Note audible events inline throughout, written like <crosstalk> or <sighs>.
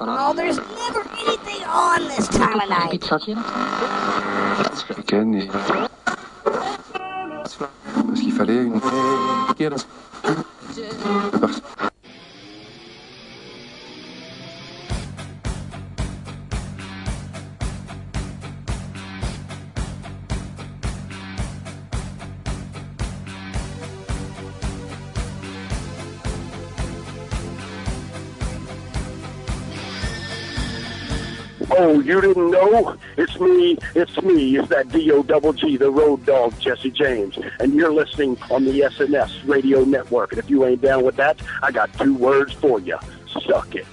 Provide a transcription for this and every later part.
No, there's never anything on this time of night. Ken et... Parce qu'il fallait une... Oh, you didn't know? It's me. It's me. It's that D-O double G, the road dog, Jesse James. And you're listening on the SNS radio network. And if you ain't down with that, I got two words for you. Suck it.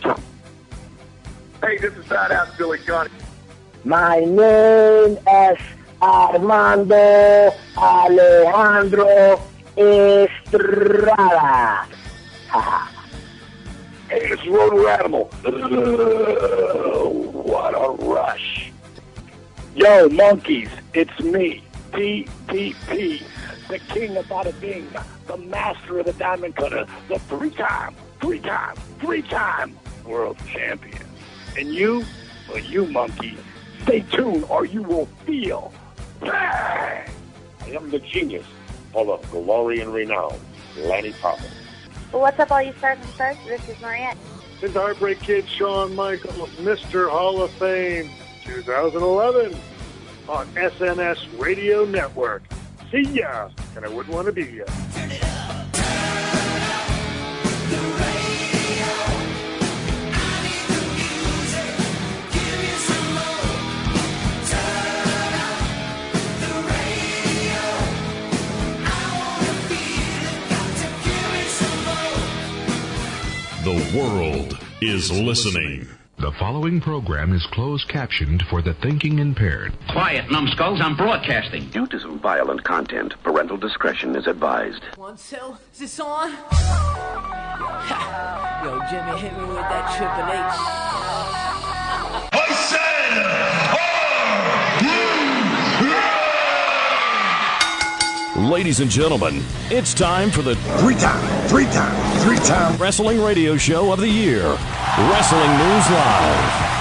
Hey, this is Badass Billy Gunn. My name is Armando Alejandro Estrada. Hey, it's Roto Animal. <laughs> rush. Yo, monkeys, it's me, DDP, the king of bada bing, the master of the diamond cutter, the three-time, three-time, three-time world champion. And you, well, you monkey, stay tuned or you will feel bang. I am the genius full of glory and renown, Lanny Poppins. What's up, all you stars and stars? This is Mariette. His Heartbreak Kid, Shawn Michaels, Mr. Hall of Fame, 2011, on SNS Radio Network. See ya, and I wouldn't want to be ya. The world is listening. The following program is closed captioned for the thinking impaired. Quiet, numbskulls, I'm broadcasting. Due to some violent content, parental discretion is advised. One cell, is this on? <laughs> Yo, Jimmy hit me with that Triple H. Ladies and gentlemen, it's time for the three time, three time, three time wrestling radio show of the year, Wrestling News Live.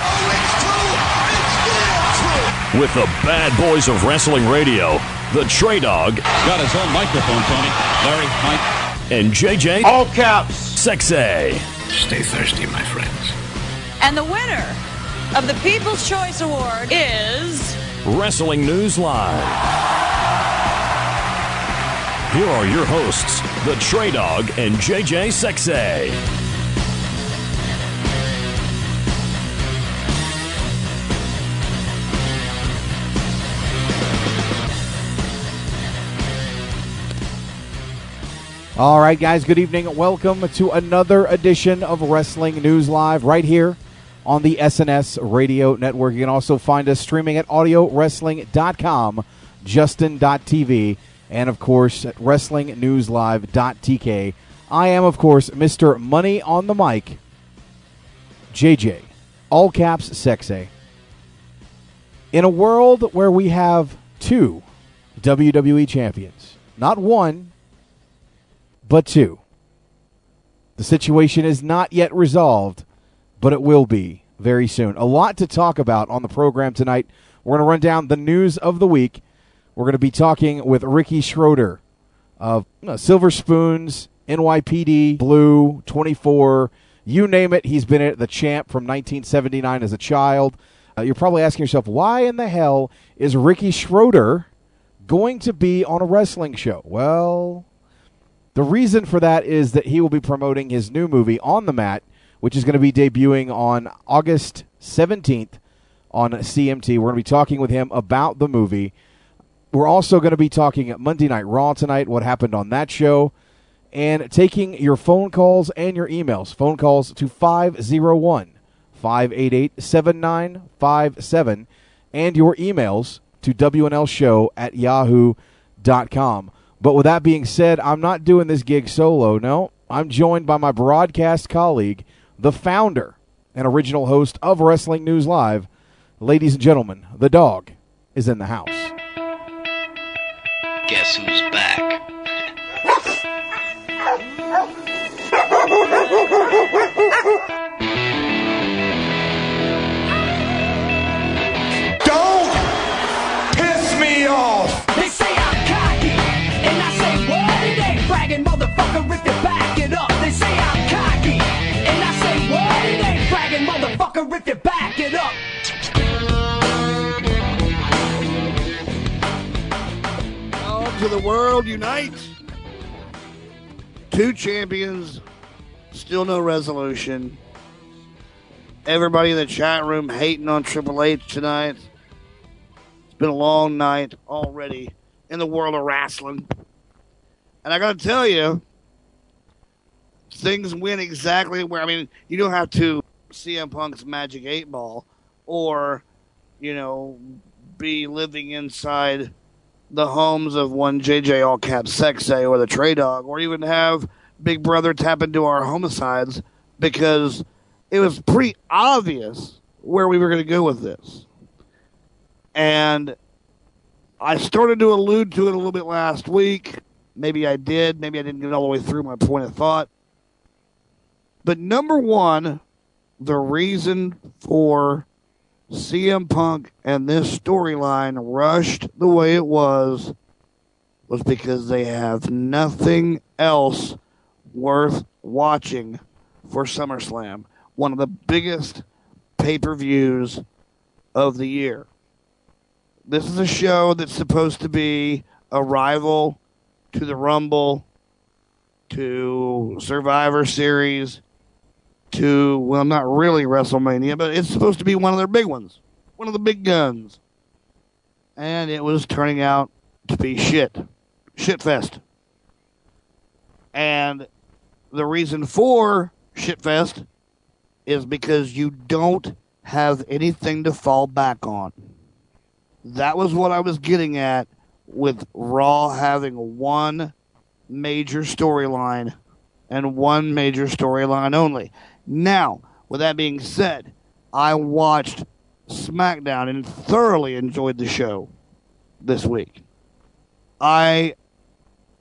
With the bad boys of wrestling radio, the Trey Dog. Got his own microphone, Tony. Larry, Mike. And JJ. All caps. Sexay. Stay thirsty, my friends. And the winner of the People's Choice Award is. Wrestling News Live. Here are your hosts, the Trey Dog and JJ Sexay. All right, guys, good evening. Welcome to another edition of Wrestling News Live right here on the SNS Radio Network. You can also find us streaming at audiowrestling.com, justin.tv, and of course at WrestlingNewsLive.tk. I am, of course, Mr. Money on the Mic, JJ, all caps sexy. In a world where we have two WWE champions, not one, but two, the situation is not yet resolved, but it will be very soon. A lot to talk about on the program tonight. We're going to run down the news of the week. We're going to be talking with Ricky Schroder of you Silver Spoons, NYPD, Blue, 24, you name it. He's been at the champ from 1979 as a child. Uh, you're probably asking yourself, why in the hell is Ricky Schroder going to be on a wrestling show? Well, the reason for that is that he will be promoting his new movie, On the Mat, which is going to be debuting on August 17th on CMT. We're going to be talking with him about the movie. We're also going to be talking at Monday Night Raw tonight, what happened on that show, and taking your phone calls and your emails. Phone calls to 501 588 7957, and your emails to WNLShow at yahoo.com. But with that being said, I'm not doing this gig solo. No, I'm joined by my broadcast colleague, the founder and original host of Wrestling News Live. Ladies and gentlemen, the dog is in the house. Guess who's back? Don't piss me off! They say I'm cocky, and I say what? Bragging, motherfucker, if you back it up. They say I'm cocky, and I say what? Bragging, motherfucker, if you back it up. World unite. Two champions, still no resolution. Everybody in the chat room hating on Triple H tonight. It's been a long night already in the world of wrestling. And I got to tell you, things went exactly where, I mean, you don't have to CM Punk's Magic 8 Ball or, you know, be living inside the homes of one JJ All Cap Sexay or the Trey Dog, or even have Big Brother tap into our homicides because it was pretty obvious where we were going to go with this. And I started to allude to it a little bit last week. Maybe I did. Maybe I didn't get all the way through my point of thought. But number one, the reason for CM Punk and this storyline rushed the way it was was because they have nothing else worth watching for SummerSlam, one of the biggest pay per views of the year. This is a show that's supposed to be a rival to the Rumble, to Survivor Series, to, well, not really WrestleMania, but it's supposed to be one of their big ones, one of the big guns. And it was turning out to be shit. Shitfest. And the reason for Shitfest is because you don't have anything to fall back on. That was what I was getting at with Raw having one major storyline and one major storyline only. Now, with that being said, I watched SmackDown and thoroughly enjoyed the show this week. I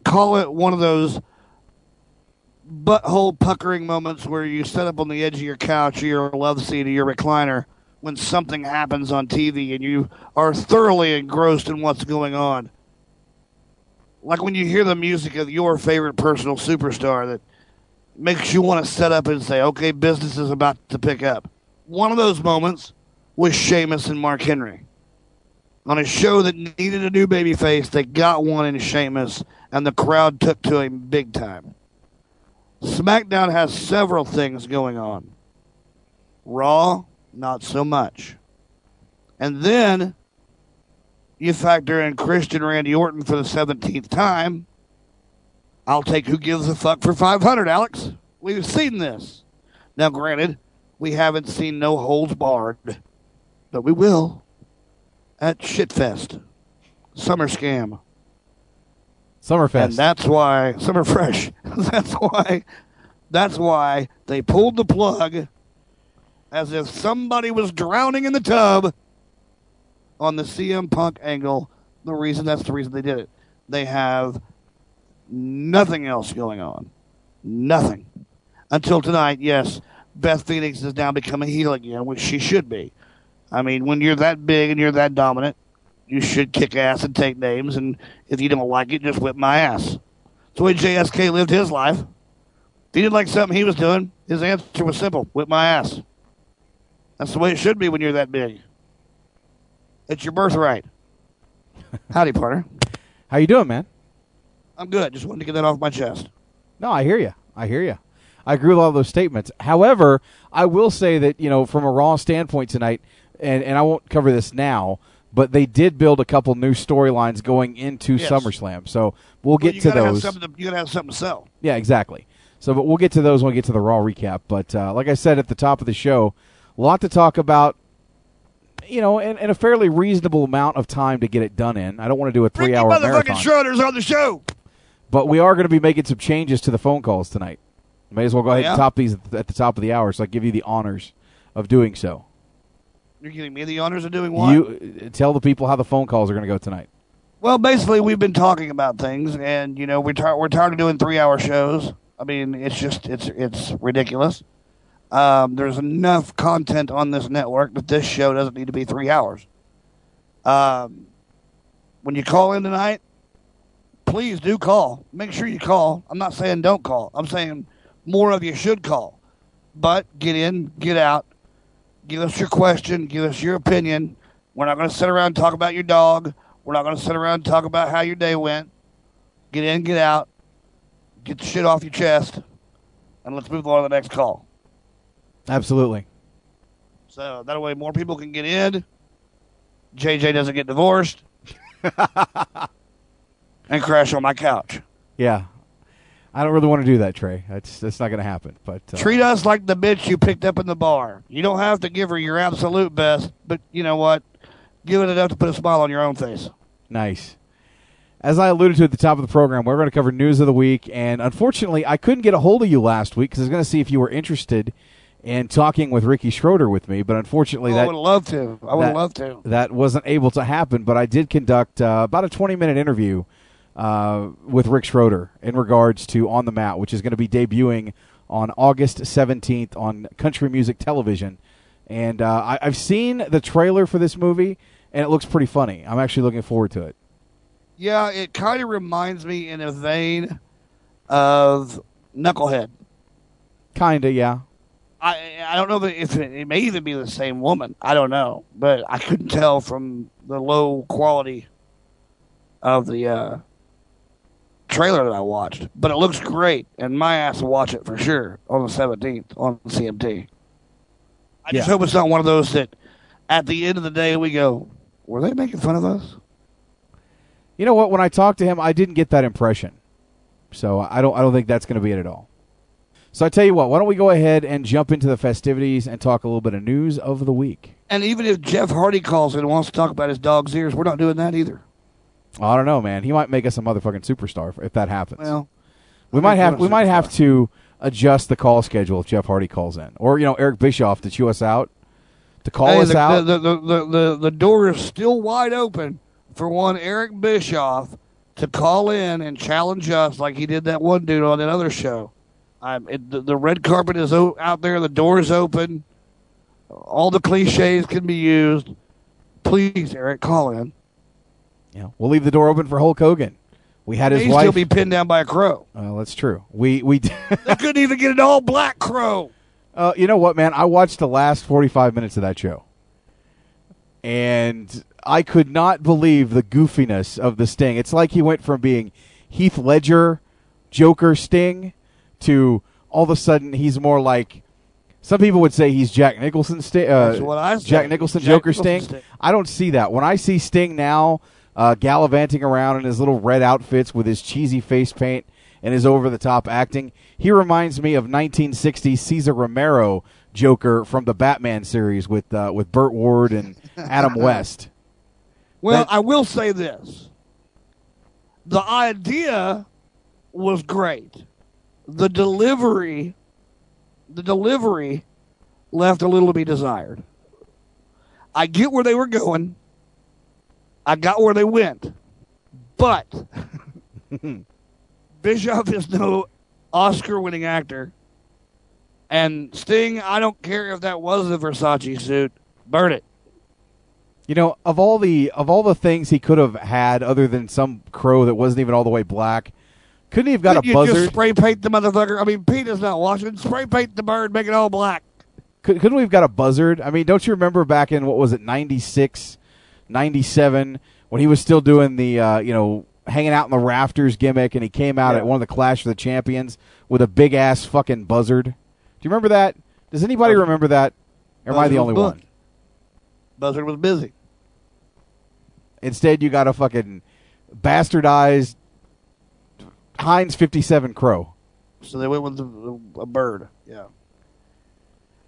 call it one of those butthole puckering moments where you sit up on the edge of your couch or your love seat or your recliner when something happens on TV and you are thoroughly engrossed in what's going on. Like when you hear the music of your favorite personal superstar that makes you want to set up and say, okay, business is about to pick up. One of those moments was Sheamus and Mark Henry. On a show that needed a new babyface, they got one in Sheamus, and the crowd took to him big time. SmackDown has several things going on. Raw, not so much. And then you factor in Christian Randy Orton for the 17th time. I'll take who gives a fuck for 500, Alex. We've seen this. Now, granted, we haven't seen no holds barred, but we will at Shitfest, Summer Scam. Summerfest. And that's why Summer Fresh. <laughs> that's why that's why they pulled the plug as if somebody was drowning in the tub on the CM Punk angle. The reason that's the reason they did it. They have nothing else going on. Nothing. Until tonight, yes, Beth Phoenix has now become a heel again, which she should be. I mean, when you're that big and you're that dominant, you should kick ass and take names, and if you don't like it, just whip my ass. That's the way JSK lived his life. If he didn't like something he was doing, his answer was simple whip my ass. That's the way it should be when you're that big. It's your birthright. <laughs> Howdy, partner. How you doing, man? I'm good. Just wanted to get that off my chest. No, I hear you. I hear you. I agree with all those statements. However, I will say that you know, from a Raw standpoint tonight, and and I won't cover this now, but they did build a couple new storylines going into Yes. SummerSlam. So we'll get you to those. to- you gotta have something to sell. Yeah, exactly. So, but we'll get to those when we get to the Raw recap. But uh, like I said at the top of the show, a lot to talk about. You know, in, in a fairly reasonable amount of time to get it done in. I don't want to do a three-hour motherfucking marathon. Schroder's on the show. But we are going to be making some changes to the phone calls tonight. May as well go ahead Yeah? and top these at the- top of the hour, so I give you the honors of doing so. You're giving me the honors of doing what? You uh, tell the people how the phone calls are going to go tonight. Well, basically, we've been talking about things, and you know, we're tar- we're tired of doing three-hour shows. I mean, it's just it's it's ridiculous. Um, there's enough content on this network that this show doesn't need to be three hours. Um, when you call in tonight, please do call. Make sure you call. I'm not saying don't call. I'm saying more of you should call. But get in, get out. Give us your question. Give us your opinion. We're not going to sit around and talk about your dog. We're not going to sit around and talk about how your day went. Get in, get out, get the shit off your chest, and let's move on to the next call. Absolutely. So that way more people can get in. JJ doesn't get divorced. <laughs> and crash on my couch. Yeah. I don't really want to do that, Trey. That's that's not going to happen. But uh, Treat us like the bitch you picked up in the bar. You don't have to give her your absolute best, but you know what? Give it enough to put a smile on your own face. Nice. As I alluded to at the top of the program, we're going to cover news of the week, and unfortunately, I couldn't get a hold of you last week because I was going to see if you were interested in talking with Ricky Schroder with me, but unfortunately, Oh, that I would love to. I would love to. That wasn't able to happen, but I did conduct uh, about a 20 minute interview uh, with Rick Schroder in regards to On the Mat, which is going to be debuting on August 17th on Country Music Television. And uh, I, I've seen the trailer for this movie, and it looks pretty funny. I'm actually looking forward to it. Yeah, it kind of reminds me in a vein of Knucklehead. Kinda, yeah. I I don't know that if it, it may even be the same woman. I don't know, but I couldn't tell from the low quality of the uh, trailer that I watched. But it looks great, and my ass will watch it for sure on the seventeenth on CMT. I just Yeah. hope it's not one of those that, at the end of the day, we go, "Were they making fun of us?" You know what? When I talked to him, I didn't get that impression. So I don't. I don't think that's going to be it at all. So I tell you what. Why don't we go ahead and jump into the festivities and talk a little bit of news of the week? And even if Jeff Hardy calls and wants to talk about his dog's ears, we're not doing that either. I don't know, man. He might make us a motherfucking superstar if, if that happens. Well, we I might have we might have to adjust the call schedule if Jeff Hardy calls in, or you know Eric Bischoff to chew us out, to call Hey, us the, out. The, the, the, the, the door is still wide open for one Eric Bischoff to call in and challenge us like he did that one dude on that other show. I'm, it, the, the red carpet is o- out there. The door is open. All the cliches can be used. Please, Eric, call in. Yeah, we'll leave the door open for Hulk Hogan. We had his He'd wife. still be pinned down by a crow. well, that's true. We we. <laughs> they couldn't even get an all black crow. Uh, you know what, man? I watched the last 45 minutes of that show. And I could not believe the goofiness of the Sting. It's like he went from being Heath Ledger, Joker Sting, to all of a sudden he's more like. Some people would say he's Jack Nicholson Sting. Uh, what I. Jack Nicholson, Jack Joker Nicholson Sting. Sting. I don't see that. When I see Sting now uh, gallivanting around in his little red outfits with his cheesy face paint and his over the top acting, he reminds me of 1960s Cesar Romero Joker from the Batman series with uh, with Burt Ward and <laughs> Adam West. Well, That- I will say this. The idea was great. The delivery the delivery left a little to be desired. I get where they were going. I got where they went. But <laughs> Bischoff is no Oscar winning actor. And Sting, I don't care if that was a Versace suit. Burn it. You know, of all the of all the things he could have had, other than some crow that wasn't even all the way black, couldn't he have got Couldn't a you buzzard? just spray paint the motherfucker? I mean, Pete is not watching. Spray paint the bird, make it all black. Could, couldn't we have got a buzzard? I mean, don't you remember back in what was it, 96, 97, when he was still doing the uh, you know hanging out in the rafters gimmick, and he came out Yeah. at one of the Clash of the Champions with a big ass fucking buzzard. Do you remember that? Does anybody remember that? Or am I the only one? Buzzard was busy. Instead, you got a fucking bastardized Heinz 57 crow. So they went with a, a bird. Yeah.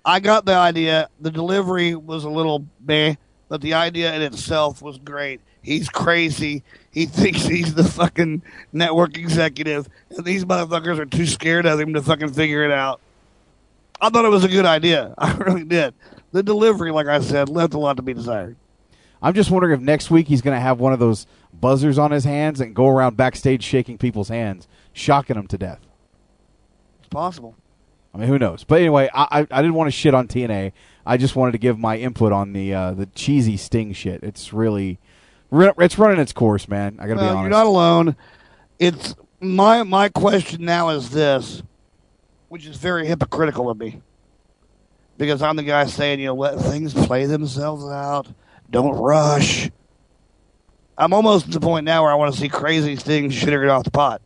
I got the idea. The delivery was a little meh, but the idea in itself was great. He's crazy. He <laughs> thinks he's the fucking network executive, and these motherfuckers are too scared of him to fucking figure it out. I thought it was a good idea. <laughs> I really did. The delivery, like I said, left a lot to be desired. I'm just wondering if next week he's going to have one of those buzzers on his hands and go around backstage shaking people's hands, shocking them to death. It's possible. I mean, who knows? But anyway, I, I, I didn't want to shit on TNA. I just wanted to give my input on the uh, the cheesy Sting shit. It's really, it's running its course, man. I got to be honest. you're not alone. It's my my question now is this, which is very hypocritical of me, because I'm the guy saying you know let things play themselves out, don't rush. I'm almost to the point now where I want to see crazy things shitting it off the pot.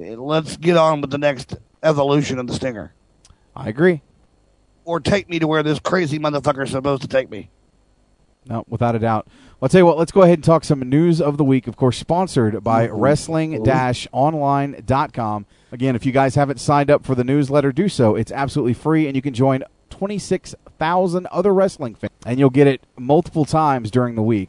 Eh, Let's get on with the next evolution of the Stinger. I agree. Or take me to where this crazy motherfucker is supposed to take me. No, without a doubt. Well, I'll tell you what, let's go ahead and talk some news of the week, of course, sponsored by wrestling online.com. Again, if you guys haven't signed up for the newsletter, do so. It's absolutely free, and you can join 26,000 other wrestling fans, and you'll get it multiple times during the week.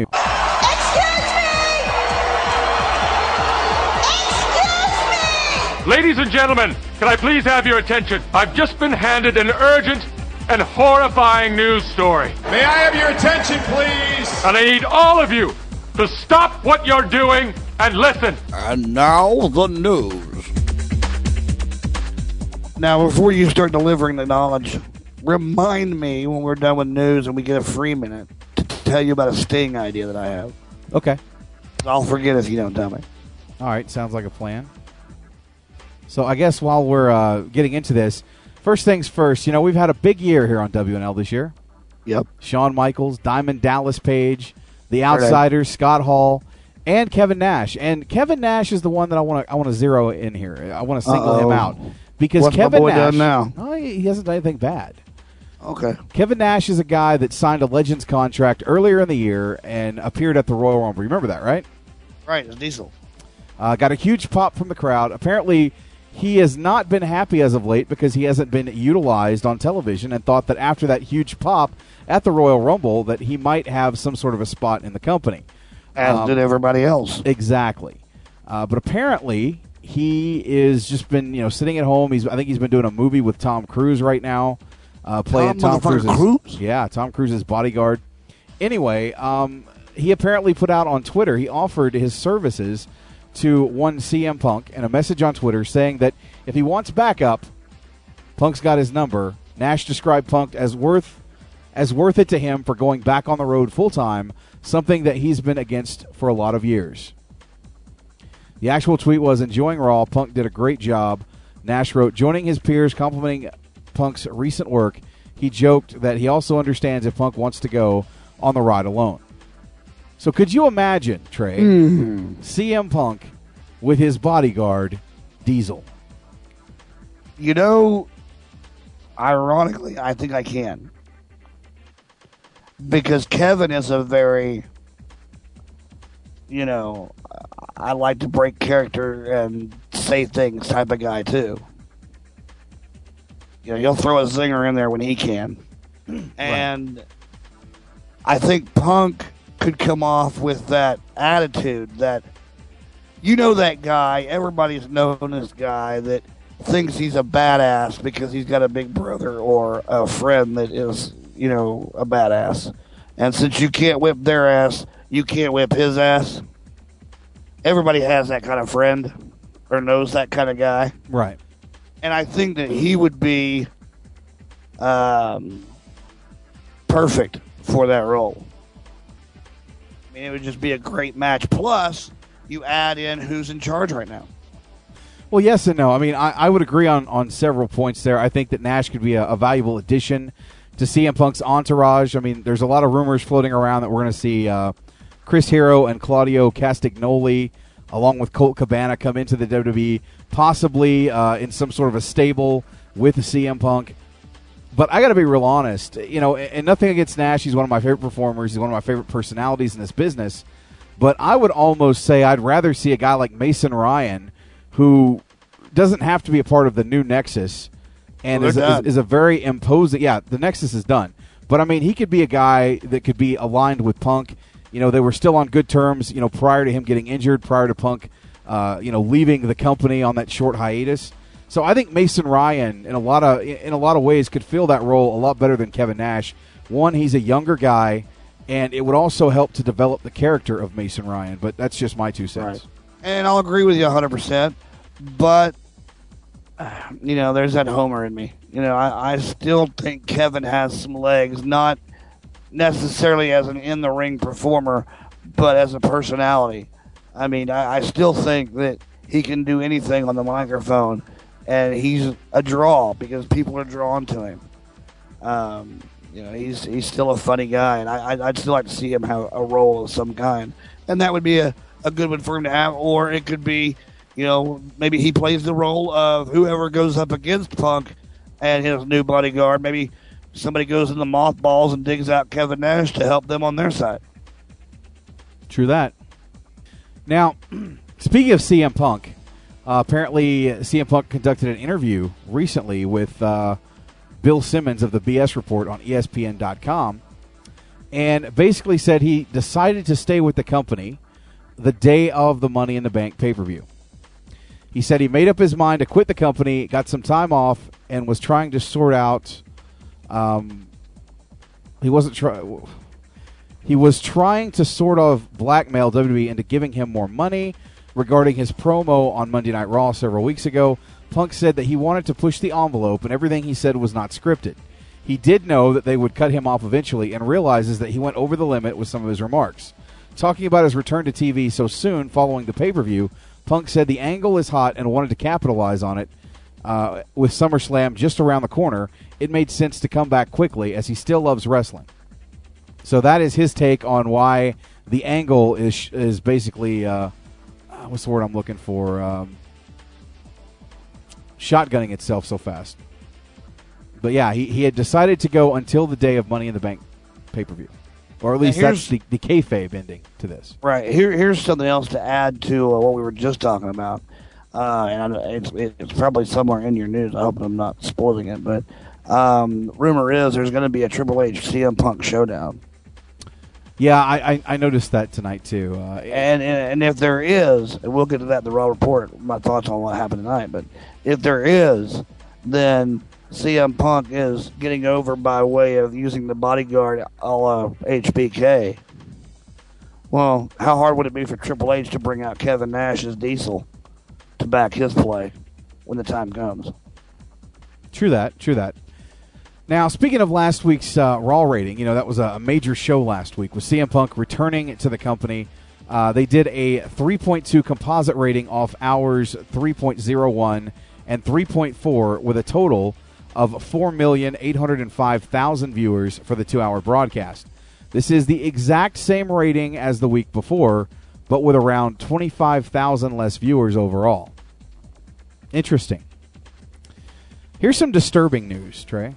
Ladies and gentlemen, can I please have your attention? I've just been handed an urgent and horrifying news story. May I have your attention, please? And I need all of you to stop what you're doing and listen. And now the news. Now, before you start delivering the knowledge, remind me when we're done with news and we get a free minute to tell you about a sting idea that I have. Okay. I'll forget if you don't tell me. All right, sounds like a plan. So I guess while we're uh, getting into this, first things first, you know, we've had a big year here on WNL this year. Yep. Shawn Michaels, Diamond Dallas Page, The Heard it. Outsiders, Scott Hall, and Kevin Nash. And Kevin Nash is the one that I want to I want to zero in here. I want to single him Uh-oh. out because What's my Kevin boy Nash done now? Oh, he he hasn't done anything bad. Okay. Kevin Nash is a guy that signed a Legends contract earlier in the year and appeared at the Royal Rumble. Remember that, right? Right, it's Diesel. Uh, got a huge pop from the crowd. Apparently, he has not been happy as of late because he hasn't been utilized on television and thought that after that huge pop at the Royal Rumble that he might have some sort of a spot in the company. As Um, did everybody else. Exactly. Uh, but apparently, he is just been you know sitting at home. He's I think he's been doing a movie with Tom Cruise right now, uh, playing Tom Tom, Cruise's Cruise? yeah Tom Cruise's bodyguard. Anyway, um, he apparently put out on Twitter he offered his services to one CM Punk and a message on Twitter saying that if he wants backup, Punk's got his number. Nash described Punk as worth as worth it to him for going back on the road full time, something that he's been against for a lot of years. The actual tweet was enjoying Raw. Punk did a great job. Nash wrote, joining his peers, complimenting Punk's recent work. He joked that he also understands if Punk wants to go on the ride alone. So could you imagine, Trey, Mhm. CM Punk with his bodyguard, Diesel? You know, ironically, I think I can. Because Kevin is a very, you know, I like to break character and say things type of guy, too. You know, he'll throw a zinger in there when he can. <clears throat> And I think Punk could come off with that attitude that you know that guy, everybody's known this guy that thinks he's a badass because he's got a big brother or a friend that is, you know, a badass. And since you can't whip their ass, you can't whip his ass. Everybody has that kind of friend or knows that kind of guy. Right. And I think that he would be um, perfect for that role. Mean, it would just be a great match. Plus, you add in who's in charge right now. Well, yes and no. I mean, I, I would agree on, on several points there. I think that Nash could be a, a valuable addition to CM Punk's entourage. I mean, there's a lot of rumors floating around that we're going to see uh, Chris Hero and Claudio Castagnoli, along with Colt Cabana, come into the WWE, possibly uh, in some sort of a stable with CM Punk. But I got to be real honest, you know, and nothing against Nash. He's one of my favorite performers. He's one of my favorite personalities in this business. But I would almost say I'd rather see a guy like Mason Ryan, who doesn't have to be a part of the new Nexus, and Well, is, is, is a very imposing. Yeah, the Nexus is done. But I mean, he could be a guy that could be aligned with Punk. You know, they were still on good terms. You know, prior to him getting injured, prior to Punk, uh, you know, leaving the company on that short hiatus. So I think Mason Ryan, in a lot of in a lot of ways, could fill that role a lot better than Kevin Nash. One, he's a younger guy, and it would also help to develop the character of Mason Ryan. But that's just my two cents. And I'll agree with you 100%. But, uh, <sighs> you know, there's that Homer in me. You know, I, I still think Kevin has some legs, not necessarily as an in the ring performer, but as a personality. I mean, I, I still think that he can do anything on the microphone, and he's a draw because people are drawn to him. Um, You know, he's he's still a funny guy, and I I'd still like to see him have a role of some kind, and that would be a, a good one for him to have. Or it could be, you know, maybe he plays the role of whoever goes up against Punk and his new bodyguard. Maybe somebody goes in the mothballs and digs out Kevin Nash to help them on their side. True that. Now, <clears throat> speaking of CM Punk, uh, apparently CM Punk conducted an interview recently with uh, Bill Simmons of the BS Report on ESPN.com and basically said he decided to stay with the company the day of the Money in the Bank pay per view. He said he made up his mind to quit the company, got some time off, and was trying to sort out. Um, he wasn't trying. He was trying to sort of blackmail WWE into giving him more money regarding his promo on Monday Night Raw several weeks ago. Punk said that he wanted to push the envelope, and everything he said was not scripted. He did know that they would cut him off eventually, and realizes that he went over the limit with some of his remarks. Talking about his return to TV so soon following the pay per view, Punk said the angle is hot and wanted to capitalize on it. Uh, with SummerSlam just around the corner, it made sense to come back quickly as he still loves wrestling. So that is his take on why the angle is is basically uh, what's the word I'm looking for? Um, shotgunning itself so fast. But yeah, he, he had decided to go until the day of Money in the Bank pay per view, or at least that's the, the kayfabe ending to this. Right here, here's something else to add to uh, what we were just talking about, uh, and I- it's, it's probably somewhere in your news. I hope I'm not spoiling it, but um, rumor is there's going to be a Triple H CM Punk showdown, Yeah, I, I, I noticed that tonight too. Uh, and, and and if there is, and we'll get to that in the Raw report. My thoughts on what happened tonight, but if there is, then CM Punk is getting over by way of using the bodyguard a la HBK. Well, how hard would it be for Triple H to bring out Kevin Nash as Diesel to back his play when the time comes? True that. True that. Now, speaking of last week's uh, Raw rating, you know that was a, major show last week with CM Punk returning to the company. Uh, they did a 3.2 composite rating off hours 3.01 and 3.4 with a total of 4,805,000 viewers for the two-hour broadcast. This is the exact same rating as the week before, but with around 25,000 less viewers overall. Interesting. Here's some disturbing news, Trey.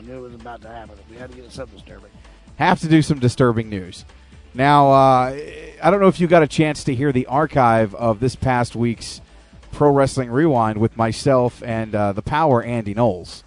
I knew it was about to happen. We had to get something disturbing. Have to do some disturbing news. Now, uh, I don't know if you got a chance to hear the archive of this past week's Pro Wrestling Rewind with myself and uh, the Power Andy Knowles.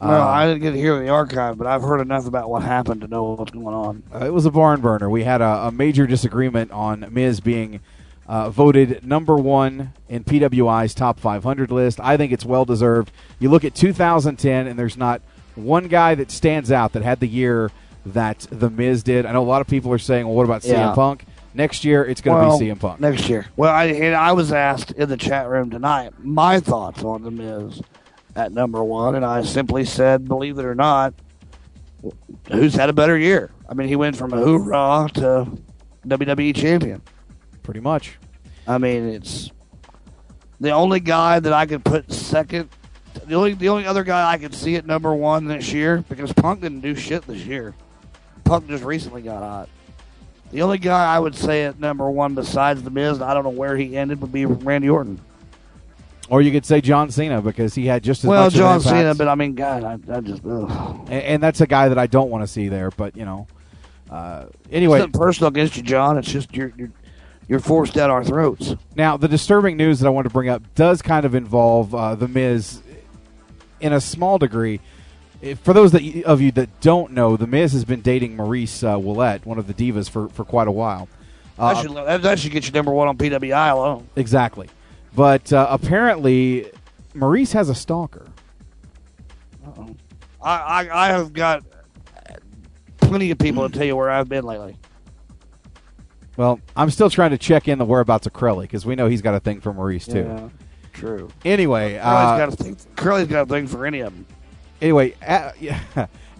No, I didn't get to hear the archive, but I've heard enough about what happened to know what's going on. Uh, it was a barn burner. We had a, a major disagreement on Miz being uh, voted number one in PWI's top 500 list. I think it's well deserved. You look at 2010, and there's not one guy that stands out that had the year that the Miz did. I know a lot of people are saying, "Well, what about CM Yeah. Punk?" Next year, it's going to Well, be CM Punk. next year. Well, I and I was asked in the chat room tonight my thoughts on the Miz at number one, and I simply said, believe it or not, who's had a better year? I mean, he went from a hoorah to WWE champion. Pretty much. I mean, it's the only guy that I could put second. The only the only other guy I could see at number one this year because Punk didn't do shit this year. Punk just recently got hot. The only guy I would say at number one besides the Miz, I don't know where he ended, would be Randy Orton. Or you could say John Cena because he had just as Well, much John. Cena, but I mean, God, I, I just and, and that's a guy that I don't want to see there. But you know, uh, anyway, It's personal against you, John. It's just you're you're, you're forced down our throats. Now, the disturbing news that I want to bring up does kind of involve uh, the Miz in a small degree. For those that, of you that don't know, the Miz has been dating Maryse uh, Ouellet, one of the divas, for, for quite a while. Uh, that, should, that, should get you number one on PWI alone. exactly, but uh, apparently Maryse has a stalker. I, I I have got plenty of people to tell you where I've been lately. Well, I'm still trying to check in the whereabouts of Crowley because we know he's got a thing for Maryse too. Yeah, true. Anyway, Curly's uh, got a thing. Curly's got a thing for any of them. anyway, uh, <laughs> yeah,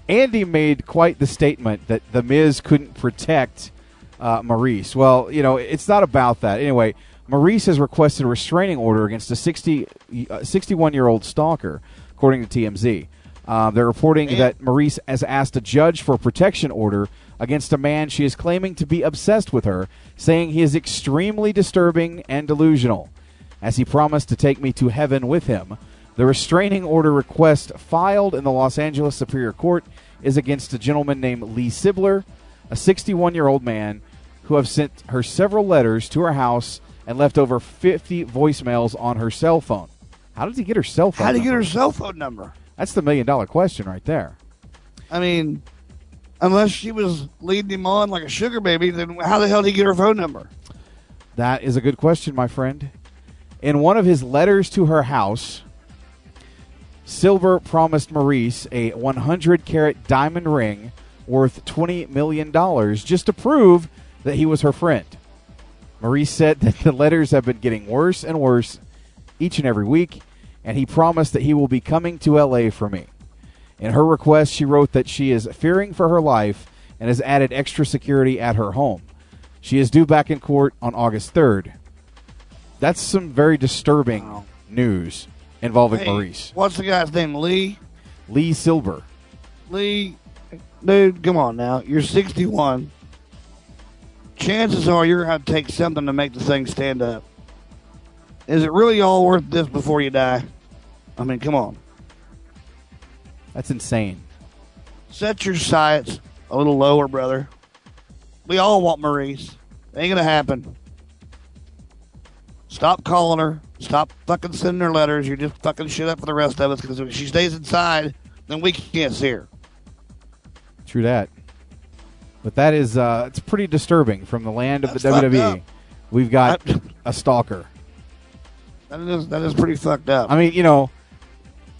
Andy made quite the statement that the Miz couldn't protect uh, Maryse. Well, you know, it's not about that. Anyway, Maryse has requested a restraining order against a 60, uh, 61 year old stalker, according to TMZ. Uh, they're reporting that Maryse has asked a judge for a protection order against a man she is claiming to be obsessed with her, saying he is extremely disturbing and delusional. As he promised to take me to heaven with him, the restraining order request filed in the Los Angeles Superior Court is against a gentleman named Lee Sibler, a 61 year old man who have sent her several letters to her house and left over 50 voicemails on her cell phone. How did he get her cell phone? How did he get her cell phone number? That's the million dollar question right there. I mean, unless she was leading him on like a sugar baby, then how the hell did he get her phone number? That is a good question, my friend. In one of his letters to her house, Silver promised Maryse a 100 carat diamond ring worth $20 million just to prove that he was her friend. Maryse said that the letters have been getting worse and worse each and every week, and he promised that he will be coming to LA for me. In her request, she wrote that she is fearing for her life and has added extra security at her home. She is due back in court on August 3rd. That's some very disturbing news involving Hey, Maryse. What's the guy's name? Lee? Lee Silver. Lee, dude, come on now. You're 61. Chances are you're going to have to take something to make the thing stand up. Is it really all worth this before you die? I mean, come on. That's insane. Set your sights a little lower, brother. We all want Maryse. Ain't going to happen. Stop calling her. Stop fucking sending her letters. You're just fucking shit up for the rest of us because if she stays inside, then we can't see her. True that. But that is uh, it's pretty disturbing from the land of That's the WWE. up. We've got <laughs> a stalker. That is, that is pretty fucked up. I mean, you know,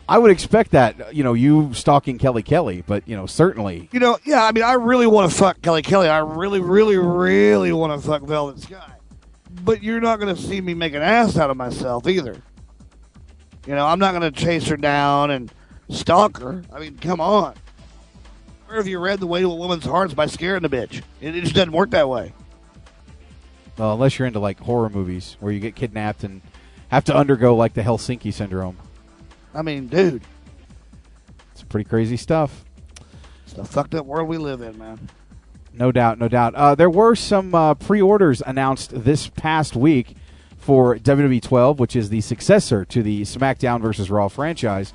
I would expect that, you know, you stalking Kelly Kelly, but you know, certainly You know, yeah, I mean, I really want to fuck Kelly Kelly. I really, really, really want to fuck Velvet Sky. But you're not going to see me make an ass out of myself either. You know, I'm not going to chase her down and stalk her. I mean, come on. Where have you read The Way to a Woman's Heart is by scaring the bitch? It, it just doesn't work that way. well, unless you're into like horror movies where you get kidnapped and have to undergo like the Helsinki syndrome. I mean, dude, It's pretty crazy stuff. it's the fucked up world we live in, man. No doubt, no doubt. Uh, there were some uh, pre-orders announced this past week for WWE 12, which is the successor to the SmackDown versus Raw franchise.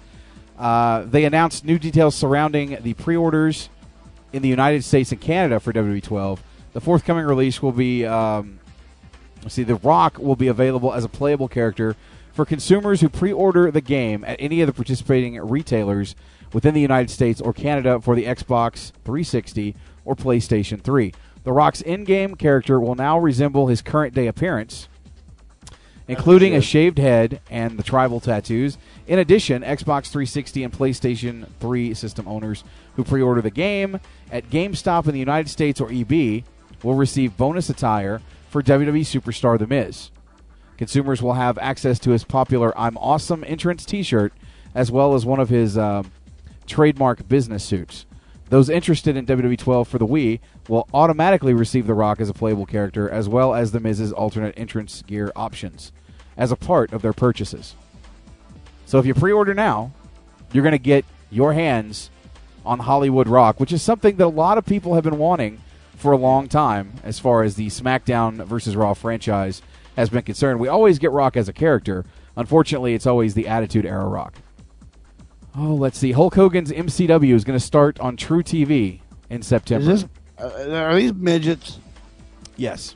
Uh, they announced new details surrounding the pre-orders in the United States and Canada for WWE 12. The forthcoming release will be, um, see, The Rock will be available as a playable character for consumers who pre-order the game at any of the participating retailers within the United States or Canada for the Xbox 360 or PlayStation 3. The Rock's in-game character will now resemble his current day appearance, including a shaved head and the tribal tattoos. In addition, Xbox 360 and PlayStation 3 system owners who pre-order the game at GameStop in the United States or EB will receive bonus attire for WWE superstar The Miz. Consumers will have access to his popular "I'm Awesome" entrance T-shirt, as well as one of his um, trademark business suits. Those interested in WWE 12 for the Wii will automatically receive The Rock as a playable character, as well as The Miz's alternate entrance gear options, as a part of their purchases. So if you pre-order now, you're going to get your hands on Hollywood Rock, which is something that a lot of people have been wanting for a long time, as far as the SmackDown versus Raw franchise has been concerned. We always get Rock as a character. Unfortunately, it's always the Attitude Era Rock. Oh, let's see. Hulk Hogan's MCW is going to start on truTV in September. Is this, uh, are these midgets? Yes.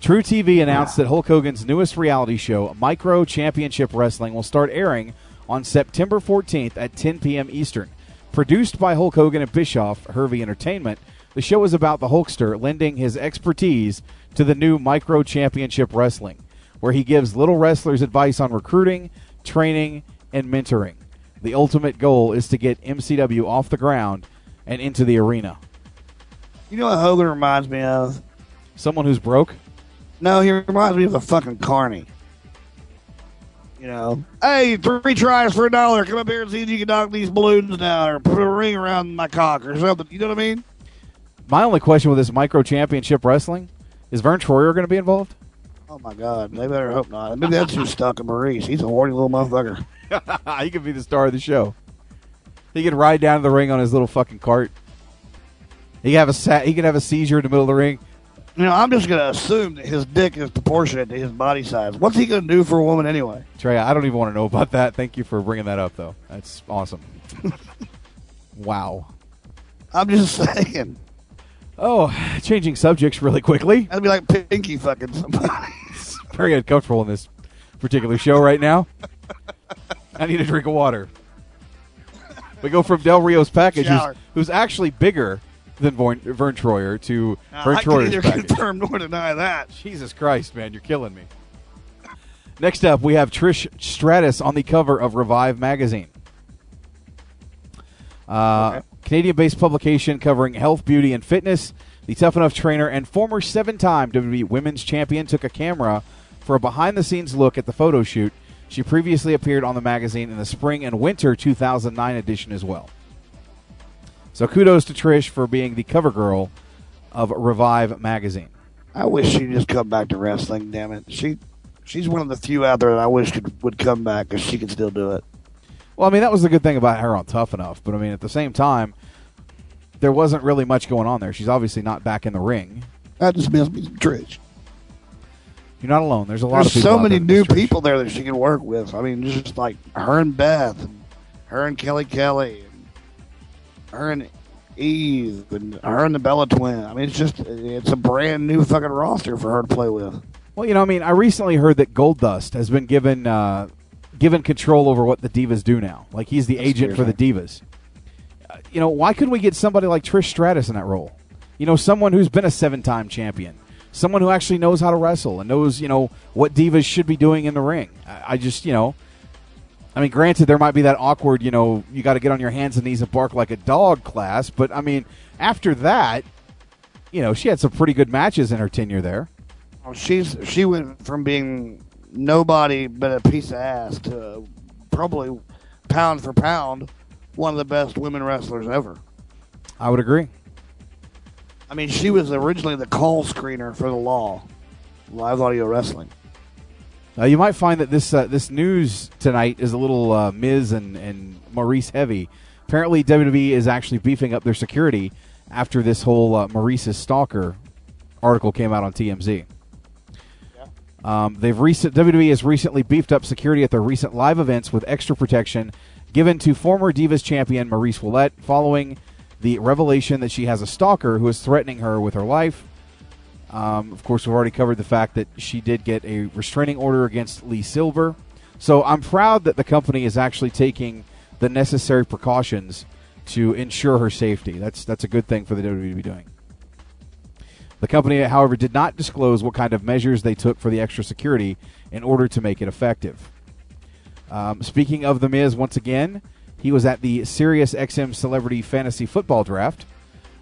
truTV announced that Hulk Hogan's newest reality show, Micro Championship Wrestling, will start airing on September 14th at 10 p.m. Eastern. Produced by Hulk Hogan and Bischoff, Hervey Entertainment, the show is about the Hulkster lending his expertise to the new Micro Championship Wrestling, where he gives little wrestlers advice on recruiting, training, and mentoring. The ultimate goal is to get MCW off the ground and into the arena. You know what Hogan reminds me of? Someone who's broke? No, he reminds me of a fucking carny. You know, hey, three tries for a dollar. Come up here and see if you can knock these balloons down or put a ring around my cock or something. You know what I mean? My only question with this micro championship wrestling is Verne Troyer going to be involved? Oh my God, they better hope not. Maybe that's who's stuck in Maryse. He's a horny little motherfucker. <laughs> he could be the star of the show. he could ride down to the ring on his little fucking cart. He could have a sa- he could have a seizure in the middle of the ring. You know, I'm just gonna assume that his dick is proportionate to his body size. What's he gonna do for a woman anyway? Trey, I don't even want to know about that. Thank you for bringing that up, though. That's awesome. <laughs> wow. I'm just saying. Oh, changing subjects really quickly. I'd be like Pinky fucking somebody. <laughs> Very uncomfortable in this particular show right now. <laughs> I need a drink of water. We go from Del Rio's package, who's, Shower. who's actually bigger than Verne, Verne Troyer, to Now, Verne I can Troyer's neither <laughs> package. confirm nor deny that. Jesus Christ, man, you're killing me. Next up, we have Trish Stratus on the cover of Revive magazine. Uh, Canadian-based publication covering health, beauty, and fitness. The Tough Enough trainer and former seven-time WWE Women's Champion took a camera for a behind-the-scenes look at the photo shoot. She previously appeared on the magazine in the spring and winter 2009 edition as well. So kudos to Trish for being the cover girl of Revive magazine. I wish she'd just come back to wrestling. Damn it, she she's one of the few out there that I wish could, would come back because she could still do it. Well, I mean, that was the good thing about her on Tough Enough. But I mean, at the same time, there wasn't really much going on there. She's obviously not back in the ring. That just must be Trish. You're not alone. There's a lot There's of people. so many new people there that she can work with. I mean, just like her and Beth, and her and Kelly Kelly, and her and Eve, and her and the Bella Twin. I mean, it's just it's a brand new fucking roster for her to play with. Well, you know, I mean, I recently heard that Goldust has been given uh, given control over what the Divas do now. Like he's the agent for the Divas. Uh, you know, why couldn't we get somebody like Trish Stratus in that role? You know, someone who's been a seven-time champion, someone who actually knows how to wrestle and knows, you know, what divas should be doing in the ring. I, just, you know, I mean, granted, there might be that awkward, you know, you got to get on your hands and knees and bark like a dog class, but I mean, after that, you know, she had some pretty good matches in her tenure there. Well, she's she went from being nobody but a piece of ass to probably pound for pound one of the best women wrestlers ever. I would agree. I mean, she was originally the call screener for the Law, live audio wrestling. Uh, you might find that this uh, this news tonight is a little uh, Miz and, and Maryse heavy. Apparently, WWE is actually beefing up their security after this whole uh, Maryse's stalker article came out on TMZ. Um, they've recent WWE has recently beefed up security at their recent live events with extra protection given to former Divas champion Maryse Ouellet following the revelation that she has a stalker who is threatening her with her life. Um, of course, we've already covered the fact that she did get a restraining order against Lee Silver. So I'm proud that the company is actually taking the necessary precautions to ensure her safety. That's that's a good thing for the WWE to be doing. The company, however, did not disclose what kind of measures they took for the extra security in order to make it effective. Um, speaking of The Miz, once again, he was at the Sirius XM Celebrity Fantasy Football Draft.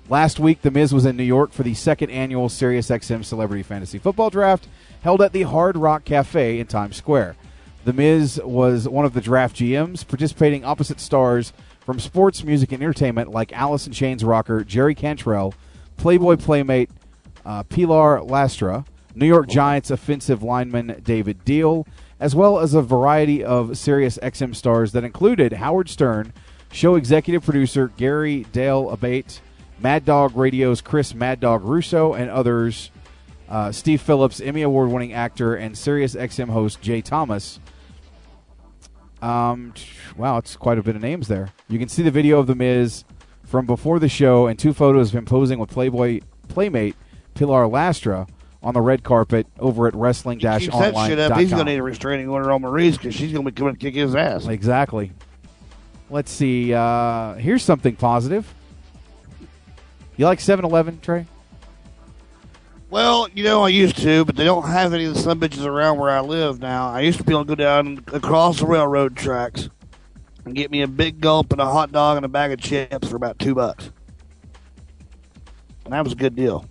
Last week, The Miz was in New York for the second annual Sirius XM Celebrity Fantasy Football Draft, held at the Hard Rock Cafe in Times Square. The Miz was one of the draft GMs, participating opposite stars from sports, music, and entertainment like Alice in Chains rocker Jerry Cantrell, Playboy Playmate uh, Pilar Lastra, New York Giants offensive lineman David Diehl, as well as a variety of Sirius XM stars that included Howard Stern, show executive producer Gary Dell'Abate, Mad Dog Radio's Chris Mad Dog Russo, and others. Uh, Steve Phillips, Emmy Award winning actor, and Sirius XM host Jay Thomas. Um, wow, it's quite a bit of names there. You can see the video of The Miz from before the show and two photos of him posing with Playboy Playmate Pilar Lastra on the red carpet over at wrestling shit up. He's going to need a restraining order on Maryse because she's going to be coming to kick his ass. Exactly. Let's see. Uh, here's something positive. You like 7 Eleven, Trey? Well, you know, I used to, but they don't have any of the sun bitches around where I live now. I used to be able to go down across the railroad tracks and get me a big gulp and a hot dog and a bag of chips for about two bucks. And that was a good deal.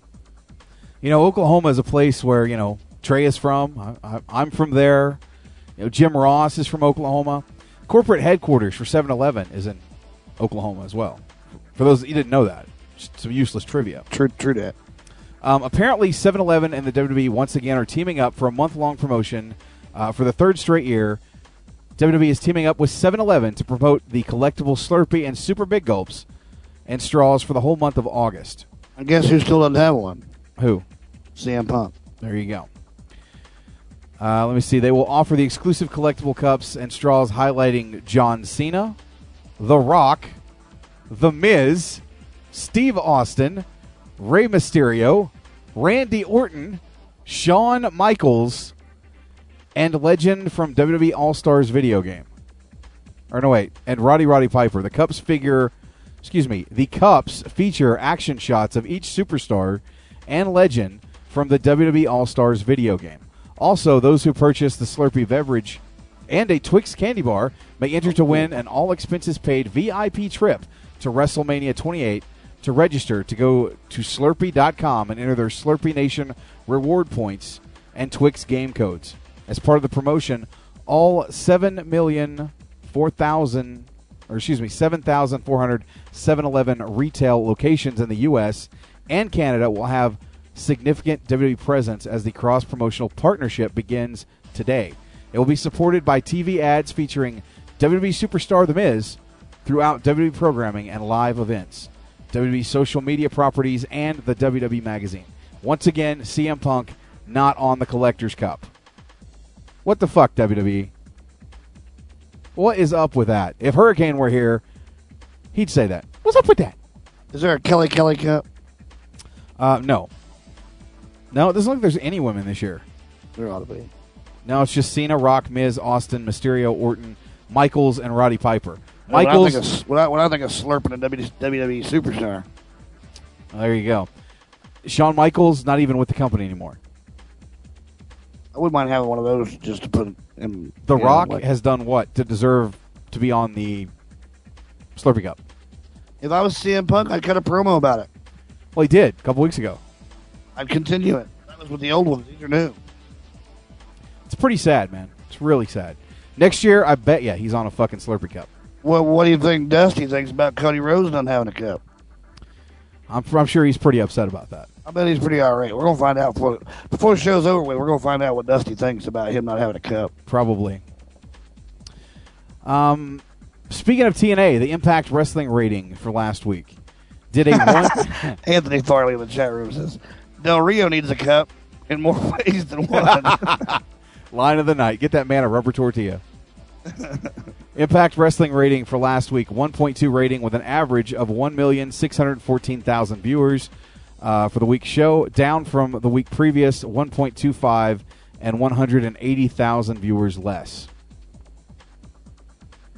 You know, Oklahoma is a place where, you know, Trey is from. I, I, I'm from there. You know, Jim Ross is from Oklahoma. Corporate headquarters for 7 Eleven is in Oklahoma as well. For those that you didn't know that, just some useless trivia. True, true that. Um, apparently, 7 Eleven and the WWE once again are teaming up for a month long promotion uh, for the third straight year. WWE is teaming up with 7-Eleven to promote the collectible Slurpee and Super Big Gulps and straws for the whole month of August. I guess who still doesn't have one? Who? CM Punk. There you go. Uh, let me see. They will offer the exclusive collectible cups and straws highlighting John Cena, The Rock, The Miz, Steve Austin, Rey Mysterio, Randy Orton, Shawn Michaels, and legend from WWE All Stars video game. Or no, wait, and Roddy Roddy Piper. The cups figure, excuse me, the cups feature action shots of each superstar and legend from the WWE All Stars video game. Also, those who purchase the Slurpee beverage and a Twix candy bar may enter to win an all expenses paid VIP trip to WrestleMania 28 to register to go to slurpee.com and enter their Slurpee Nation reward points and Twix game codes. As part of the promotion, all 7 million 4,000 or excuse me, 7,400 7-Eleven retail locations in the US and Canada will have significant WWE presence as the cross promotional partnership begins today. It will be supported by TV ads featuring WWE superstar The Miz throughout WWE programming and live events, WWE social media properties, and the WWE magazine. Once again, CM Punk not on the Collector's Cup. What the fuck, WWE? What is up with that? If Hurricane were here, he'd say that. What's up with that? Is there a Kelly Kelly Cup? Uh, no. No, it doesn't look like there's any women this year. There ought to be. No, it's just Cena, Rock, Miz, Austin, Mysterio, Orton, Michaels, and Roddy Piper. When I think of, when I, when I think of slurping a WWE superstar, there you go. Shawn Michaels not even with the company anymore. I wouldn't mind having one of those just to put in. The know, Rock like- has done what to deserve to be on the Slurpee Cup? if I was CM Punk, I'd cut a promo about it. Well, he did a couple weeks ago. I'd continue it. That was with the old ones. These are new. It's pretty sad, man. It's really sad. Next year, I bet you he's on a fucking Slurpee Cup. Well, what do you think Dusty thinks about Cody Rhodes not having a cup? I'm, I'm sure he's pretty upset about that. I bet he's pretty all right. We're gonna find out before before the show's over with. We're gonna find out what Dusty thinks about him not having a cup. Probably. Um, speaking of TNA, the Impact Wrestling rating for last week did a <laughs> one. Anthony Farley in the chat room says Del Rio needs a cup in more <laughs> ways than one. <laughs> Line of the night. Get that man a rubber tortilla. <laughs> Impact Wrestling rating for last week 1.2 rating with an average of 1,614,000 viewers uh, for the week show, down from the week previous 1.25 and 180,000 viewers less.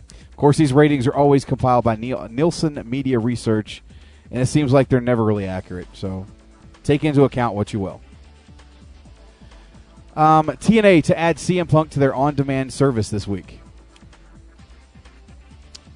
Of course, these ratings are always compiled by Nielsen Media Research, and it seems like they're never really accurate. So take into account what you will. Um, TNA to add CM Punk to their on demand service this week.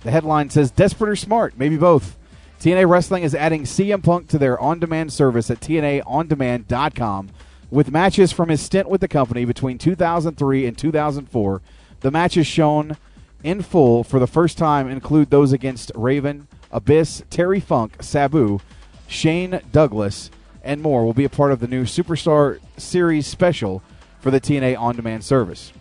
The headline says Desperate or Smart, maybe both. TNA Wrestling is adding CM Punk to their on demand service at TNAOnDemand.com with matches from his stint with the company between 2003 and 2004. The matches shown in full for the first time include those against Raven, Abyss, Terry Funk, Sabu, Shane Douglas, and more will be a part of the new Superstar Series special for the TNA On Demand service.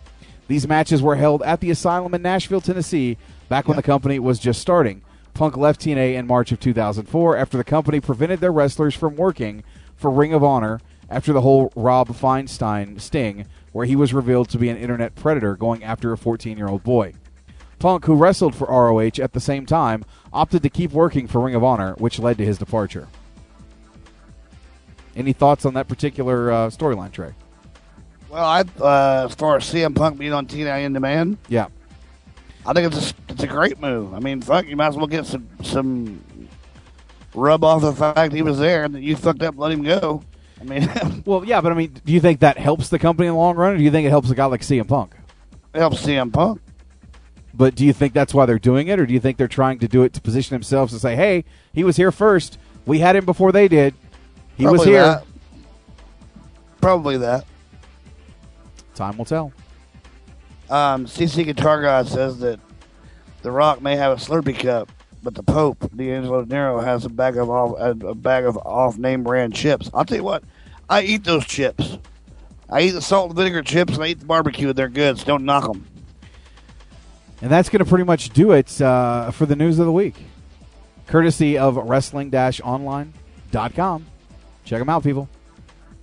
These matches were held at the Asylum in Nashville, Tennessee, back when the company was just starting. Punk left TNA in March of 2004 after the company prevented their wrestlers from working for Ring of Honor after the whole Rob Feinstein sting, where he was revealed to be an internet predator going after a 14 year old boy. Punk, who wrestled for ROH at the same time, opted to keep working for Ring of Honor, which led to his departure. Any thoughts on that particular uh, storyline, Trey? well, I uh, as far as CM Punk being on TNA in demand, Yeah. I think it's a, it's a great move. I mean, fuck, you might as well get some some rub off the fact he was there and that you fucked up, let him go. I mean, <laughs> Well, yeah, but I mean, do you think that helps the company in the long run, or do you think it helps a guy like CM Punk? it helps CM Punk. But do you think that's why they're doing it, or do you think they're trying to do it to position themselves to say, "Hey, he was here first. We had him before they did. He was Probably here." that. Probably that. Time will tell. Um, CC Guitar God says that The Rock may have a Slurpee cup, but the Pope, D'Angelo Dinero, has a bag of off a a bag of off name brand chips. I'll tell you what, I eat those chips. I eat the salt and vinegar chips, and I eat the barbecue. They're good. So don't knock them. And that's going to pretty much do it uh, for the news of the week. Courtesy of wrestling-online.com. Check them out, people.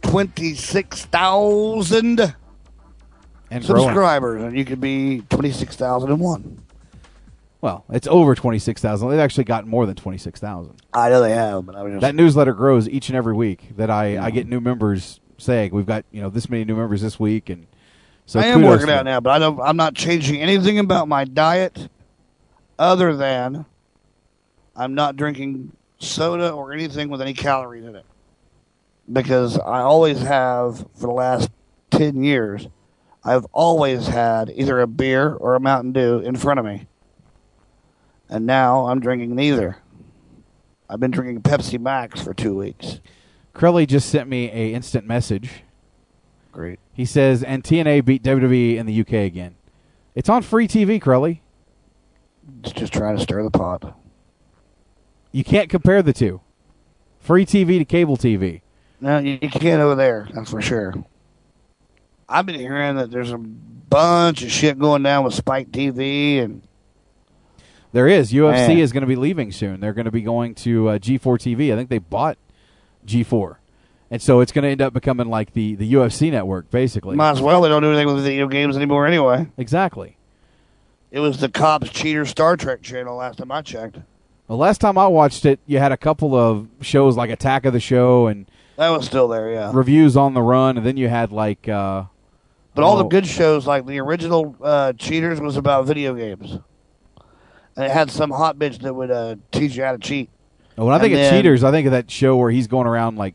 26,000 And growing. subscribers, and you could be 26,001. Well, it's over 26,000. They've actually gotten more than 26,000. I know they have, but I was just. That newsletter grows each and every week that I, I get new members saying we've got, you know, this many new members this week and so I am working out now, but I don't, I'm not changing anything about my diet other than I'm not drinking soda or anything with any calories in it. Because I always have, for the last 10 years, I've always had either a beer or a Mountain Dew in front of me. And now I'm drinking neither. I've been drinking Pepsi Max for two weeks. Crowley just sent me a instant message. Great. He says, and TNA beat WWE in the UK again. It's on free TV, Crowley. It's just trying to stir the pot. You can't compare the two. Free TV to cable TV. No, you, can't over there. That's for sure. I've been hearing that there's a bunch of shit going down with Spike TV, and There is. UFC Man. is going to be leaving soon. They're going to be going to uh, G4 TV. I think they bought G4. And so it's going to end up becoming like the, the UFC network, basically. might as well. They don't do anything with video games anymore anyway. Exactly. It was the Cops Cheater Star Trek channel last time I checked. The last time I watched it, you had a couple of shows like Attack of the Show and That was still there, yeah. reviews on the run, and then you had like. Uh, But all the oh, good shows, like the original uh, Cheaters, was about video games. And it had some hot bitch that would uh, teach you how to cheat. When I think And of then- cheaters, I think of that show where he's going around like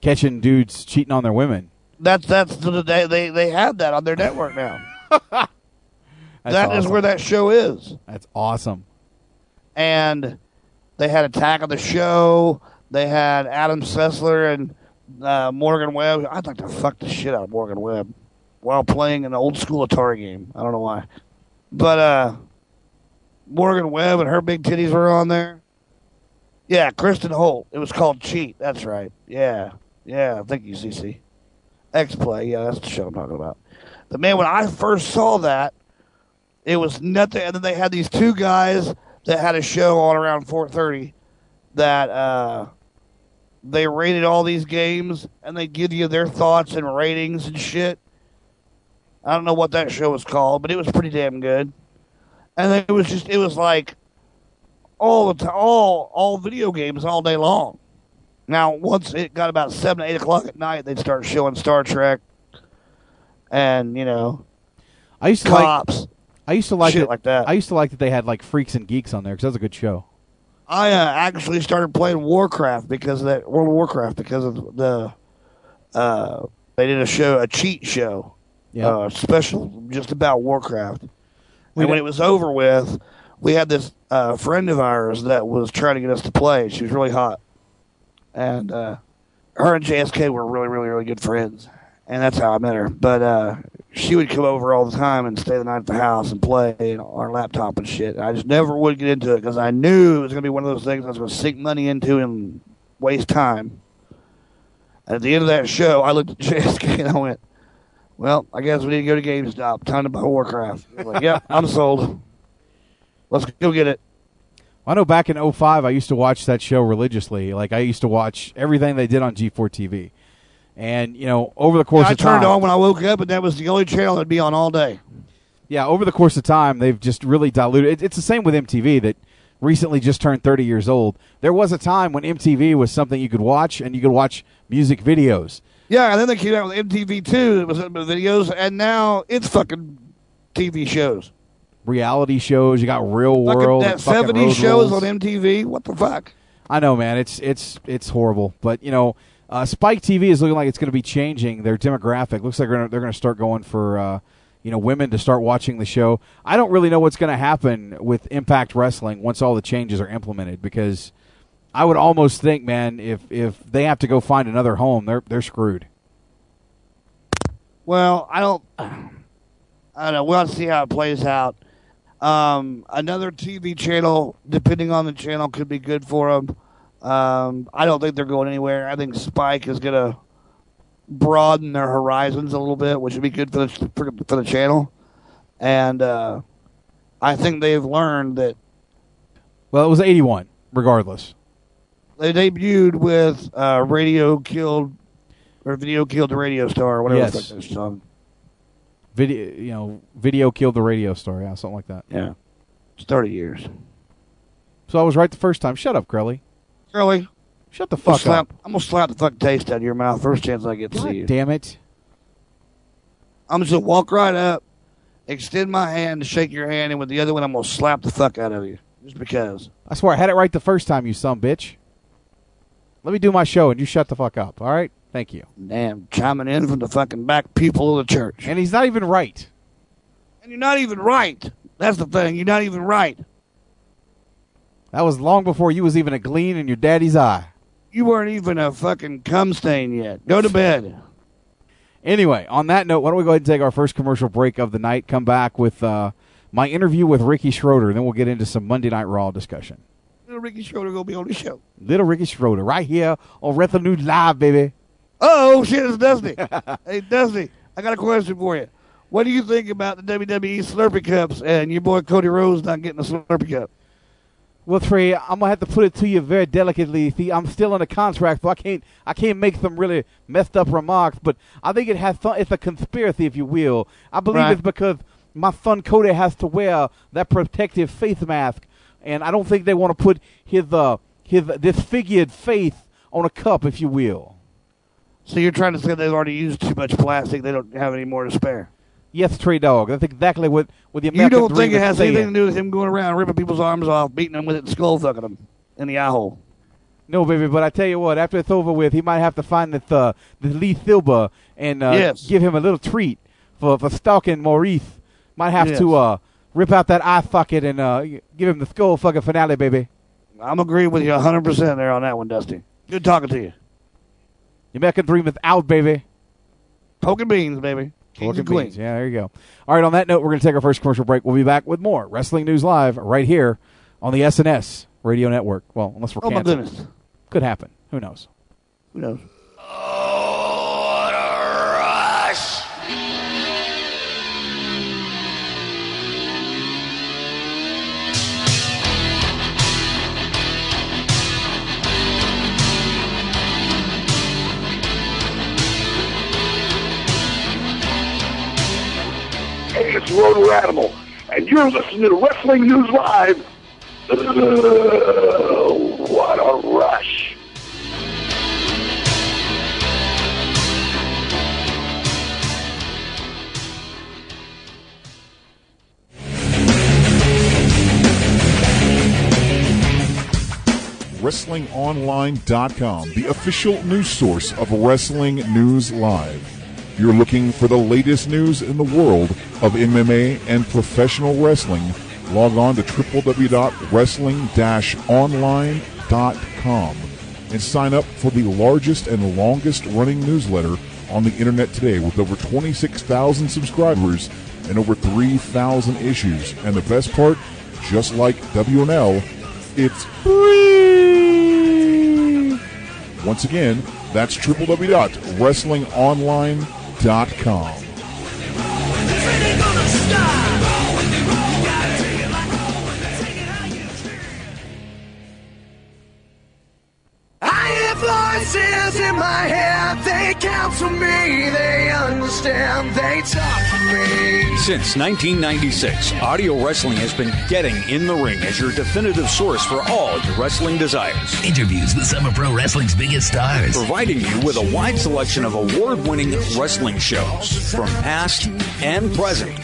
catching dudes cheating on their women. That's that's the, they they they have that on their network now. <laughs> That's That is awesome. where that show is. That's awesome. and they had Attack of the Show. They had Adam Sessler and uh, Morgan Webb. I'd like to fuck the shit out of Morgan Webb while playing an old school Atari game. I don't know why, but uh, Morgan Webb and her big titties were on there. Yeah, Kristen Holt. It was called Cheat. That's right. Yeah, yeah. Thank you, CC. X Play. Yeah, that's the show I'm talking about. But man, when I first saw that, it was nothing. And then they had these two guys that had a show on around 4:30 that uh, they rated all these games and they give you their thoughts and ratings and shit. I don't know what that show was called, but it was pretty damn good. And it was just it was like all the time, all all video games all day long. Now, once it got about seven, eight o'clock at night, they'd start showing Star Trek, and you know, I used to cops. like. I used to like shit it- like that. I used to like that they had like freaks and geeks on there because that was a good show. I uh, actually started playing Warcraft because of that World of Warcraft because of the uh, they did a show, a cheat show, Yeah. uh, special just about Warcraft. We and when it was over with, we had this uh, friend of ours that was trying to get us to play. She was really hot, and uh, her and JSK were really, really, really good friends, and that's how I met her. But uh, she would come over all the time and stay the night at the house and play on our laptop and shit. I just never would get into it because I knew it was going to be one of those things I was going to sink money into and waste time. And at the end of that show, I looked at <laughs> JSK and I went, "Well, I guess we need to go to GameStop. Time to buy Warcraft." Like, "Yep, <laughs> I'm sold. Let's go get it." I know back in 05, I used to watch that show religiously. Like I used to watch everything they did on G4 TV, and you know over the course I of time, I turned on when I woke up, and that was the only channel that'd be on all day. yeah, over the course of time, they've just really diluted. It, it's the same with MTV that recently just turned 30 years old. There was a time when MTV was something you could watch, and you could watch music videos. Yeah, and then they came out with MTV two. It was videos, and now it's fucking TV shows. reality shows. You got Real Fucking World, that and fucking seventy Road shows Rules. on MTV. What the fuck? I know, man. It's it's it's horrible, but you know, uh, Spike TV is looking like it's going to be changing their demographic. Looks like they're going to start going for uh, you know women to start watching the show. I don't really know what's going to happen with Impact Wrestling once all the changes are implemented because I would almost think, man, if if they have to go find another home, they're they're screwed. Well, I don't. <clears throat> I don't know. We'll see how it plays out. Um, another TV channel, depending on the channel, could be good for them. Um, I don't think they're going anywhere. I think Spike is going to broaden their horizons a little bit, which would be good for the for, for the channel. And uh, I think they've learned that Well, it was 81, regardless. they debuted with uh, Radio Killed or Video Killed the Radio Star or whatever Yes. the fuck this song. Video, you know, video killed the radio star. Yeah, something like that. Yeah. It's 30 years. So I was right the first time. Shut up, Crowley. Curly, Shut the fuck slap, up. I'm gonna slap the fuck taste out of your mouth first chance I get to God see you. damn it. I'm just gonna walk right up, extend my hand to shake your hand, and with the other one, I'm gonna slap the fuck out of you. Just because. I swear I had it right the first time, you some bitch. Let me do my show and you shut the fuck up, all right? Thank you. Damn, chiming in from the fucking back people of the church. And he's not even right. And you're not even right. That's the thing. You're not even right. That was long before you was even a gleam in your daddy's eye. You weren't even a fucking cum stain yet. Go to bed. Anyway, on that note, why don't we go ahead and take our first commercial break of the night? Come back with uh, my interview with Ricky Schroder, then we'll get into some Monday Night Raw discussion. Little Ricky Schroder gonna be on the show. Little Ricky Schroder, right here on Wrestling News Live, baby. Oh shit, it's Dusty. <laughs> hey Dusty, I got a question for you. What do you think about the WWE Slurpee cups and your boy Cody Rhodes not getting a Slurpee cup? Well, Trey, I'm gonna have to put it to you very delicately. See, I'm still under contract, so I can't I can't make some really messed up remarks. But I think it has some, it's a conspiracy, if you will. I believe Right. it's because my son Cody has to wear that protective face mask, and I don't think they want to put his uh his disfigured face on a cup, if you will. So you're trying to say they've already used too much plastic, they don't have any more to spare. Yes, Trey Dog. That's exactly what what the American You don't think it has saying. anything to do with him going around ripping people's arms off, beating them with it, and skull fucking them in the eye hole? No, baby, but I tell you what, after it's over with, he might have to find this, uh, this Lee Silva and uh, Yes. give him a little treat for, for stalking Maryse. Might have Yes. to uh, rip out that eye socket and uh, give him the skull fucking finale, baby. I'm agreeing with you 100% there on that one, Dusty. Good talking to you. The American dream is out, baby. Poking beans, baby. Pork and and queens. beans. Yeah, there you go. All right, on that note, we're going to take our first commercial break. We'll be back with more Wrestling News Live right here on the SNS Radio Network. Well, unless we're Oh, my goodness. Could happen. Who knows? Who knows? It's Roto Animal, and you're listening to Wrestling News Live. Ugh, what a rush. WrestlingOnline.com, the official news source of Wrestling News Live. You're looking for the latest news in the world of MMA and professional wrestling. Log on to www.wrestling-online.com and sign up for the largest and longest running newsletter on the internet today with over 26,000 subscribers and over 3,000 issues. And the best part, just like WNL, it's free. Once again, that's www.wrestlingonline.com. I head, they counsel me, they understand, they talk to me. Since 1996, Audio Wrestling has been getting in the ring as your definitive source for all your wrestling desires. Interviews with some of pro wrestling's biggest stars. Providing you with a wide selection of award winning wrestling shows from past and present,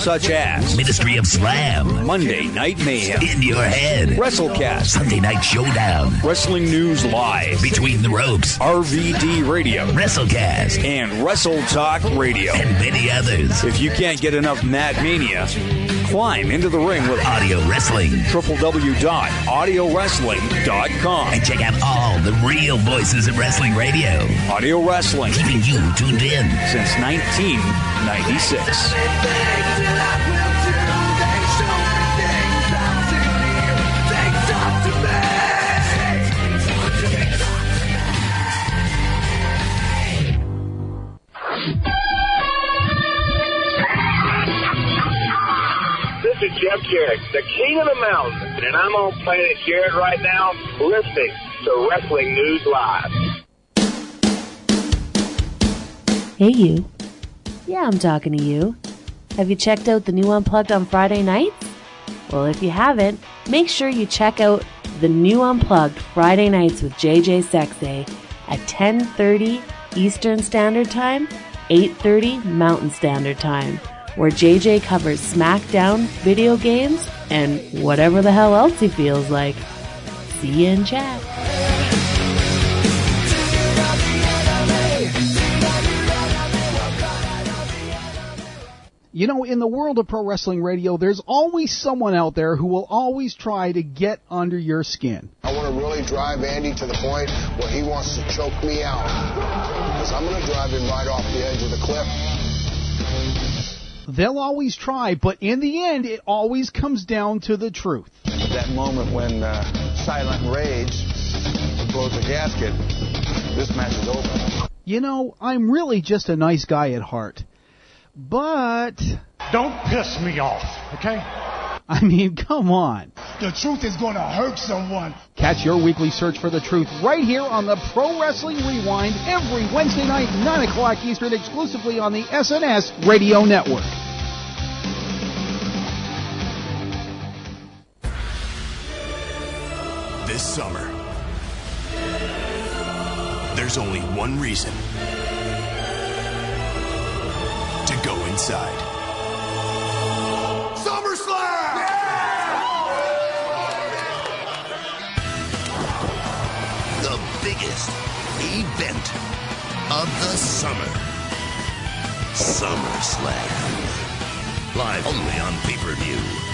such as Ministry of Slam, Monday Night Mayhem, In Your Head, WrestleCast, Sunday Night Showdown, Wrestling News Live, Between the Ropes, RVD Radio, WrestleCast, and Wrestle Talk Radio, and many others. If you can't get enough Mad Mania, climb into the ring with Audio Wrestling. www.audiowrestling.com. And check out all the real voices of wrestling radio. Audio Wrestling. Keeping you tuned in. Since 1996. Is Jeff king of the mountain, and I'm on planet Jared right now, listening to Wrestling News Live. Hey, you. Yeah, I'm talking to you. Have you checked out the new Unplugged on Friday nights? Well, if you haven't, make sure you check out the new Unplugged Friday nights with JJ Sexay at 10:30 Eastern Standard Time, 8:30 Mountain Standard Time, where JJ covers SmackDown, video games, and whatever the hell else he feels like. See you in chat. You know, in the world of pro wrestling radio, there's always someone out there who will always try to get under your skin. I want to really drive Andy to the point where he wants to choke me out. Because I'm going to drive him right off the edge of the cliff. They'll always try, but in the end, it always comes down to the truth. That moment when uh, Silent Rage blows the gasket, this match is over. You know, I'm really just a nice guy at heart. But. Don't piss me off, okay? <laughs> I mean, come on. The truth is going to hurt someone. Catch your weekly search for the truth right here on the Pro Wrestling Rewind every Wednesday night, 9 o'clock Eastern, exclusively on the SNS Radio Network. This summer, there's only one reason to go inside. SummerSlam! The biggest event of the summer. SummerSlam. Live only on pay-per-view.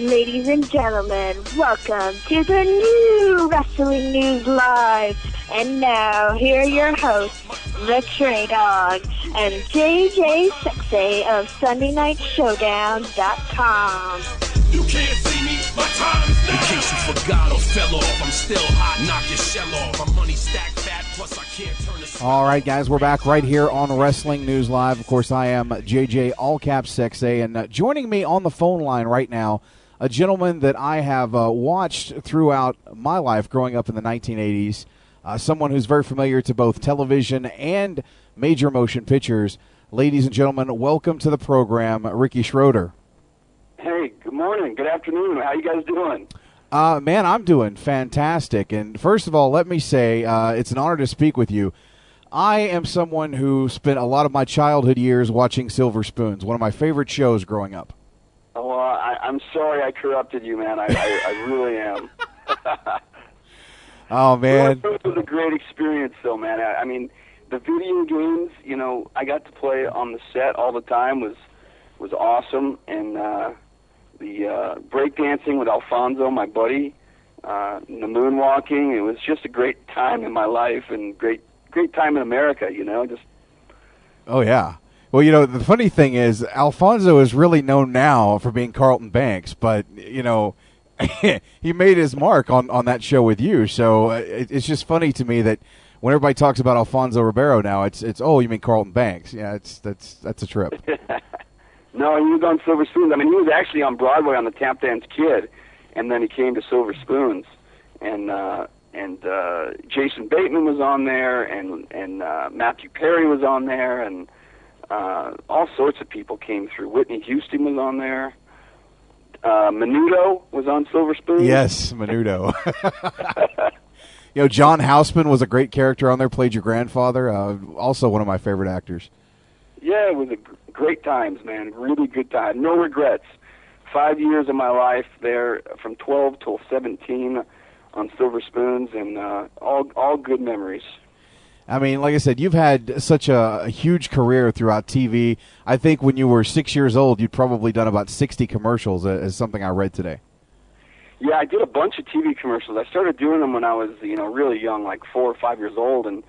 Ladies and gentlemen, welcome to the new Wrestling News Live. And now, here are your hosts, the Trey Dog and JJ Sexay of SundayNightShowdown.com. You can't see me, my time is now. In case you forgot or fell off, I'm still hot, knock your shell off. My money stacked fat, plus I can't turn this. All right, guys, we're back right here on Wrestling News Live. Of course, I am JJ All Caps Sexay, and uh, joining me on the phone line right now, a gentleman that I have uh, watched throughout my life growing up in the 1980s, uh, someone who's very familiar to both television and major motion pictures. Ladies and gentlemen, welcome to the program, Ricky Schroder. Hey, good morning, good afternoon. How you guys doing? Uh, man, I'm doing fantastic. And first of all, let me say uh, it's an honor to speak with you. I am someone who spent a lot of my childhood years watching Silver Spoons, one of my favorite shows growing up. I, I'm sorry I corrupted you, man. I, I, I really am. <laughs> Oh man, it was a great experience, though, man. I, I mean, the video games, you know, I got to play on the set all the time was was awesome, and uh, the uh, breakdancing with Alfonso, my buddy, uh, the moonwalking. It was just a great time in my life, and great great time in America. You know, just Oh yeah. Well, you know, the funny thing is, Alfonso is really known now for being Carlton Banks, but you know, <laughs> he made his mark on on that show with you. So uh, it, it's just funny to me that when everybody talks about Alfonso Ribeiro now, it's it's oh, you mean Carlton Banks? Yeah, it's that's that's a trip. <laughs> No, he was on Silver Spoons. I mean, he was actually on Broadway on the Tap Dance Kid, and then he came to Silver Spoons, and uh, and uh, Jason Bateman was on there, and and uh, Matthew Perry was on there, and uh, all sorts of people came through. Whitney Houston was on there. Uh, Menudo was on Silver Spoons. yes, Menudo. <laughs> you know, John Houseman was a great character on there. Played your grandfather. Uh, also one of my favorite actors. Yeah, it was a great times, man. Really good time. No regrets. Five years of my life there, from 12 till 17, on Silver Spoons, and uh, all all good memories. I mean, like I said, you've had such a, a huge career throughout TV. I think when you were six years old, you'd probably done about sixty commercials, uh, as something I read today. Yeah, I did a bunch of TV commercials. I started doing them when I was, you know, really young, like four or five years old, and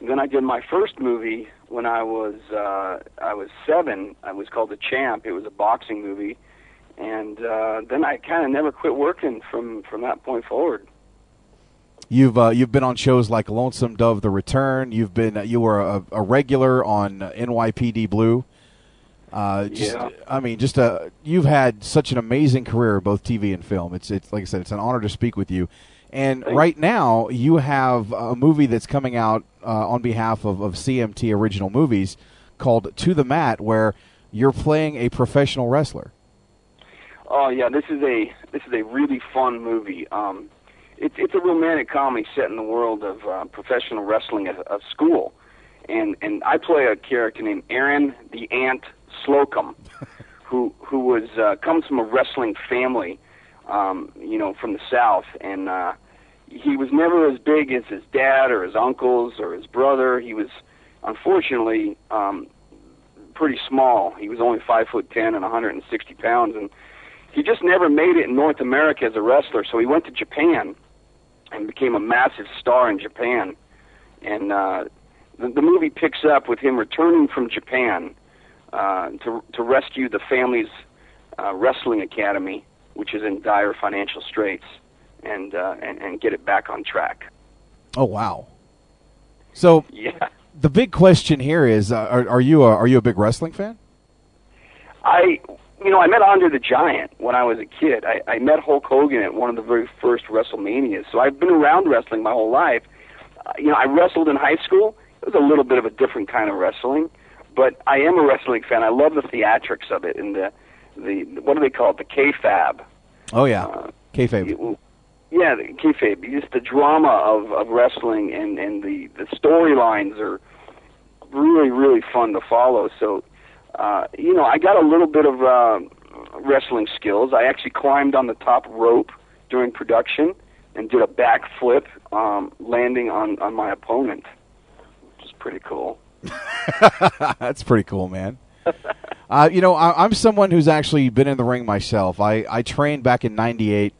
then I did my first movie when I was uh, I was seven. It was called The Champ. It was a boxing movie, and uh, then I kind of never quit working from from that point forward. You've uh, you've been on shows like Lonesome Dove: The Return. You've been uh, you were a, a regular on uh, NYPD Blue. Uh, just, Yeah. I mean, just uh, you've had such an amazing career, both TV and film. It's it's like I said, it's an honor to speak with you. And right now, you have a movie that's coming out uh, on behalf of, of CMT Original Movies called To the Mat, where you're playing a professional wrestler. Oh yeah, this is a this is a really fun movie. Um, it's it's a romantic comedy set in the world of uh, professional wrestling at of school, and and I play a character named Aaron the Ant Slocum, <laughs> who who was uh, comes from a wrestling family, um, you know, from the South, and uh, he was never as big as his dad or his uncles or his brother. He was unfortunately um, pretty small. He was only five foot ten and 160 pounds, and he just never made it in North America as a wrestler. So he went to Japan and became a massive star in Japan. And uh, the, the movie picks up with him returning from Japan uh, to to rescue the family's uh, wrestling academy, which is in dire financial straits, and uh, and, and get it back on track. Oh wow! So Yeah. the big question here is: uh, are, are you a, are you a big wrestling fan? I, you know, I met Andre the Giant when I was a kid. I, I met Hulk Hogan at one of the very first WrestleManias. So I've been around wrestling my whole life. Uh, you know, I wrestled in high school. It was a little bit of a different kind of wrestling, but I am a wrestling fan. I love the theatrics of it and the the what do they call it? The kayfabe. Oh yeah, Uh, kayfabe. Yeah, the kayfabe. Just the drama of of wrestling and and the the storylines are really really fun to follow. So, uh, you know, I got a little bit of uh, wrestling skills. I actually climbed on the top rope during production and did a backflip, um, landing on on my opponent, which is pretty cool. <laughs> That's pretty cool, man. <laughs> uh, you know, I, I'm someone who's actually been in the ring myself. I, I trained back in '98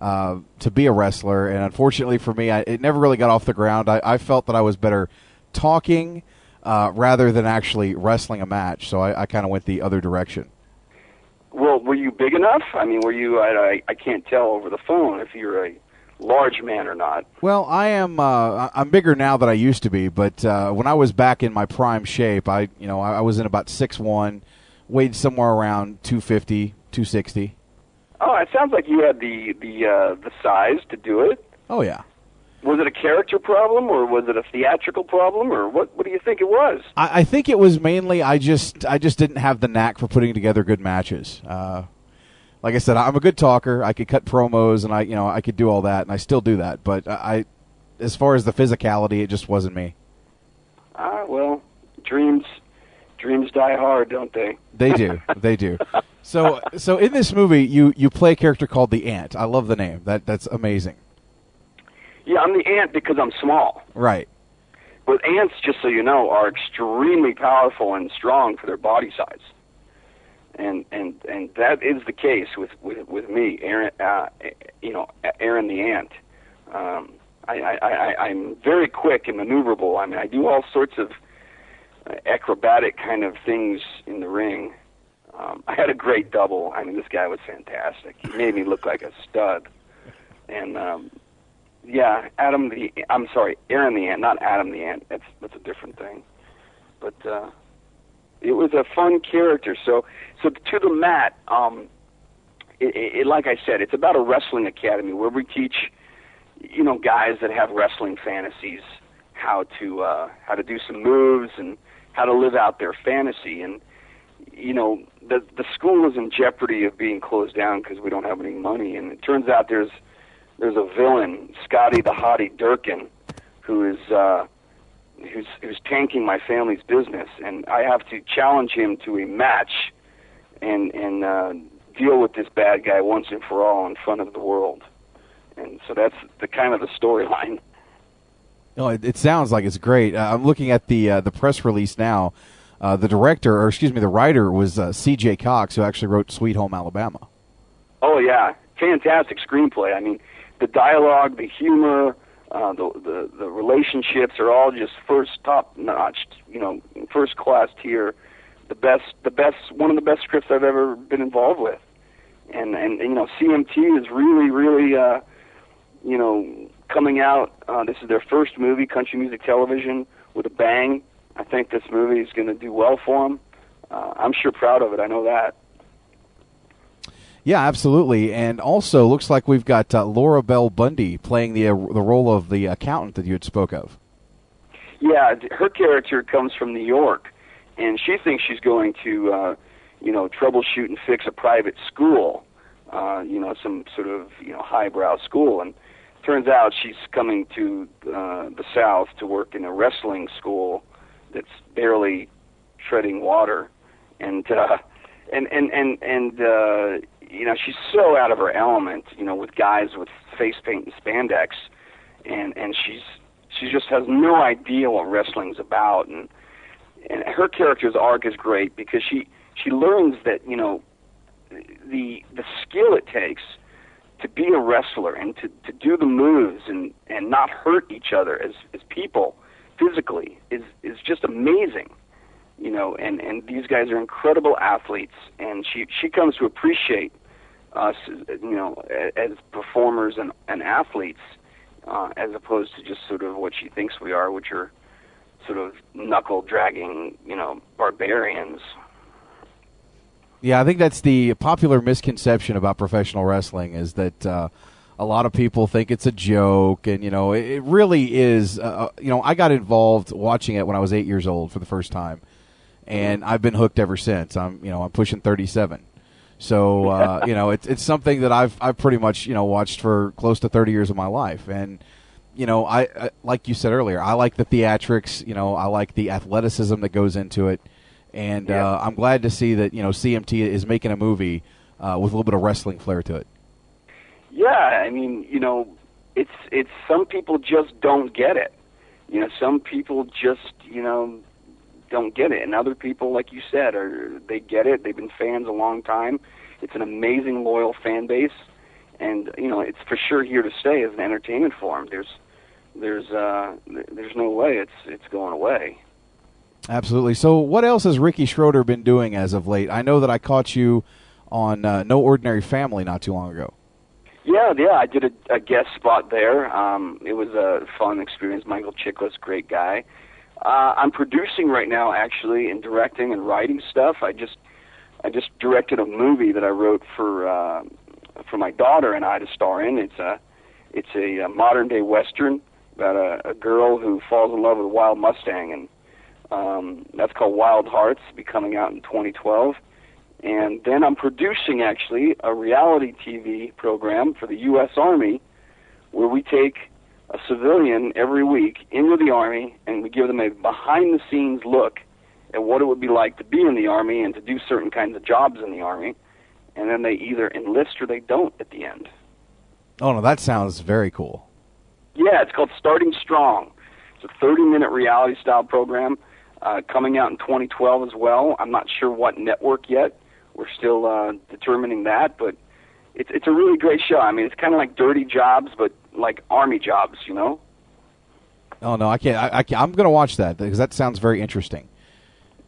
uh, to be a wrestler, and unfortunately for me, I, it never really got off the ground. I, I felt that I was better talking uh, rather than actually wrestling a match, so I, I kind of went the other direction. Well, were you big enough? I mean, were you? I, I, I can't tell over the phone if you're a large man or not. Well, I am. Uh, I'm bigger now than I used to be, but uh, when I was back in my prime shape, I you know I, I was in about six one, weighed somewhere around 250, 260. Oh, it sounds like you had the the uh, the size to do it. Oh yeah. Was it a character problem or was it a theatrical problem or what? What do you think it was? I, I think it was mainly I just I just didn't have the knack for putting together good matches. Uh, like I said, I'm a good talker. I could cut promos, and I you know I could do all that, and I still do that. But I, as far as the physicality, it just wasn't me. Ah, well, dreams dreams die hard, don't they? They do, <laughs> they do. So so in this movie, you you play a character called the Ant. I love the name. That that's amazing. Yeah, I'm the ant because I'm small. Right. But ants, just so you know, are extremely powerful and strong for their body size. And and and that is the case with with with me, Aaron. Uh, you know, Aaron the ant. Um, I, I, I I'm very quick and maneuverable. I mean, I do all sorts of uh, acrobatic kind of things in the ring. Um, I had a great double. I mean, this guy was fantastic. He made me look like a stud. And um, yeah, Adam the I'm sorry, Aaron the ant, not Adam the ant. That's that's a different thing. But uh, it was a fun character. So so to the mat. Um, it, it, like I said, it's about a wrestling academy where we teach, you know, guys that have wrestling fantasies how to uh, how to do some moves and how to live out their fantasy. And you know, the the school is in jeopardy of being closed down because we don't have any money. And it turns out there's there's a villain, Scotty the Hottie Durkin, who is uh, who's who's tanking my family's business, and I have to challenge him to a match, and and uh, deal with this bad guy once and for all in front of the world. And so that's the kind of the storyline. No, it, it sounds like it's great. Uh, I'm looking at the uh, the press release now. Uh, the director, or excuse me, the writer was uh, C.J. Cox, who actually wrote Sweet Home Alabama. Oh yeah, fantastic screenplay. I mean, the dialogue, the humor, uh, the, the the relationships are all just first top notch. You know, first class tier. The best, the best, one of the best scripts I've ever been involved with. and and, and you know CMT is really really uh, you know coming out. Uh, this is their first movie, country music television, with a bang. I think this movie is going to do well for them. Uh, I'm sure proud of it. I know that. Yeah, absolutely. And also, looks like we've got uh, Laura Bell Bundy playing the uh, the role of the accountant that you had spoke of. Yeah, her character comes from New York, and she thinks she's going to, uh, you know, troubleshoot and fix a private school, uh, you know, some sort of you know highbrow school, and turns out she's coming to uh, the South to work in a wrestling school that's barely treading water, and uh, and and and and uh, you know she's so out of her element, you know, with guys with face paint and spandex, and and she's she just has no idea what wrestling's about, and and her character's arc is great because she she learns that you know the the skill it takes to be a wrestler and to, to do the moves and, and not hurt each other as, as people physically is, is just amazing. You know, and, and these guys are incredible athletes and she, she comes to appreciate us, you know, as performers and, and athletes, uh, as opposed to just sort of what she thinks we are, which are sort of knuckle dragging, you know, barbarians. Yeah, I think that's the popular misconception about professional wrestling is that uh, a lot of people think it's a joke, and you know, it, really is. Uh, uh you know, I got involved watching it when I was eight years old for the first time, and I've been hooked ever since. I'm, you know, I'm pushing 37. So uh, <laughs> you know, it's it's something that I've I've pretty much you know watched for close to 30 years of my life, and you know, I, I like you said earlier, I like the theatrics. You know, I like the athleticism that goes into it and Yeah. uh, I'm glad to see that you know CMT is making a movie uh, with a little bit of wrestling flair to it. Yeah, I mean, you know, it's it's some people just don't get it. You know, some people just, you know, don't get it. And other people, like you said, are they get it. They've been fans a long time. It's an amazing loyal fan base and you know, it's for sure here to stay as an entertainment form. There's there's uh there's no way it's it's going away. Absolutely. So, what else has Ricky Schroder been doing as of late? I know that I caught you on uh, No Ordinary Family not too long ago. Yeah, yeah, I did a, a guest spot there. Um, it was a fun experience. Michael Chiklis, great guy. Uh, I'm producing right now, actually, and directing and writing stuff. I just, I just directed a movie that I wrote for uh, for my daughter and I to star in. It's a, it's a, uh modern day western about a, a girl who falls in love with a wild Mustang, and um, that's called Wild Hearts. Be coming out in 2012. And then I'm producing actually a reality TV program for the U.S. Army where we take a civilian every week into the Army and we give them a behind the scenes look at what it would be like to be in the Army and to do certain kinds of jobs in the Army. And then they either enlist or they don't at the end. Oh no, that sounds very cool. Yeah, it's called Starting Strong. It's a 30 minute reality style program uh, coming out in 2012 as well. I'm not sure what network yet. We're still uh, determining that, but it's it's a really great show. I mean, it's kind of like Dirty Jobs, but like Army jobs, you know. Oh no, I can't. I, I can't I'm going to watch that because that sounds very interesting.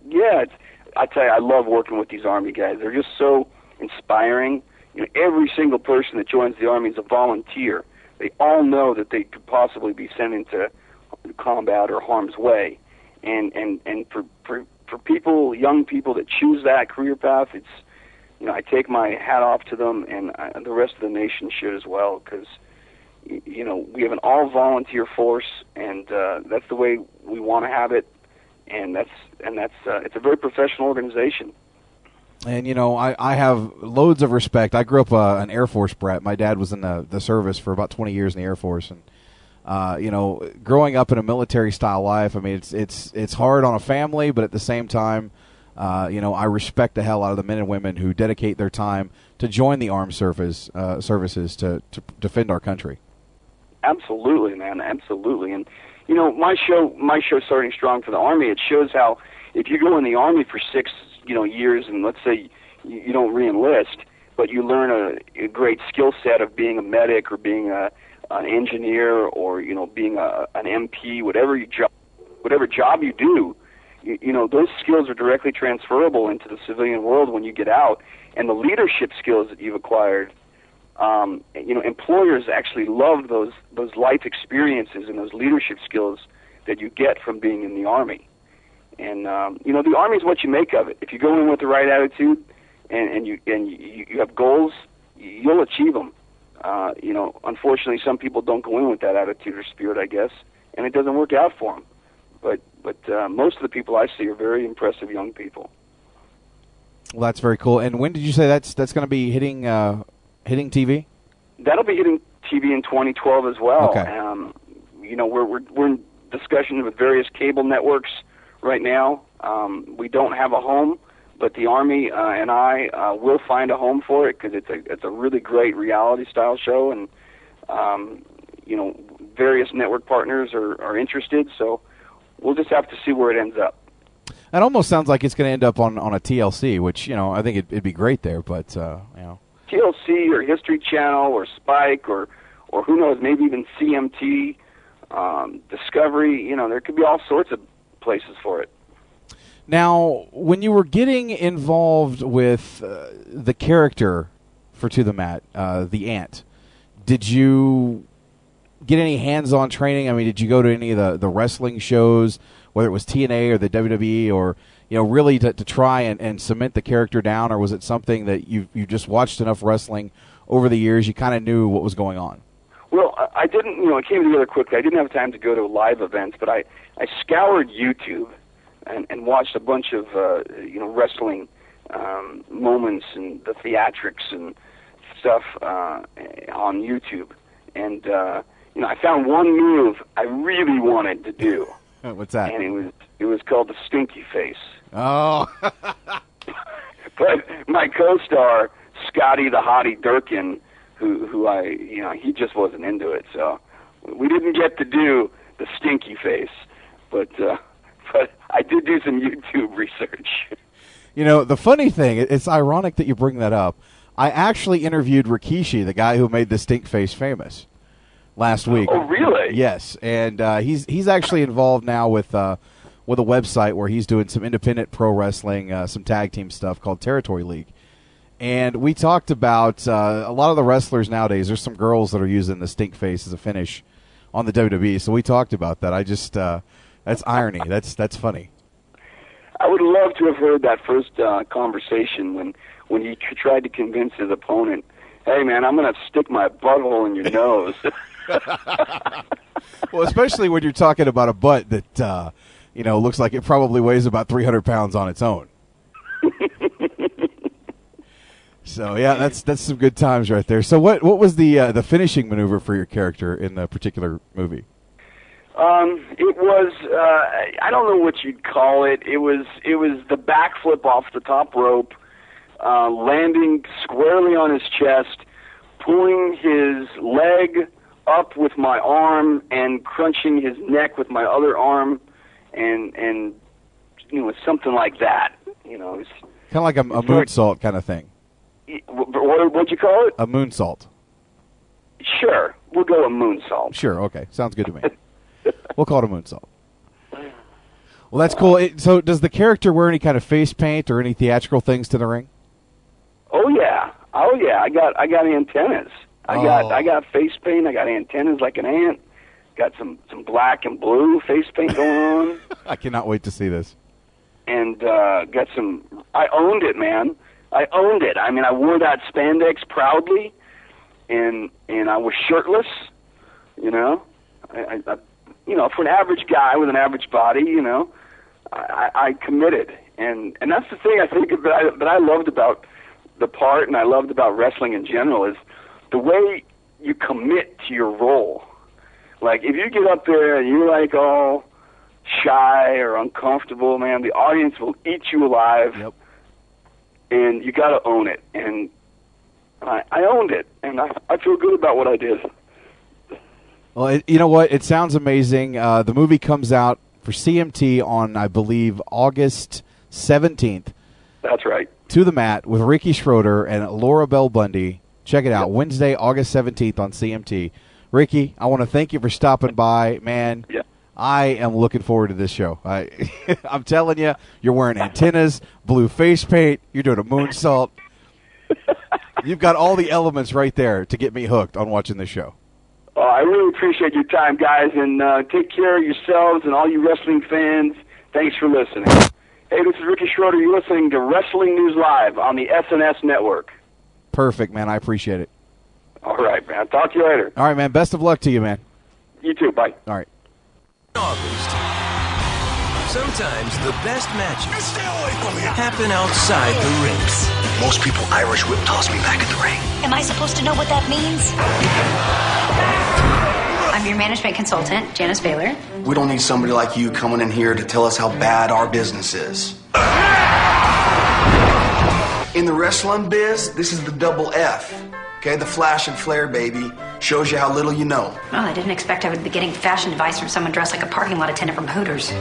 Yeah, it's, I tell you, I love working with these Army guys. They're just so inspiring. You know, every single person that joins the Army is a volunteer. They all know that they could possibly be sent into combat or harm's way, and and and for for for people, young people that choose that career path, it's you know I take my hat off to them, and I, the rest of the nation should as well, because you know we have an all volunteer force, and uh, that's the way we want to have it, and that's and that's uh, it's a very professional organization. And you know, I, I have loads of respect. I grew up uh, an Air Force brat. My dad was in the the service for about 20 years in the Air Force, and uh, you know, growing up in a military style life, I mean, it's it's it's hard on a family, but at the same time, uh, you know, I respect the hell out of the men and women who dedicate their time to join the armed service uh, services to to defend our country. Absolutely, man, absolutely. And you know, my show, my show, starting strong for the army, it shows how if you go in the army for six, you know, years, and let's say you, you don't reenlist, but you learn a, a great skill set of being a medic or being a an engineer or you know being a an MP, whatever you job, whatever job you do, you, you know those skills are directly transferable into the civilian world when you get out, and the leadership skills that you've acquired. Um, you know, employers actually love those those life experiences and those leadership skills that you get from being in the army. And um, you know, the army is what you make of it. If you go in with the right attitude and, and you and you, you have goals, you'll achieve them. Uh, you know, unfortunately, some people don't go in with that attitude or spirit, I guess, and it doesn't work out for them. But but uh, most of the people I see are very impressive young people. Well, that's very cool. And when did you say that's that's going to be hitting uh, hitting TV? That'll be hitting TV in 2012 as well. Okay. Um, you know, we're we're we're in discussions with various cable networks right now. Um, we don't have a home, but the Army uh, and I uh, will find a home for it because it's a it's a really great reality style show, and um, you know, various network partners are are interested. So we'll just have to see where it ends up. It almost sounds like it's going to end up on on a TLC, which you know I think it'd, it'd be great there. But uh, you know, TLC or History Channel or Spike or or who knows, maybe even CMT, um, Discovery. You know, there could be all sorts of places for it. Now, when you were getting involved with uh, the character for To the Mat, uh, the Ant, did you get any hands-on training? I mean, did you go to any of the, the wrestling shows, whether it was TNA or the WWE, or you know, really to, to try and, and cement the character down, or was it something that you you just watched enough wrestling over the years, you kind of knew what was going on? Well, I- I didn't, you know, it came together quickly. I didn't have time to go to live events, but I, I scoured YouTube and, and watched a bunch of, uh, you know, wrestling um, moments and the theatrics and stuff uh, on YouTube. And, uh, you know, I found one move I really wanted to do. <laughs> What's that? And it was, it was called the stinky face. Oh, <laughs> but my co-star Scotty the Hottie Durkin, who who I you know he just wasn't into it, so we didn't get to do the stinky face, but uh, <laughs> but I did do some YouTube research. You know, the funny thing, it's ironic that you bring that up. I actually interviewed Rikishi, the guy who made the stink face famous, last week. Oh, really? Yes, and uh, he's he's actually involved now with uh, with a website where he's doing some independent pro wrestling, uh, some tag team stuff called Territory League. And we talked about uh, a lot of the wrestlers nowadays. There's some girls that are using the stink face as a finish on the WWE. So we talked about that. I just uh, that's irony. That's that's funny. I would love to have heard that first uh, conversation when when he tr- tried to convince his opponent, "Hey, man, I'm going to stick my butthole in your nose." <laughs> well, especially when you're talking about a butt that uh, you know looks like it probably weighs about 300 pounds on its own. <laughs> so yeah, that's that's some good times right there. So what what was the uh, the finishing maneuver for your character in the particular movie? Um, it was uh, I don't know what you'd call it. It was it was the backflip off the top rope, uh, landing squarely on his chest, pulling his leg up with my arm and crunching his neck with my other arm, and and you know something like that. You know, it's, Kind of like a, a moonsault kind of thing. what what what'd you call it? A moonsault. Sure, we'll go a moonsault. Sure. Okay. Sounds good to me. <laughs> we'll call it a moonsault. Well, that's cool. It, so, does the character wear any kind of face paint or any theatrical things to the ring? Oh yeah, oh yeah. I got I got antennas. I Oh. got I got face paint. I got antennas like an ant. Got some some black and blue face paint going on, <laughs> I cannot wait to see this. and uh, got some. I owned it, man. I owned it. I mean, I wore that spandex proudly, and and I was shirtless. You know, I, I, I you know, for an average guy with an average body, you know, I, I I committed, and and that's the thing I think that I, that I loved about the part, and I loved about wrestling in general is the way you commit to your role. Like if you get up there and you're like all shy or uncomfortable, man, the audience will eat you alive. Yep. And you got to own it, and I, I owned it, and I, I feel good about what I did. Well, it, you know what? It sounds amazing. Uh, the movie comes out for CMT on, I believe, August 17th. That's right. To the Mat with Ricky Schroder and Laura Bell Bundy. Check it out. Wednesday, August 17th on CMT. Ricky, I want to thank you for stopping by. Man, Yeah. I am looking forward to this show. I, <laughs> I'm telling you, you're wearing antennas, blue face paint, you're doing a moonsault. You've got all the elements right there to get me hooked on watching this show. Oh, I really appreciate your time, guys, and uh, take care of yourselves and all you wrestling fans. Thanks for listening. Hey, this is Ricky Schroder. You're listening to Wrestling News Live on the SNS Network. Perfect, man. I appreciate it. All right, man. Talk to you later. All right, man. Best of luck to you, man. You too. Bye. All right. August. Sometimes the best matches happen outside the rings. Most people Irish whip toss me back in the ring. Am I supposed to know what that means? I'm your management consultant, Janice Baylor. We don't need somebody like you coming in here to tell us how bad our business is. In the wrestling biz, this is the double F. Okay, the flash and flare, baby. Shows you how little you know. Well, I didn't expect I would be getting fashion advice from someone dressed like a parking lot attendant from Hooters.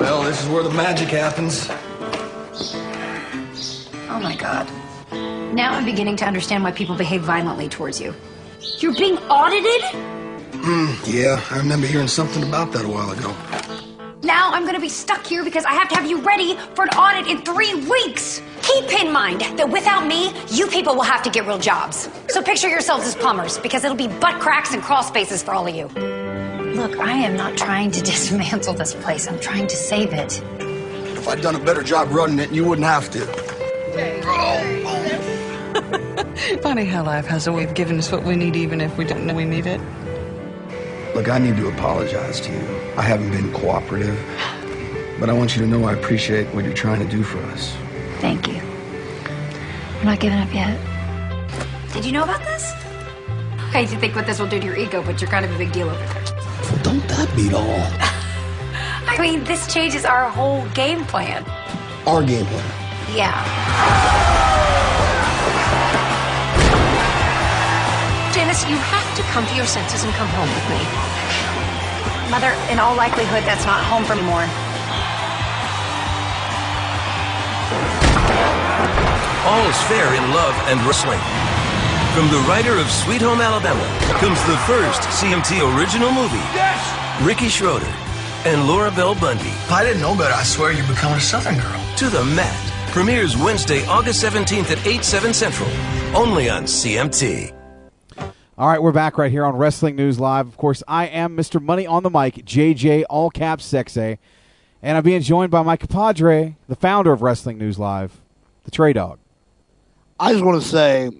Well, this is where the magic happens. Oh my god. Now I'm beginning to understand why people behave violently towards you. You're being audited? Hmm, yeah, I remember hearing something about that a while ago. Now I'm gonna be stuck here because I have to have you ready for an audit in three weeks. Keep in mind that without me, you people will have to get real jobs. So picture yourselves as plumbers because it'll be butt cracks and crawl spaces for all of you. Look, I am not trying to <laughs> dismantle this place. I'm trying to save it. If I'd done a better job running it, you wouldn't have to. Funny how life has a way of giving us what we need even if we don't know we need it. Look, I need to apologize to you. I haven't been cooperative. But I want you to know I appreciate what you're trying to do for us. Thank you. I'm not giving up yet. Did you know about this? I hate to think what this will do to your ego, but you're kind of a big deal over there. Don't that beat all? <laughs> I mean, this changes our whole game plan. Our game plan. Yeah. Janice, you have to come to your senses and come home with me. Mother, in all likelihood, that's not home for me anymore. All is fair in love and wrestling. From the writer of Sweet Home Alabama comes the first CMT original movie. Yes! Ricky Schroder and Laura Bell Bundy. If I didn't know better, I swear you're becoming a Southern girl. To the Mat premieres Wednesday, August 17th at 8, 7 Central. Only on CMT. All right, we're back right here on Wrestling News Live. Of course, I am Mr. Money on the Mic, JJ, all caps sexy. And I'm being joined by my compadre, the founder of Wrestling News Live, the TreyDawg. I just want to say,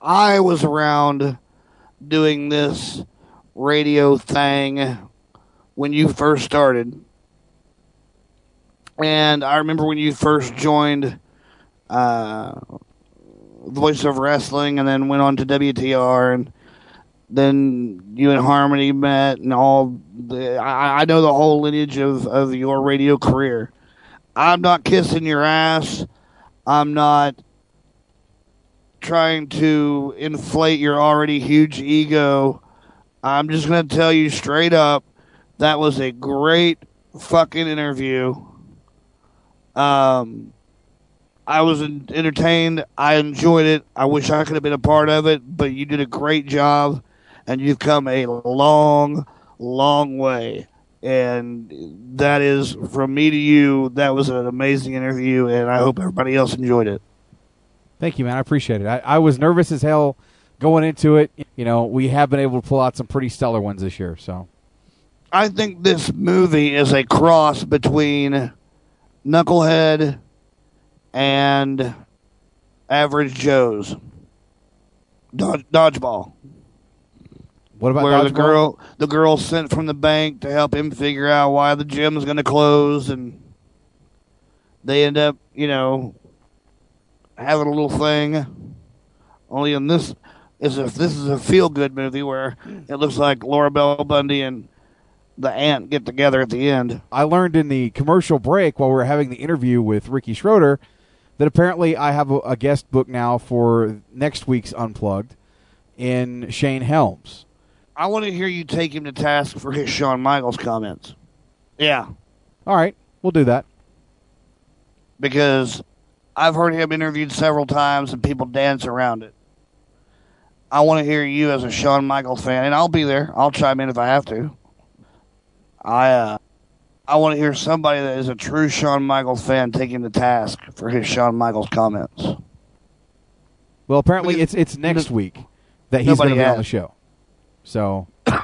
I was around doing this radio thing when you first started. And I remember when you first joined uh, Voice of Wrestling and then went on to WTR and then you and Harmony met and all the, I, I know the whole lineage of, of your radio career. I'm not kissing your ass. I'm not trying to inflate your already huge ego. I'm just going to tell you straight up that was a great fucking interview. Um, I was entertained. I enjoyed it. I wish I could have been a part of it, but you did a great job, and you've come a long, long way. And that is from me to you. That was an amazing interview, and I hope everybody else enjoyed it. Thank you, man. I appreciate it. I, I was nervous as hell going into it. You know, we have been able to pull out some pretty stellar ones this year. So, I think this movie is a cross between Knucklehead and Average Joe's Dodge, Dodgeball. What about where the Dodgeball? girl the girl sent from the bank to help him figure out why the gym is going to close, and they end up, you know, having a little thing. Only in this is if this is a feel good movie where it looks like Laura Bell Bundy and the Ant get together at the end. I learned in the commercial break while we were having the interview with Ricky Schroder that apparently I have a, a guest book now for next week's Unplugged in Shane Helms. I want to hear you take him to task for his Shawn Michaels comments. Yeah, All right, we'll do that. because I've heard him interviewed several times, and people dance around it. I want to hear you as a Shawn Michaels fan, and I'll be there. I'll chime in if I have to. I uh, I want to hear somebody that is a true Shawn Michaels fan taking the task for his Shawn Michaels comments. Well, apparently it's it's next week that he's going to be on the show. So <coughs>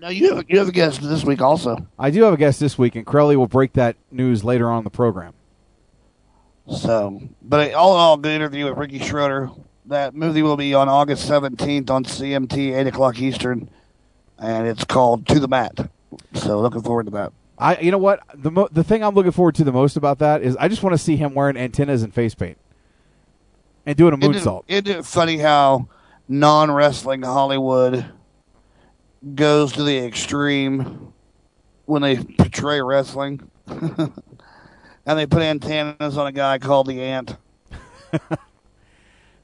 No, you have, you have a guest this week also. I do have a guest this week, and Crowley will break that news later on in the program. So, but all in all, good interview with Ricky Schroder. That movie will be on August 17th on CMT, 8 o'clock Eastern, and it's called To the Mat. So, looking forward to that. I, you know what, the mo- the thing I'm looking forward to the most about that is I just want to see him wearing antennas and face paint and doing a Isn't moonsault. it, isn't it funny how non wrestling Hollywood goes to the extreme when they portray wrestling? <laughs> and they put antennas on a guy called the Ant. <laughs>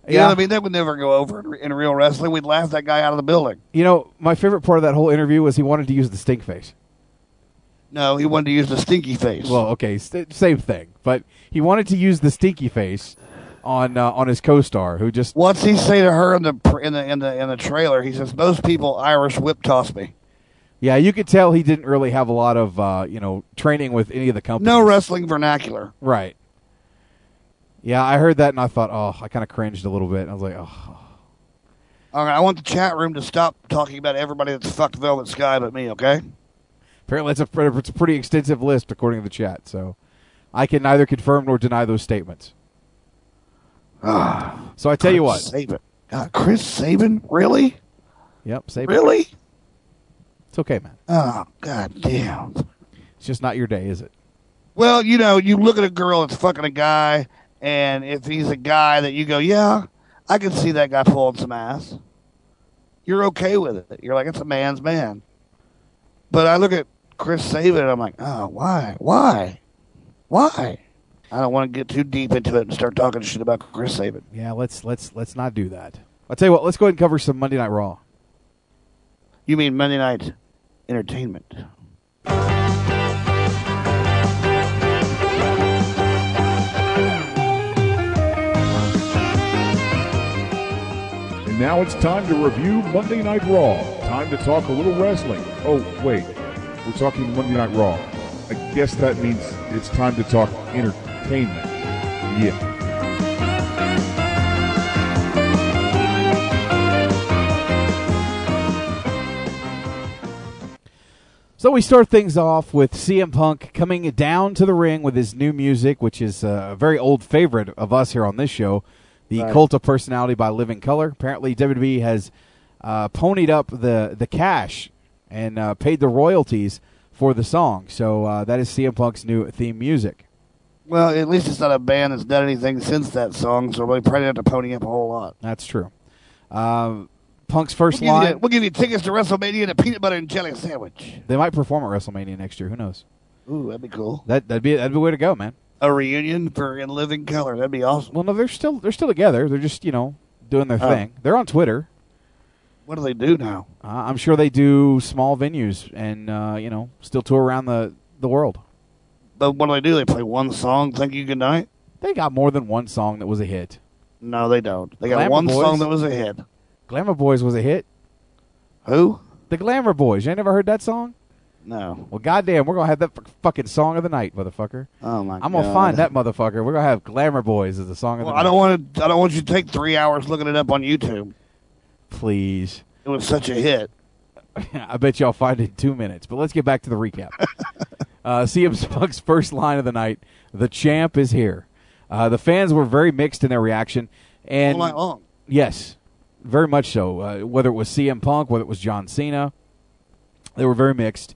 You know Yeah. what I mean? That would never go over in, in real wrestling. We'd laugh that guy out of the building. You know, my favorite part of that whole interview was he wanted to use the stink face. No, he wanted to use the stinky face. Well, okay, st- same thing, but he wanted to use the stinky face on uh, on his co-star, who just What's he say to her in the in the in the in the trailer? He says, "Most people Irish whip toss me." yeah, you could tell he didn't really have a lot of uh, you know training with any of the companies. No wrestling vernacular. Right. Yeah, I heard that and I thought, oh, I kind of cringed a little bit. I was like, oh, All right, I want the chat room to stop talking about everybody that's fucked Velvet Sky but me. Okay. Apparently it's a it's a pretty extensive list according to the chat, so I can neither confirm nor deny those statements. Ah, so I tell you what, Sabin. God, ah, Chris Sabin, really? Yep, Sabin. Really? It's okay, man. Oh, god damn. It's just not your day, is it? Well, you know, you look at a girl that's fucking a guy, and if he's a guy that you go, yeah, I can see that guy pulling some ass. You're okay with it. You're like, it's a man's man. But I look at Chris Sabin, and I'm like, oh, why? Why? Why? I don't want to get too deep into it and start talking shit about Chris Sabin. Yeah, let's let's let's not do that. I'll tell you what. Let's go ahead and cover some Monday Night Raw. You mean Monday Night Entertainment? And now it's time to review Monday Night Raw. Time to talk a little wrestling. Oh, wait. We're talking Monday Night Raw. I guess that means it's time to talk entertainment. Yeah. So we start things off with CM Punk coming down to the ring with his new music, which is uh, a very old favorite of us here on this show, the Right. Cult of Personality by Living Colour. Apparently, WWE has uh, ponied up the the cash and uh, paid the royalties for the song. So uh, that is CM Punk's new theme music. Well, at least it's not a band that's done anything since that song, so they probably have to pony up a whole lot. That's true. Um, Punk's first We'll line. you, we'll give you tickets to WrestleMania and a peanut butter and jelly sandwich. They might perform at WrestleMania next year. Who knows? Ooh, that'd be cool. That that'd be that'd be the way to go, man. A reunion for In Living Color. That'd be awesome. Well, no, they're still they're still together. They're just you know doing their Oh. thing. They're on Twitter. What do they do now? Uh, I'm sure they do small venues and uh, you know still tour around the the world. But what do they do? They play one song, Thank You Good Night? They got more than one song that was a hit. No, they don't. They got Glamour one Boys? song that was a hit. Glamour Boys was a hit. Who? The Glamour Boys. You ain't never heard that song? No. Well, goddamn, we're gonna have that fucking song of the night, motherfucker. Oh my god I'm gonna God. find that motherfucker. We're gonna have Glamour Boys as the song of Well, the I night. don't want to. I don't want you to take three hours looking it up on YouTube. Please. It was such a hit. <laughs> I bet y'all find it in two minutes. But let's get back to the recap. <laughs> uh, CM Punk's first line of the night: "The champ is here." Uh, the fans were very mixed in their reaction, and All night long. yes, very much so. Uh, whether it was CM Punk, whether it was John Cena, they were very mixed.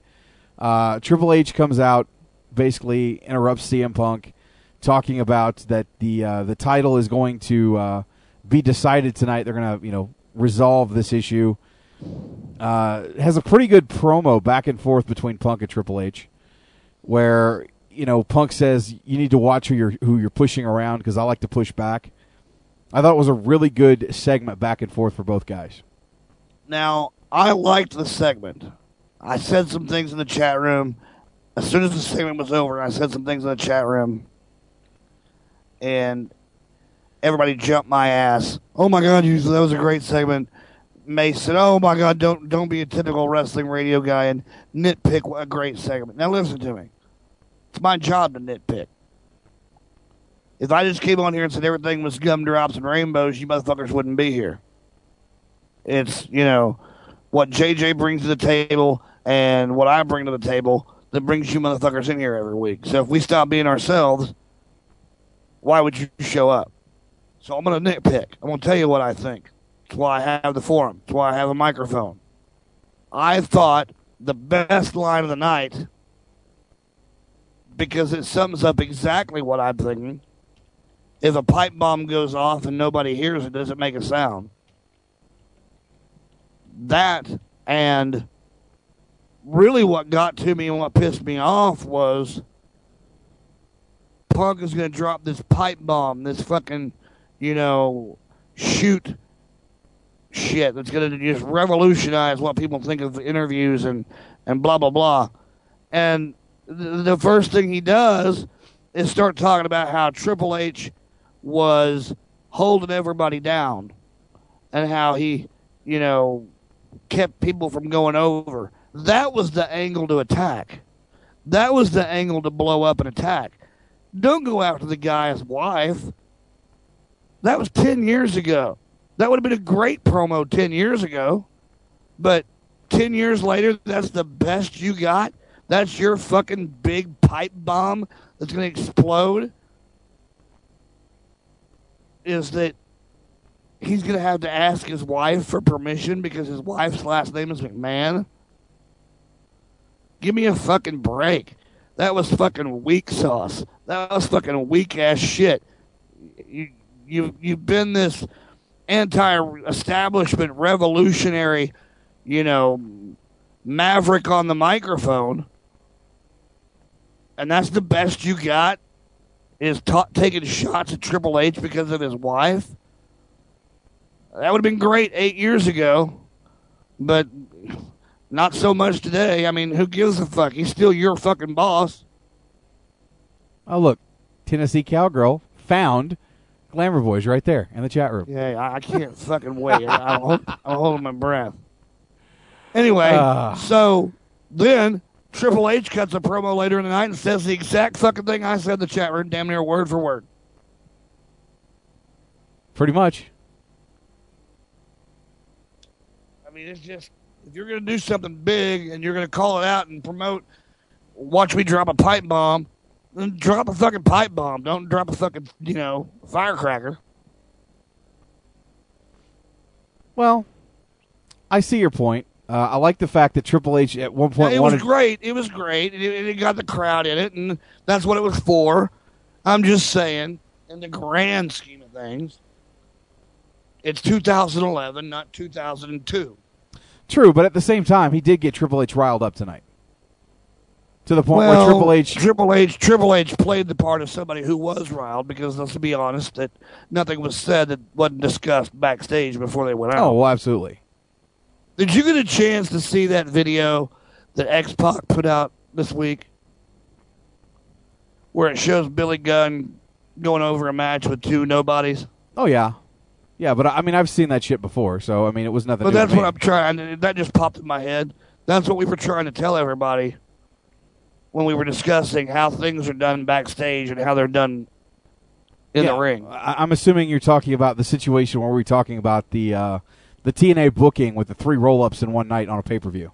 Uh, Triple H comes out, basically interrupts CM Punk, talking about that the uh, the title is going to uh, be decided tonight. They're going to you know resolve this issue. Uh, has a pretty good promo back and forth between Punk and Triple H, where you know Punk says you need to watch who you're who you're pushing around because I like to push back. I thought it was a really good segment back and forth for both guys. Now, I liked the segment. I said some things in the chat room. As soon as the segment was over, I said some things in the chat room. And everybody jumped my ass. Oh my god, you that was a great segment. Mace said, "Oh my god, don't don't be a typical wrestling radio guy and nitpick a great segment." Now listen to me. It's my job to nitpick. If I just came on here and said everything was gumdrops and rainbows, you motherfuckers wouldn't be here. It's, you know, what JJ brings to the table and what I bring to the table that brings you motherfuckers in here every week. So if we stop being ourselves, why would you show up? So I'm going to nitpick. I'm going to tell you what I think. That's why I have the forum. That's why I have a microphone. I thought the best line of the night, because it sums up exactly what I'm thinking. If a pipe bomb goes off and nobody hears it, does it make a sound? That and really what got to me and what pissed me off was Punk is going to drop this pipe bomb, this fucking, you know, shoot shit that's going to just revolutionize what people think of interviews and, and blah, blah, blah. And th- the first thing he does is start talking about how Triple H was holding everybody down and how he, you know, kept people from going over. That was the angle to attack. That was the angle to blow up and attack. Don't go after the guy's wife. That was 10 years ago. That would have been a great promo 10 years ago. But 10 years later, that's the best you got? That's your fucking big pipe bomb that's going to explode? Is that he's going to have to ask his wife for permission because his wife's last name is McMahon? Give me a fucking break. That was fucking weak sauce. That was fucking weak ass shit. You you you've been this anti-establishment revolutionary, you know, maverick on the microphone, and that's the best you got is ta- taking shots at Triple H because of his wife. That would have been great eight years ago, but not so much today. I mean, who gives a fuck? He's still your fucking boss. Oh, look, Tennessee Cowgirl found Glamour Boys right there in the chat room. Yeah, I, I can't <laughs> fucking wait. I'm, hold, I'm holding my breath. Anyway, Ah. so then Triple H cuts a promo later in the night and says the exact fucking thing I said in the chat room, damn near word for word. Pretty much. I mean, it's just if you're going to do something big and you're going to call it out and promote, watch me drop a pipe bomb, drop a fucking pipe bomb. Don't drop a fucking you know firecracker. Well, I see your point. Uh, I like the fact that Triple H at one point it wanted. was great. It was great. It, it got the crowd in it, and that's what it was for. I'm just saying, in the grand scheme of things, it's 2011, not 2002. True, but at the same time, he did get Triple H riled up tonight. To the point well, where Triple H. Triple H, Triple H played the part of somebody who was riled because let's be honest, that nothing was said that wasn't discussed backstage before they went oh, out. Oh, well, absolutely. Did you get a chance to see that video that X Pac put out this week, where it shows Billy Gunn going over a match with two nobodies? Oh yeah, yeah. But I mean, I've seen that shit before, so I mean, it was nothing. But that's what I'm trying. That just popped in my head. That's what we were trying to tell everybody when we were discussing how things are done backstage and how they're done in Yeah, the ring. I, I'm assuming you're talking about the situation where we're talking about the uh, the TNA booking with the three roll ups in one night on a pay per view.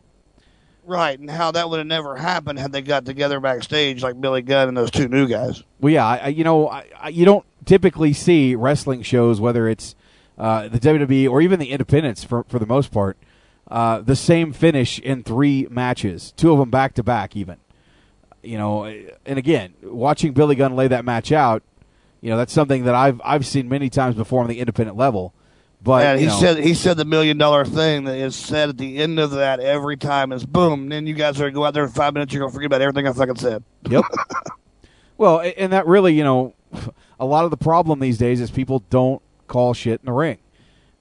Right, and how that would have never happened had they got together backstage like Billy Gunn and those two new guys. Well, yeah, I- you know, I, I, you don't typically see wrestling shows, whether it's uh, the WWE or even the independents, for for the most part, uh, the same finish in three matches, two of them back to back, even. You know, and again, watching Billy Gunn lay that match out, you know, that's something that I've I've seen many times before on the independent level. But you he know, said he said the million dollar thing that is said at the end of that every time is boom. And then you guys are gonna go out there in five minutes. You're gonna forget about everything I fucking said. Yep. <laughs> well, and that really, you know, a lot of the problem these days is people don't call shit in the ring.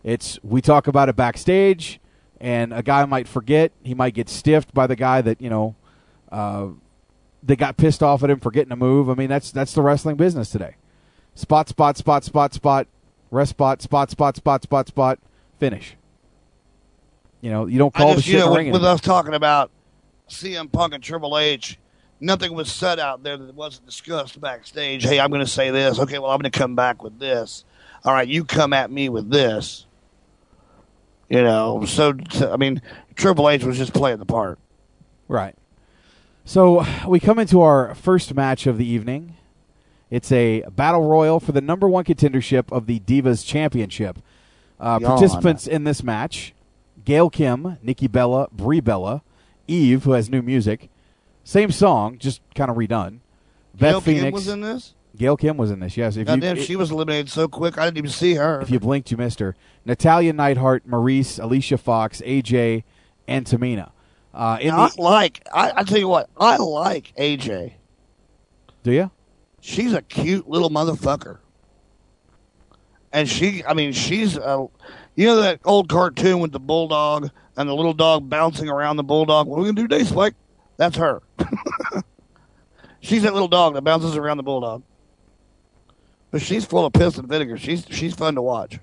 It's we talk about it backstage, and a guy might forget. He might get stiffed by the guy that you know, uh, that got pissed off at him for getting a move. I mean, that's that's the wrestling business today. Spot, spot, spot, spot, spot. rest spot, spot, spot, spot, spot, spot, finish. You know, you don't call I the shit you know, with, with us talking about CM Punk and Triple H, nothing was said out there that wasn't discussed backstage. Hey, I'm going to say this. Okay, well, I'm going to come back with this. All right, you come at me with this. You know, so, I mean, Triple H was just playing the part. Right. So we come into our first match of the evening. It's a battle royal for the number one contendership of the Divas Championship. Uh, participants in this match: Gail Kim, Nikki Bella, Brie Bella, Eve, who has new music, same song, just kind of redone. Gail Beth Kim Phoenix was in this? Gail Kim was in this. Yes. If Goddamn, you, she was eliminated so quick, I didn't even see her. if you blinked, you missed her. Natalya Neidhart, Maryse, Alicia Fox, AJ, and Tamina. Uh, in Now, the, I like, I, I tell you what, I like AJ. do you? She's a cute little motherfucker. And she, I mean, she's, a, you know that old cartoon with the bulldog and the little dog bouncing around the bulldog? What are we to do today, Spike? That's her. <laughs> she's that little dog that bounces around the bulldog. But she's full of piss and vinegar. She's she's fun to watch.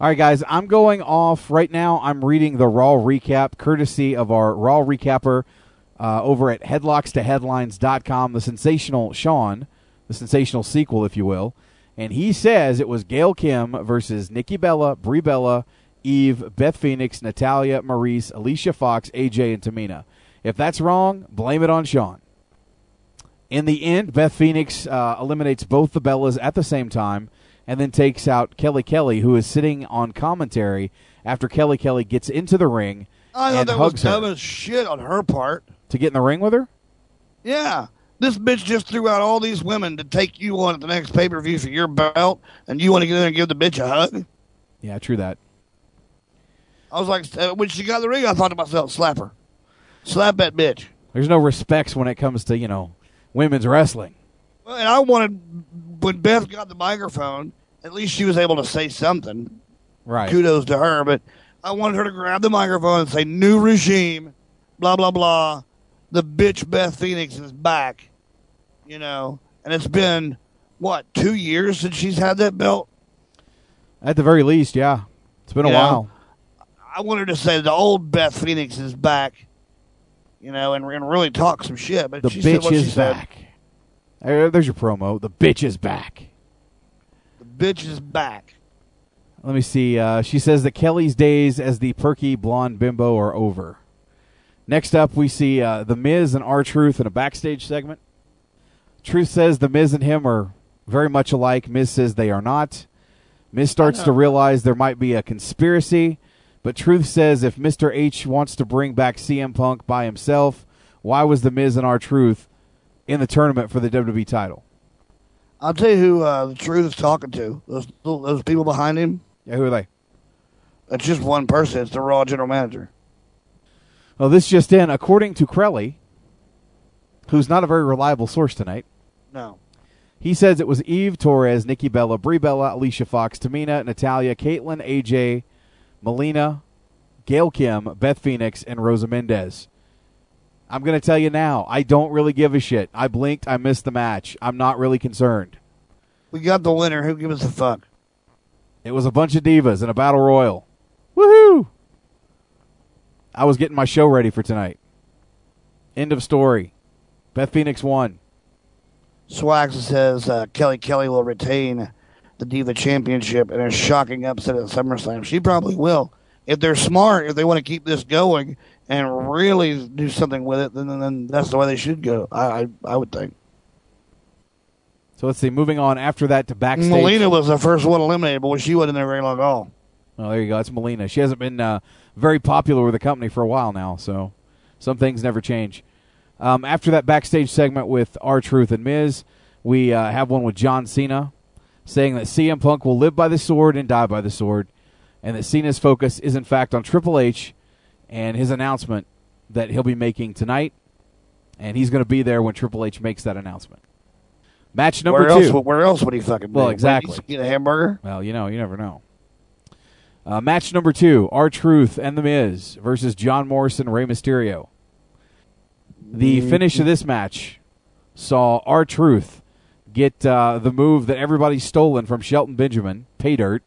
All right, guys, I'm going off right now. I'm reading the Raw recap, courtesy of our Raw recapper uh, over at headlockstoheadlines.com, the sensational Sean, the sensational sequel, if you will. And he says it was Gail Kim versus Nikki Bella, Brie Bella, Eve, Beth Phoenix, Natalya, Maryse, Alicia Fox, AJ, and Tamina. If that's wrong, blame it on Sean. In the end, Beth Phoenix uh, eliminates both the Bellas at the same time and then takes out Kelly Kelly, who is sitting on commentary after Kelly Kelly gets into the ring I thought that was dumb as shit on her part. to get in the ring with her. Yeah. This bitch just threw out all these women to take you on at the next pay per view for your belt, and you want to get in there and give the bitch a hug? Yeah, true that. I was like, uh, when she got in the ring, I thought to myself, slap her. Slap that bitch. There's no respects when it comes to, you know, women's wrestling. Well, and I wanted, when Beth got the microphone, at least she was able to say something. Right. Kudos to her, but I wanted her to grab the microphone and say, new regime, blah, blah, blah. The bitch Beth Phoenix is back. You know, and it's been, what, two years since she's had that belt? At the very least, yeah. It's been a know, while. I wanted to say the old Beth Phoenix is back, you know, and, and really talk some shit. But The she said bitch is said. There- There's your promo. The bitch is back. The bitch is back. Let me see. Uh, she says that Kelly's days as the perky blonde bimbo are over. Next up, we see uh, The Miz and R Truth in a backstage segment. Truth says The Miz and him are very much alike. Miz says they are not. Miz starts to realize there might be a conspiracy, but Truth says if Mr. H wants to bring back CM Punk by himself, why was The Miz and R Truth in the tournament for the WWE title? I'll tell you who uh, the truth is talking to. Those those people behind him. Yeah, who are they? It's just one person. It's the Raw general manager. Well, this just in. According to Crelly, who's not a very reliable source tonight, No. he says it was Eve Torres, Nikki Bella, Brie Bella, Alicia Fox, Tamina, Natalya, Kaitlyn, AJ, Melina, Gail Kim, Beth Phoenix, and Rosa Mendez. I'm going to tell you now, I don't really give a shit. I blinked, I missed the match. I'm not really concerned. We got the winner. Who gives a fuck? It was a bunch of divas in a battle royal. Woohoo! I was getting my show ready for tonight. End of story. Beth Phoenix won. Swags says uh, Kelly Kelly will retain the Diva Championship in a shocking upset at SummerSlam. She probably will. If they're smart, if they want to keep this going and really do something with it, then then that's the way they should go. I I, I would think. So let's see. Moving on after that to backstage. Melina was the first one eliminated, but she wasn't in there very long at all. Oh, there you go. That's Melina. She hasn't been uh, very popular with the company for a while now, so some things never change. Um, after that backstage segment with R Truth and Miz, we uh, have one with John Cena saying that CM Punk will live by the sword and die by the sword, and that Cena's focus is in fact on Triple H and his announcement that he'll be making tonight, and he's going to be there when Triple H makes that announcement. Match number where two. Where else would he fucking? Well, exactly. Get a hamburger. Well, you know, you never know. Uh, match number two: R Truth and The Miz versus John Morrison, Rey Mysterio. The Mm-hmm. finish of this match saw R Truth get uh, the move that everybody's stolen from Shelton Benjamin, pay dirt.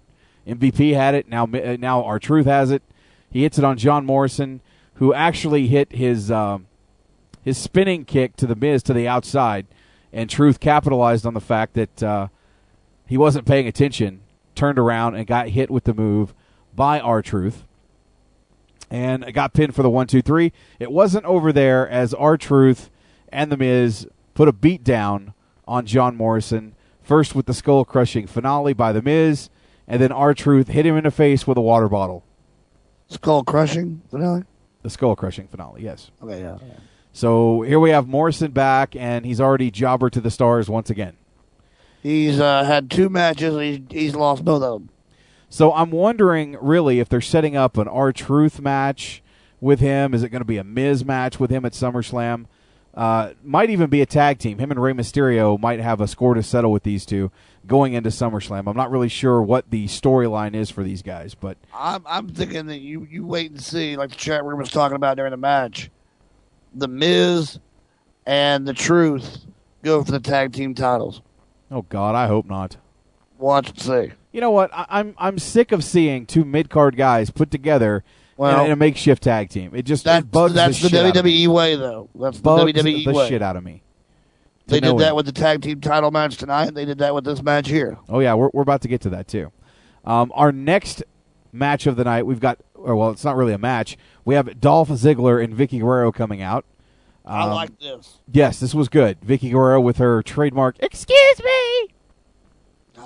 MVP had it. Now, uh, now our truth has it. He hits it on John Morrison, who actually hit his um, his spinning kick to the Miz to the outside, and Truth capitalized on the fact that uh, he wasn't paying attention, turned around and got hit with the move by our Truth, and got pinned for the one two three. It wasn't over there as our Truth and the Miz put a beat down on John Morrison. First with the skull crushing finale by the Miz, and then our Truth hit him in the face with a water bottle. Skull crushing finale. The skull crushing finale, yes. Okay, yeah. So here we have Morrison back, and he's already jobber to the stars once again. He's uh, had two matches. He's, he's lost both of them. So I'm wondering, really, if they're setting up an R Truth match with him. Is it going to be a Miz match with him at SummerSlam? Uh, might even be a tag team. Him and Rey Mysterio might have a score to settle with these two going into SummerSlam. I'm not really sure what the storyline is for these guys, but I'm I'm thinking that you you wait and see, like the chat room was talking about during the match. The Miz and the Truth go for the tag team titles. oh god, I hope not. Watch and see. You know what? I, I'm I'm sick of seeing two mid card guys put together Well, in, in a makeshift tag team. It just That's bugs that's the, the, shit out of me. WWE way, though. That's Bugs the WWE the way. shit out of me. They did that end. with the tag team title match tonight. They did that with this match here. Oh yeah, we're we're about to get to that too. Um, our next match of the night, we've got. Or, well, it's not really a match. We have Dolph Ziggler and Vicky Guerrero coming out. I Um, like this. Yes, this was good. Vicky Guerrero with her trademark. Excuse me.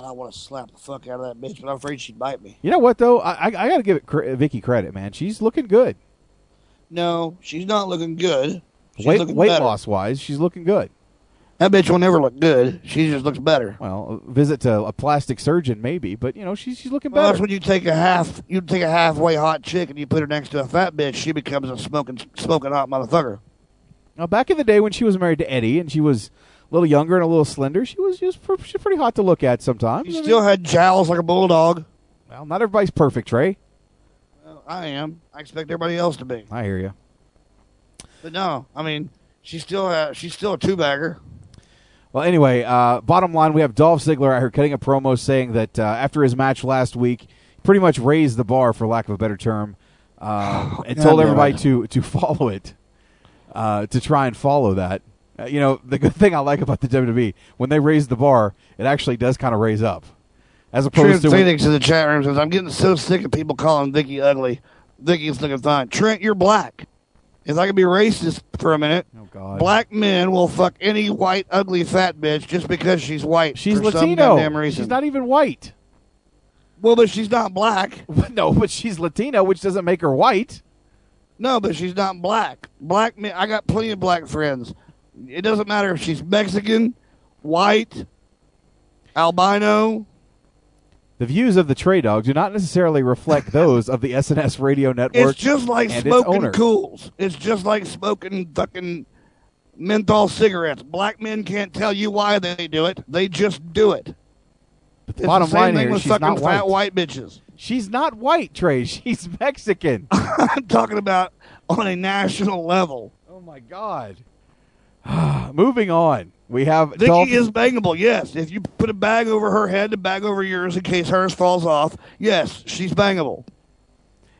God, I want to slap the fuck out of that bitch, but I'm afraid she'd bite me. You know what though? I I, I got to give it cre- Vicky credit, man. She's looking good. No, she's not looking good. She's weight looking weight better. loss wise, she's looking good. That bitch will never look good. She just looks better. Well, a visit to a plastic surgeon maybe, but you know she's she's looking Well, better. that's when you take a half, you take a halfway hot chick and you put her next to a fat bitch. She becomes a smoking, smoking hot motherfucker. Now, back in the day when she was married to Eddie and she was little younger and a little slender, she was just pr- she's pretty hot to look at sometimes. She I mean, still had jowls like a bulldog. well, not everybody's perfect, Trey. Well, I am. I expect everybody else to be. I hear you. But no, I mean, she's still uh, she's still a two bagger. Well, anyway, uh, bottom line, we have Dolph Ziggler out here cutting a promo saying that uh, after his match last week, pretty much raised the bar, for lack of a better term, uh, <sighs> and God told everybody to to <laughs> follow it, uh, to try and follow that. Uh, you know, the <laughs> good thing I like about the WWE when they raise the bar, it actually does kind of raise up, as opposed Trent to Phoenix in the chat room says, "I'm getting so sick of people calling Vicky ugly. Vicky's looking fine. Trent, you're black. If I could be racist for a minute, oh God, black men will fuck any white ugly fat bitch just because she's white. she's Latino. She's not even white. well, but she's not black. <laughs> no, but she's Latino, which doesn't make her white. No, but she's not black. Black men. I got plenty of black friends. It doesn't matter if she's Mexican, white, albino. The views of the Trey Dog do not necessarily reflect <laughs> those of the SNS Radio Network. It's just like smoking cools. It's just like smoking fucking menthol cigarettes. Black men can't tell you why they do it. They just do it. But the It's bottom the same line thing here, with she's not fat white. white bitches. She's not white, Trey. <laughs> She's Mexican. <laughs> I'm talking about on a national level. oh my God. <sighs> Moving on, we have Vicky Dolph. is bangable, yes. If you put a bag over her head, a bag over yours in case hers falls off, yes, she's bangable.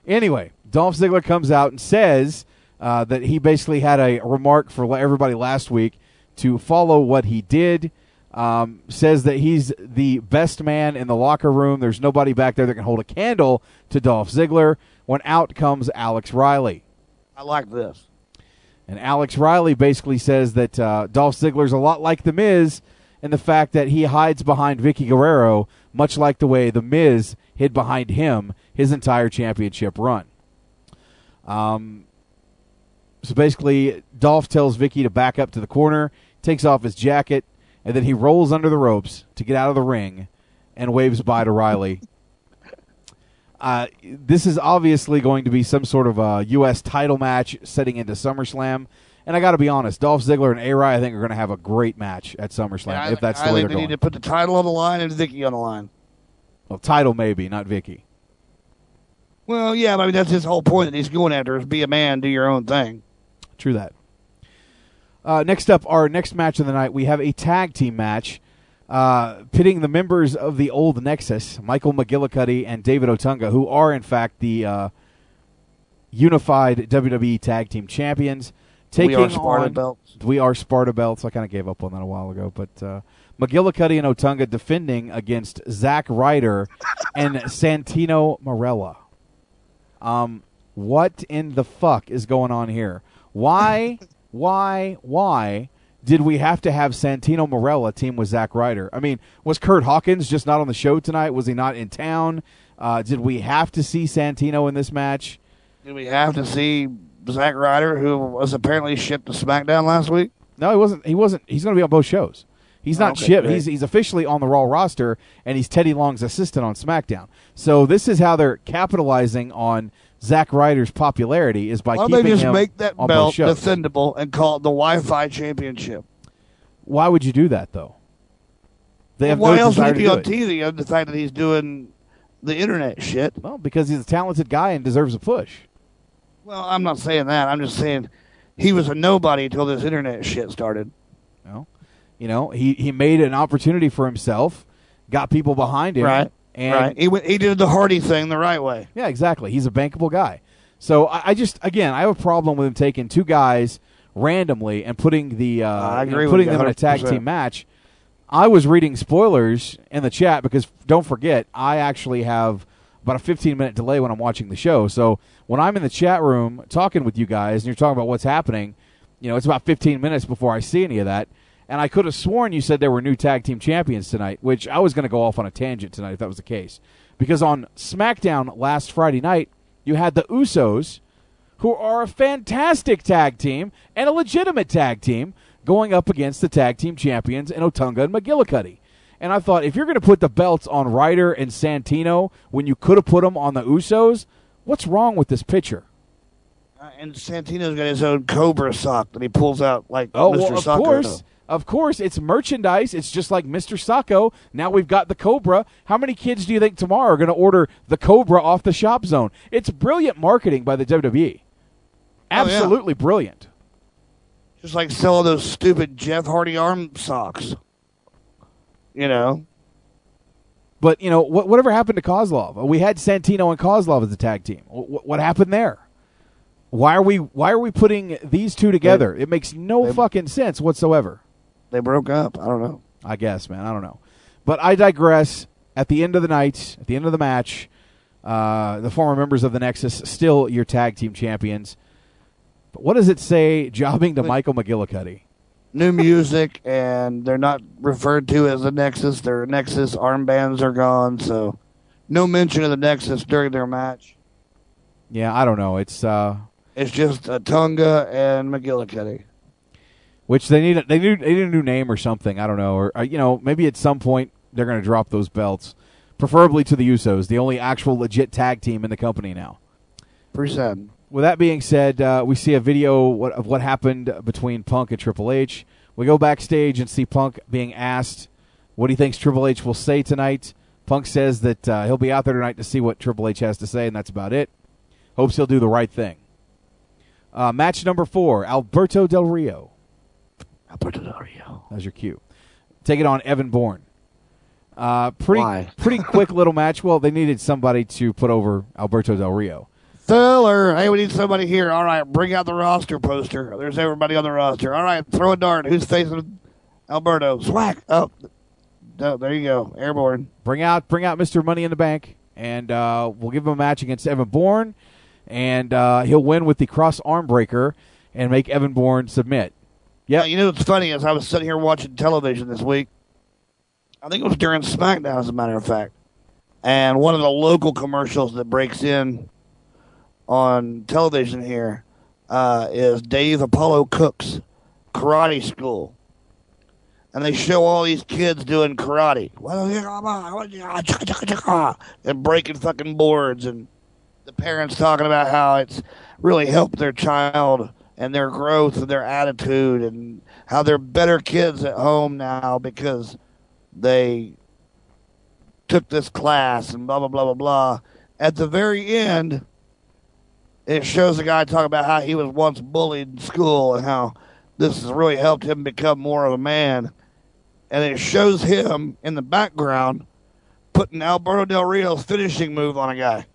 Anyway, Dolph Ziggler comes out and says uh, that he basically had a remark for everybody last week to follow what he did. Um, says that he's the best man in the locker room. There's nobody back there that can hold a candle to Dolph Ziggler. When out comes Alex Riley. I like this. And Alex Riley basically says that uh, Dolph Ziggler's a lot like The Miz in the fact that he hides behind Vicky Guerrero, much like the way The Miz hid behind him his entire championship run. Um, so basically, Dolph tells Vicky to back up to the corner, takes off his jacket, and then he rolls under the ropes to get out of the ring and waves bye to Riley. Uh, this is obviously going to be some sort of a U.S. title match setting into SummerSlam. And I got to be honest, Dolph Ziggler and A-Rai, I think, are going to have a great match at SummerSlam I, if that's the I way they're they going. need to put the title on the line and Vicky on the line. Well, title maybe, not Vicky. Well, yeah, but I mean that's his whole point that he's going after is be a man, do your own thing. True that. Uh, next up, our next match of the night, we have a tag team match. Uh, pitting the members of the old Nexus, Michael McGillicuddy and David Otunga, who are in fact the uh, unified WWE Tag Team Champions. Taking We are Sparta on, belts. We are Sparta belts. I kind of gave up on that a while ago, but uh, McGillicuddy and Otunga defending against Zack Ryder and Santino Marella. Um, what in the fuck is going on here? Why, why, why did we have to have Santino Marella team with Zack Ryder? I mean, was Kurt Hawkins just not on the show tonight? Was he not in town? Uh, did we have to see Santino in this match? Did we have to see Zack Ryder, who was apparently shipped to SmackDown last week? No, he wasn't. He wasn't. He's going to be on both shows. He's not Okay, shipped. great. He's he's officially on the Raw roster, and he's Teddy Long's assistant on SmackDown. So this is how they're capitalizing on Zack Ryder's popularity is by Why keeping they just him make that on belt shows. defendable and call it the Wi-Fi Championship? Why would you do that though? They have Why no else desire would he be on it. TV? Other than the fact that he's doing the internet shit. Well, because he's a talented guy and deserves a push. Well, I'm not saying that. I'm just saying he was a nobody until this internet shit started. No, you know he he made an opportunity for himself, got people behind him, Right. And right. He went, he did the Hardy thing the right way. Yeah, exactly. He's a bankable guy. So I, I just again I have a problem with him taking two guys randomly and putting the uh, I you know, agree with putting them in a tag team match. I was reading spoilers in the chat because don't forget I actually have about a 15 minute delay when I'm watching the show. So when I'm in the chat room talking with you guys and you're talking about what's happening, you know, it's about 15 minutes before I see any of that. And I could have sworn you said there were new tag team champions tonight, which I was going to go off on a tangent tonight if that was the case. Because on SmackDown last Friday night, you had the Usos, who are a fantastic tag team and a legitimate tag team, going up against the tag team champions in Otunga and McGillicuddy. And I thought, if you're going to put the belts on Ryder and Santino when you could have put them on the Usos, what's wrong with this picture? Uh, and Santino's got his own Cobra sock that he pulls out like Oh, Mr. well, of Socko course. Of course, it's merchandise. It's just like Mr. Sacco. Now we've got the Cobra. How many kids do you think tomorrow are going to order the Cobra off the shop zone? It's brilliant marketing by the WWE. Oh, Absolutely brilliant. Just like selling those stupid Jeff Hardy arm socks. You know, But you know, what, whatever happened to Kozlov? We had Santino and Kozlov as a tag team. What, what happened there? Why are we Why are we putting these two together? it makes no fucking sense whatsoever. They broke up. I don't know. I guess, man. I don't know. But I digress. At the end of the night, at the end of the match, uh, the former members of the Nexus still your tag team champions. But what does it say <laughs> jobbing to Michael McGillicuddy? New music, and they're not referred to as the Nexus. Their Nexus armbands are gone, so no mention of the Nexus during their match. Yeah, I don't know. It's uh, It's just uh, Tunga and McGillicuddy. Which they need. A, they need. They need a new name or something. I don't know. Or uh, you know, maybe at some point they're going to drop those belts, preferably to the Usos, the only actual legit tag team in the company now. Pretty sad. With that being said, uh, we see a video of what happened between Punk and Triple H. We go backstage and see Punk being asked what he thinks Triple H will say tonight. Punk says that uh, he'll be out there tonight to see what Triple H has to say, and that's about it. Hopes he'll do the right thing. Uh, match number four Alberto Del Rio. Alberto Del Rio. That's your cue. Take it on Evan Bourne. Uh, pretty Why? <laughs> pretty quick little match. Well, they needed somebody to put over Alberto Del Rio. Filler. Hey, we need somebody here. All right, bring out the roster poster. There's everybody on the roster. All right, throw a dart. Who's facing Alberto? Swack. Oh, no, there you go. Airborne. bring out bring out Mr. Money in the Bank, and uh, we'll give him a match against Evan Bourne, and uh, he'll win with the cross arm breaker and make Evan Bourne submit. Yeah, you know what's funny is I was sitting here watching television this week. I think it was during SmackDown, as a matter of fact, and one of the local commercials that breaks in on television here uh, is Dave Apollo Cook's karate school, and they show all these kids doing karate. And breaking fucking boards, and the parents talking about how it's really helped their child and their growth and their attitude and how they're better kids at home now because they took this class and blah blah blah blah blah. At the very end, it shows a guy talking about how he was once bullied in school and how this has really helped him become more of a man. and it shows him in the background putting Alberto Del Rio's finishing move on a guy,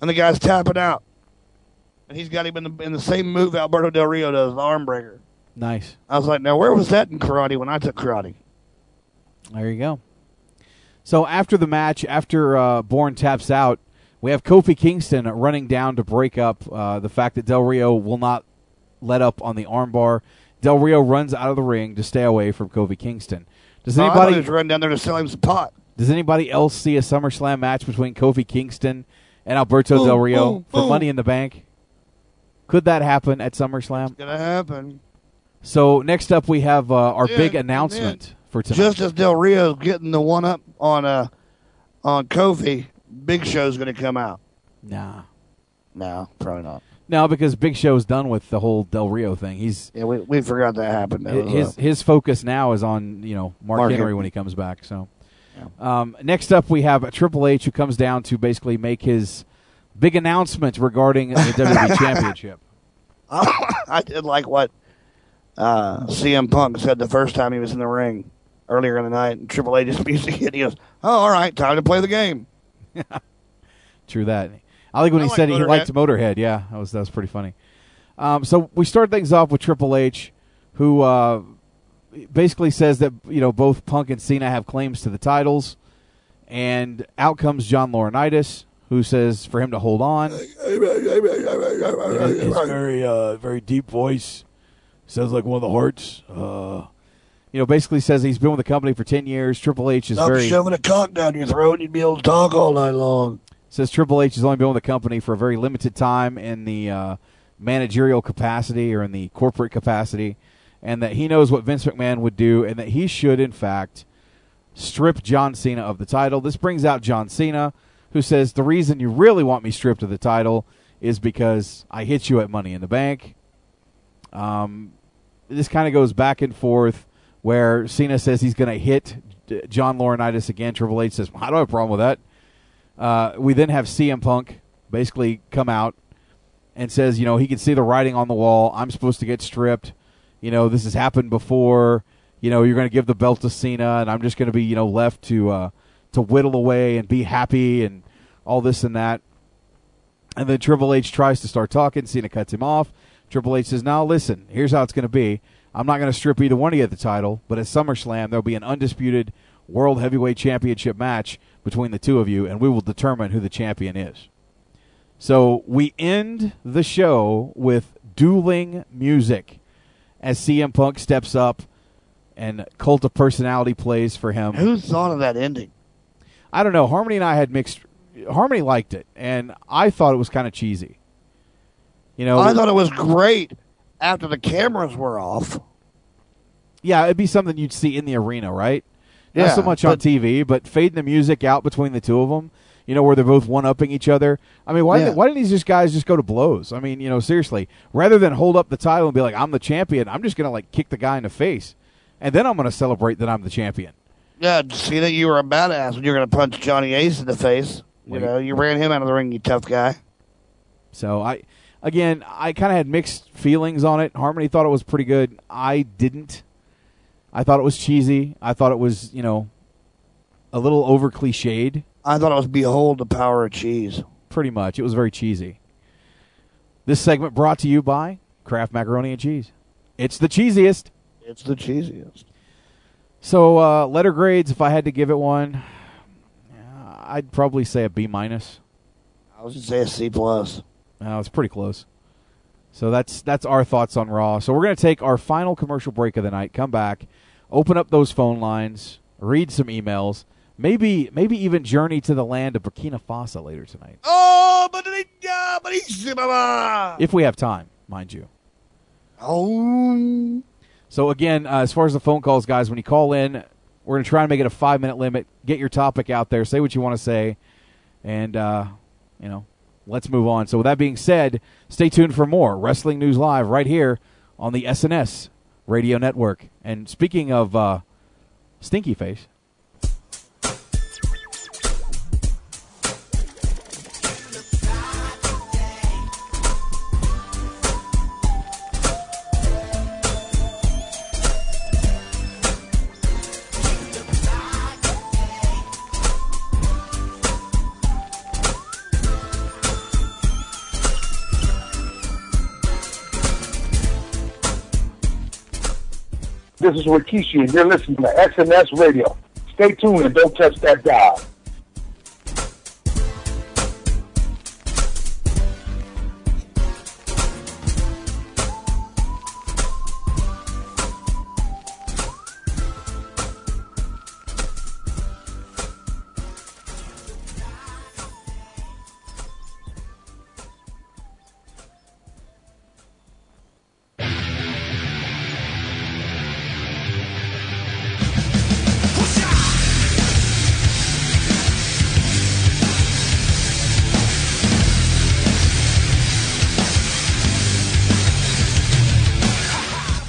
and the guy's tapping out, and he's got him in the in the same move Alberto Del Rio does, the arm breaker. Nice. I was like, now where was that in karate when I took karate? There you go. So after the match, after uh, Bourne taps out, we have Kofi Kingston running down to break up uh, the fact that Del Rio will not let up on the armbar. Del Rio runs out of the ring to stay away from Kofi Kingston. Does anybody running down there to sell him some pot? does anybody else see a SummerSlam match between Kofi Kingston and Alberto Boom, Del Rio boom, for boom. Money in the Bank? Could that happen at SummerSlam? It's Gonna happen. So next up, we have uh, our Yeah, big announcement for tonight. Just as Del Rio getting the one up on uh on Kofi, Big Show's gonna come out. Nah. No, probably not. No, because Big Show's done with the whole Del Rio thing. He's Yeah, we we forgot that happened. His uh, his focus now is on you know Mark, Mark Henry Henry. when he comes back. So um, next up we have Triple H who comes down to basically make his big announcement regarding the WWE <laughs> Championship. <laughs> I did like what uh, CM Punk said the first time he was in the ring earlier in the night, and Triple H's music hit. He goes, "Oh, all right, time to play the game." <laughs> True that. I like when I he like said he liked Motorhead. Yeah, that was that was pretty funny. Um, so we start things off with Triple H, who uh, basically says that you know both Punk and Cena have claims to the titles, and out comes John Laurinaitis, who says for him to hold on. his very uh, very deep voice sounds like one of the hearts. Uh, you know, basically says he's been with the company for ten years. Triple H is Stop very shoving a cock down your throat, and you'd be able to talk all night long. says Triple H has only been with the company for a very limited time in the uh, managerial capacity or in the corporate capacity, and that he knows what Vince McMahon would do, and that he should, in fact, strip John Cena of the title. This brings out John Cena, who says the reason you really want me stripped of the title is because I hit you at Money in the Bank. Um, this kind of goes back and forth where Cena says he's going to hit John Laurinaitis again. Triple H says, I don't have a problem with that. Uh, we then have CM Punk basically come out and says, you know, he can see the writing on the wall. I'm supposed to get stripped. You know, this has happened before. You know, you're going to give the belt to Cena, and I'm just going to be, you know, left to uh, to whittle away and be happy and all this and that. And then Triple H tries to start talking. Cena cuts him off. Triple H says, "Now listen, here's how it's going to be. I'm not going to strip either one of you of the title, but at SummerSlam there'll be an undisputed World Heavyweight Championship match between the two of you, and we will determine who the champion is." So we end the show with dueling music as CM Punk steps up and Cult of Personality plays for him. Who thought of that ending? I don't know. Harmony and I had mixed. Harmony liked it, and I thought it was kind of cheesy. You know, I thought it was great after the cameras were off. yeah, it'd be something you'd see in the arena, right? Not Yeah, so much on TV, but fading the music out between the two of them. You know, where they're both one upping each other. I mean, why Yeah. didn't, why didn't these just guys just go to blows? I mean, you know, seriously, rather than hold up the title and be like, "I'm the champion," I'm just gonna like kick the guy in the face, and then I'm gonna celebrate that I'm the champion. Yeah, see that you were a badass when you were going to punch Johnny Ace in the face. You Wait. know, you ran him out of the ring, you tough guy. So I, again, I kind of had mixed feelings on it. Harmony thought it was pretty good. I didn't. I thought it was cheesy. I thought it was, you know, a little over cliched. I thought it was behold the power of cheese. Pretty much, it was very cheesy. This segment brought to you by Kraft Macaroni and Cheese. It's the cheesiest. It's the cheesiest. So uh, letter grades, if I had to give it one, uh, I'd probably say a B minus. I was to say a C plus. Uh, it's pretty close. So that's that's our thoughts on Raw. So we're going to take our final commercial break of the night. Come back, open up those phone lines, read some emails, maybe maybe even journey to the land of Burkina Faso later tonight, Oh, but yeah, but he's baba. if we have time, mind you. Oh, So again, uh, as far as the phone calls, guys, when you call in, we're going to try and make it a five minute limit. Get your topic out there, say what you want to say, and uh, you know, let's move on. So with that being said, stay tuned for more wrestling news live right here on the SNS Radio Network. And speaking of uh, Stinky Face. This is Rikishi, and you're listening to SNS Radio. Stay tuned and don't touch that dial.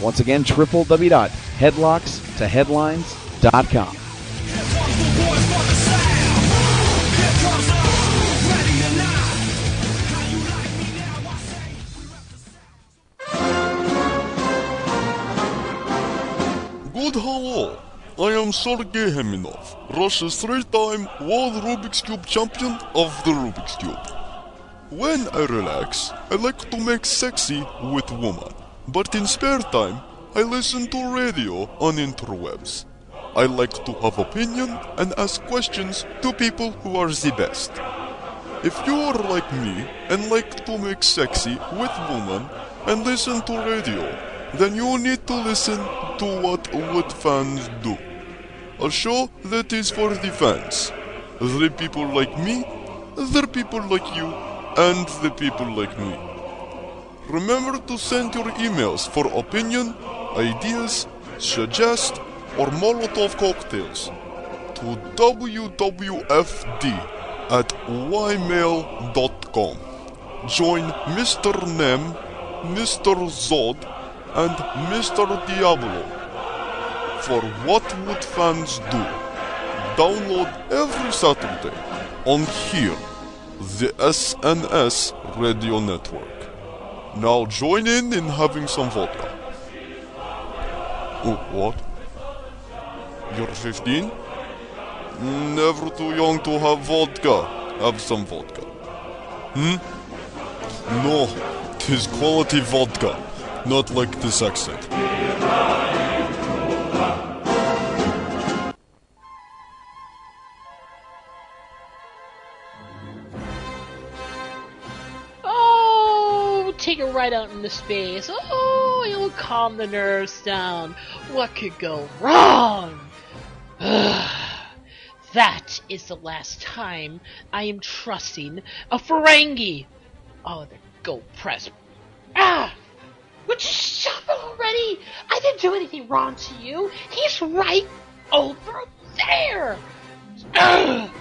Once again, www.headlocks2headlines.com. Good hello. I am Sergey Heminov, Russia's three-time World Rubik's Cube champion of the Rubik's Cube. When I relax, I like to make sexy with woman. But in spare time, I listen to radio on interwebs. I like to have opinion and ask questions to people who are the best. If you are like me and like to make sexy with woman and listen to radio, then you need to listen to what would fans do. A show that is for the fans. The people like me, the people like you, and the people like me. Remember to send your emails for opinion, ideas, suggest, or Molotov cocktails to wwfd at ymail.com. Join Mr. Nem, Mr. Zod, and Mr. Diablo for What Would Fans Do? Download every Saturday on here, the SNS Radio Network. Now join in in having some vodka. Oh, what? You're 15? Never too young to have vodka. Have some vodka. Hmm? No, tis quality vodka, not like this accent. Take it right out into space. Oh, it'll calm the nerves down. What could go wrong? <sighs> that is the last time I am trusting a Ferengi. Oh, the go press. Ah! Would you shut up already? I didn't do anything wrong to you. He's right over there. Ugh. <clears throat>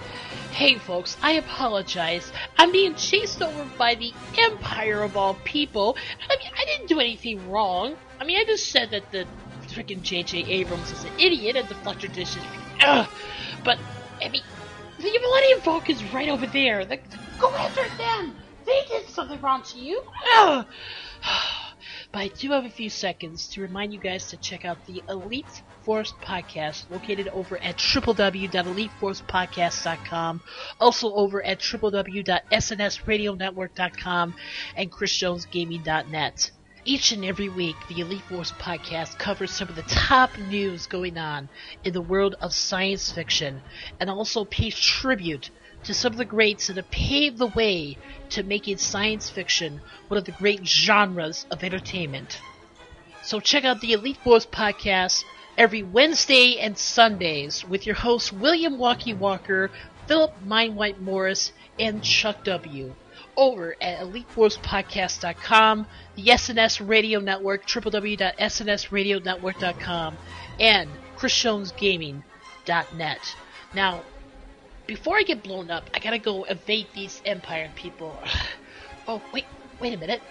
Hey folks, I apologize. I'm being chased over by the Empire of all people. I mean, I didn't do anything wrong. I mean, I just said that the freaking J.J. Abrams is an idiot and deflector dishes. Ugh. But, I mean, the Millennium Falcon is right over there. The, the, go after them. They did something wrong to you. Ugh. <sighs> But I do have a few seconds to remind you guys to check out the Elite Force Podcast, located over at www.eliteforcepodcast.com, also over at www.snsradionetwork.com and chrisjonesgaming.net. Each and every week, the Elite Force podcast covers some of the top news going on in the world of science fiction and also pays tribute to some of the greats that have paved the way to making science fiction one of the great genres of entertainment. So check out the Elite Force podcast every Wednesday and Sundays with your hosts William Walkie Walker, Philip Mindwhite Morris, and Chuck W. Over at EliteForcePodcast.com, the SNS Radio Network, www.snsradionetwork.com, and ChrisJonesGaming.net. Now, before I get blown up, I gotta go evade these Empire people. <sighs> Oh, wait, wait a minute.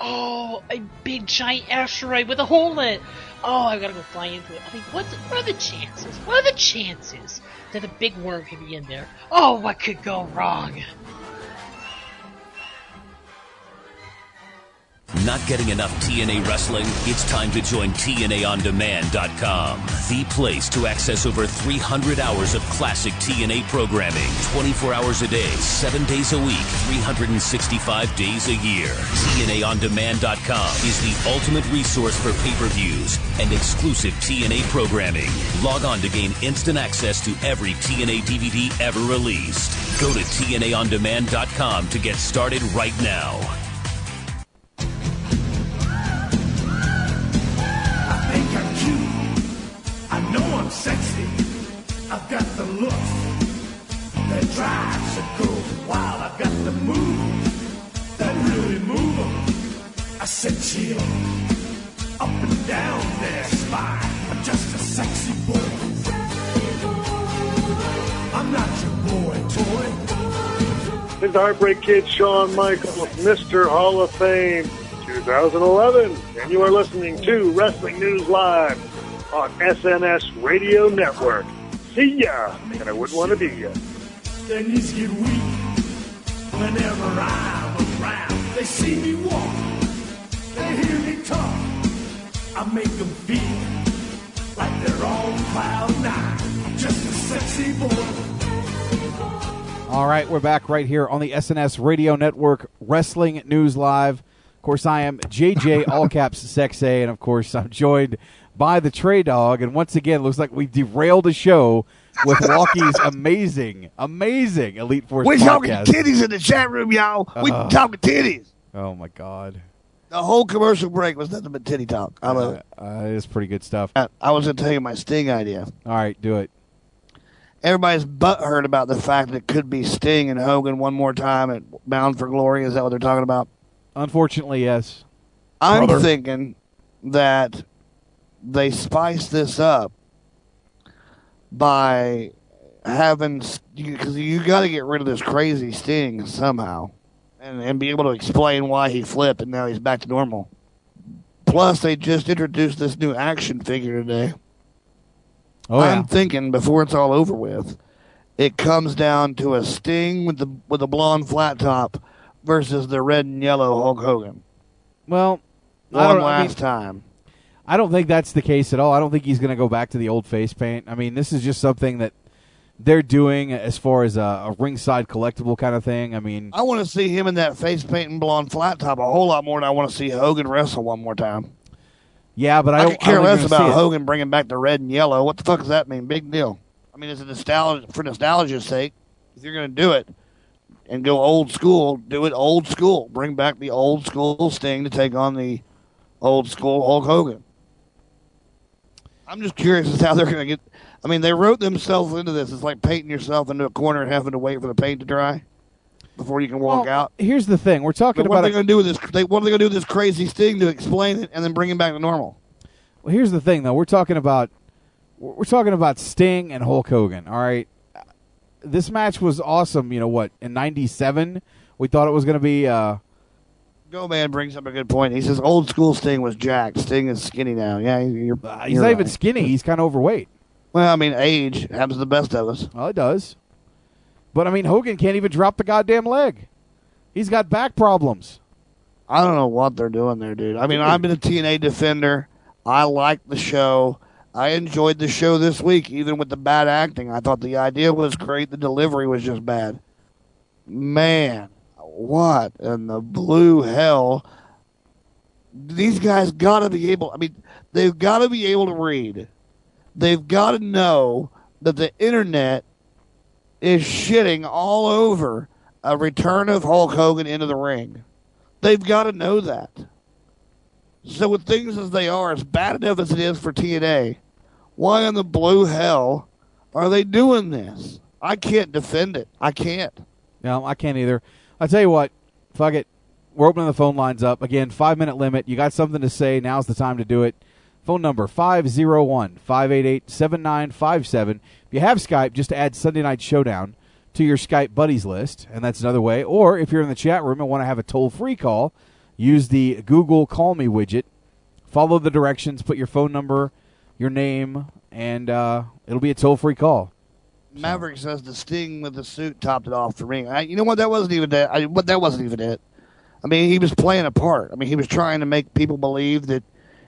Oh, a big giant asteroid with a hole in it. Oh, I gotta go fly into it. I mean, what's what are the chances? What are the chances that a big worm could be in there? Oh, what could go wrong? Not getting enough TNA wrestling? It's time to join TNAOnDemand.com, the place to access over 300 hours of classic TNA programming, 24 hours a day, 7 days a week, 365 days a year. TNAOnDemand.com is the ultimate resource for pay-per-views and exclusive TNA programming. Log on to gain instant access to every TNA DVD ever released. Go to TNAOnDemand.com to get started right now. I'm sexy. I've got the look that drives a girl wild. I've got the move that really move 'em. I said chill up and down their spine. I'm just a sexy boy. I'm not your boy toy. The Heartbreak Kid, Shawn Michaels, Mr. Hall of Fame 2011. And you are listening to Wrestling News Live on SNS Radio Network. See ya, and I wouldn't want to be ya. Their knees get weak whenever I'm around. They see me walk, they hear me talk. I make them feel like they're on cloud nine. Just a sexy boy. All right, we're back right here on the SNS Radio Network, Wrestling News Live. Of course, I am JJ, all caps Sexay, and of course, I'm joined by the Trey Dog. And once again, looks like we've derailed the show with Walkie's amazing, amazing Elite Force We're talking podcast. titties in the chat room, y'all. We Uh. talking titties. Oh my God, The whole commercial break was nothing but titty talk. I love it. uh, it's pretty good stuff. I- I was going to tell you my Sting idea. All right, do it. Everybody's butthurt about the fact that it could be Sting and Hogan one more time at Bound for Glory. Is that what they're talking about? Unfortunately, yes. I'm Brother. thinking that they spice this up by having because you, got to get rid of this crazy Sting somehow, and and be able to explain why he flipped and now he's back to normal. Plus, they just introduced this new action figure today. Oh yeah. I'm thinking before it's all over with, it comes down to a Sting with the with a blonde flat top versus the red and yellow Hulk Hogan. Well, One don't- I mean, last time. I don't think that's the case at all. I don't think he's going to go back to the old face paint. I mean, this is just something that they're doing as far as a, a ringside collectible kind of thing. I mean, I want to see him in that face paint and blonde flat top a whole lot more than I want to see Hogan wrestle one more time. yeah, but I, I, don't care I don't less think you're gonna about. Hogan bringing back the red and yellow. What the fuck does that mean? Big deal. I mean, it's a nostalgia for nostalgia's sake. If you're going to do it and go old school, do it old school. Bring back the old school Sting to take on the old school Hulk Hogan. I'm just curious as how they're going to get. I mean, they wrote themselves into this. It's like painting yourself into a corner and having to wait for the paint to dry before you can walk Well, out. Here's the thing: we're talking But what are about they going to do with this? They, what are they going to do with this crazy Sting to explain it and then bring him back to normal? Well, here's the thing, though. We're talking about we're talking about Sting and Hulk Hogan. All right, this match was awesome. You know what? In '97, we thought it was going to be. Uh, Go man brings up a good point. He says old school Sting was jacked. Sting is skinny now. Yeah, you're. Uh, he's you're not even skinny. He's kind of overweight. Well, I mean, age happens to the best of us. Well, it does. But I mean, Hogan can't even drop the goddamn leg. He's got back problems. I don't know what they're doing there, dude. I mean, I've been a TNA defender. I liked the show. I enjoyed the show this week, even with the bad acting. I thought the idea was great. The delivery was just bad. Man, what in the blue hell? These guys got to be able. I mean, they've got to be able to read. They've got to know that the internet is shitting all over a return of Hulk Hogan into the ring. They've got to know that. So with things as they are, as bad enough as it is for TNA, why in the blue hell are they doing this? I can't defend it. I can't. No, I can't either. I tell you what, fuck it. We're opening the phone lines up again. Five minute limit. You got something to say? Now's the time to do it. Phone number 501 588 7957. If you have Skype, just add Sunday Night Showdown to your Skype buddies list, and that's another way. Or if you're in the chat room and want to have a toll free call, use the Google Call Me widget, follow the directions, put your phone number, your name, and uh, it'll be a toll free call. Maverick says the Sting with the suit topped it off for me. I, you know what? That wasn't even that. I, what that wasn't even it. I mean, he was playing a part. I mean, he was trying to make people believe that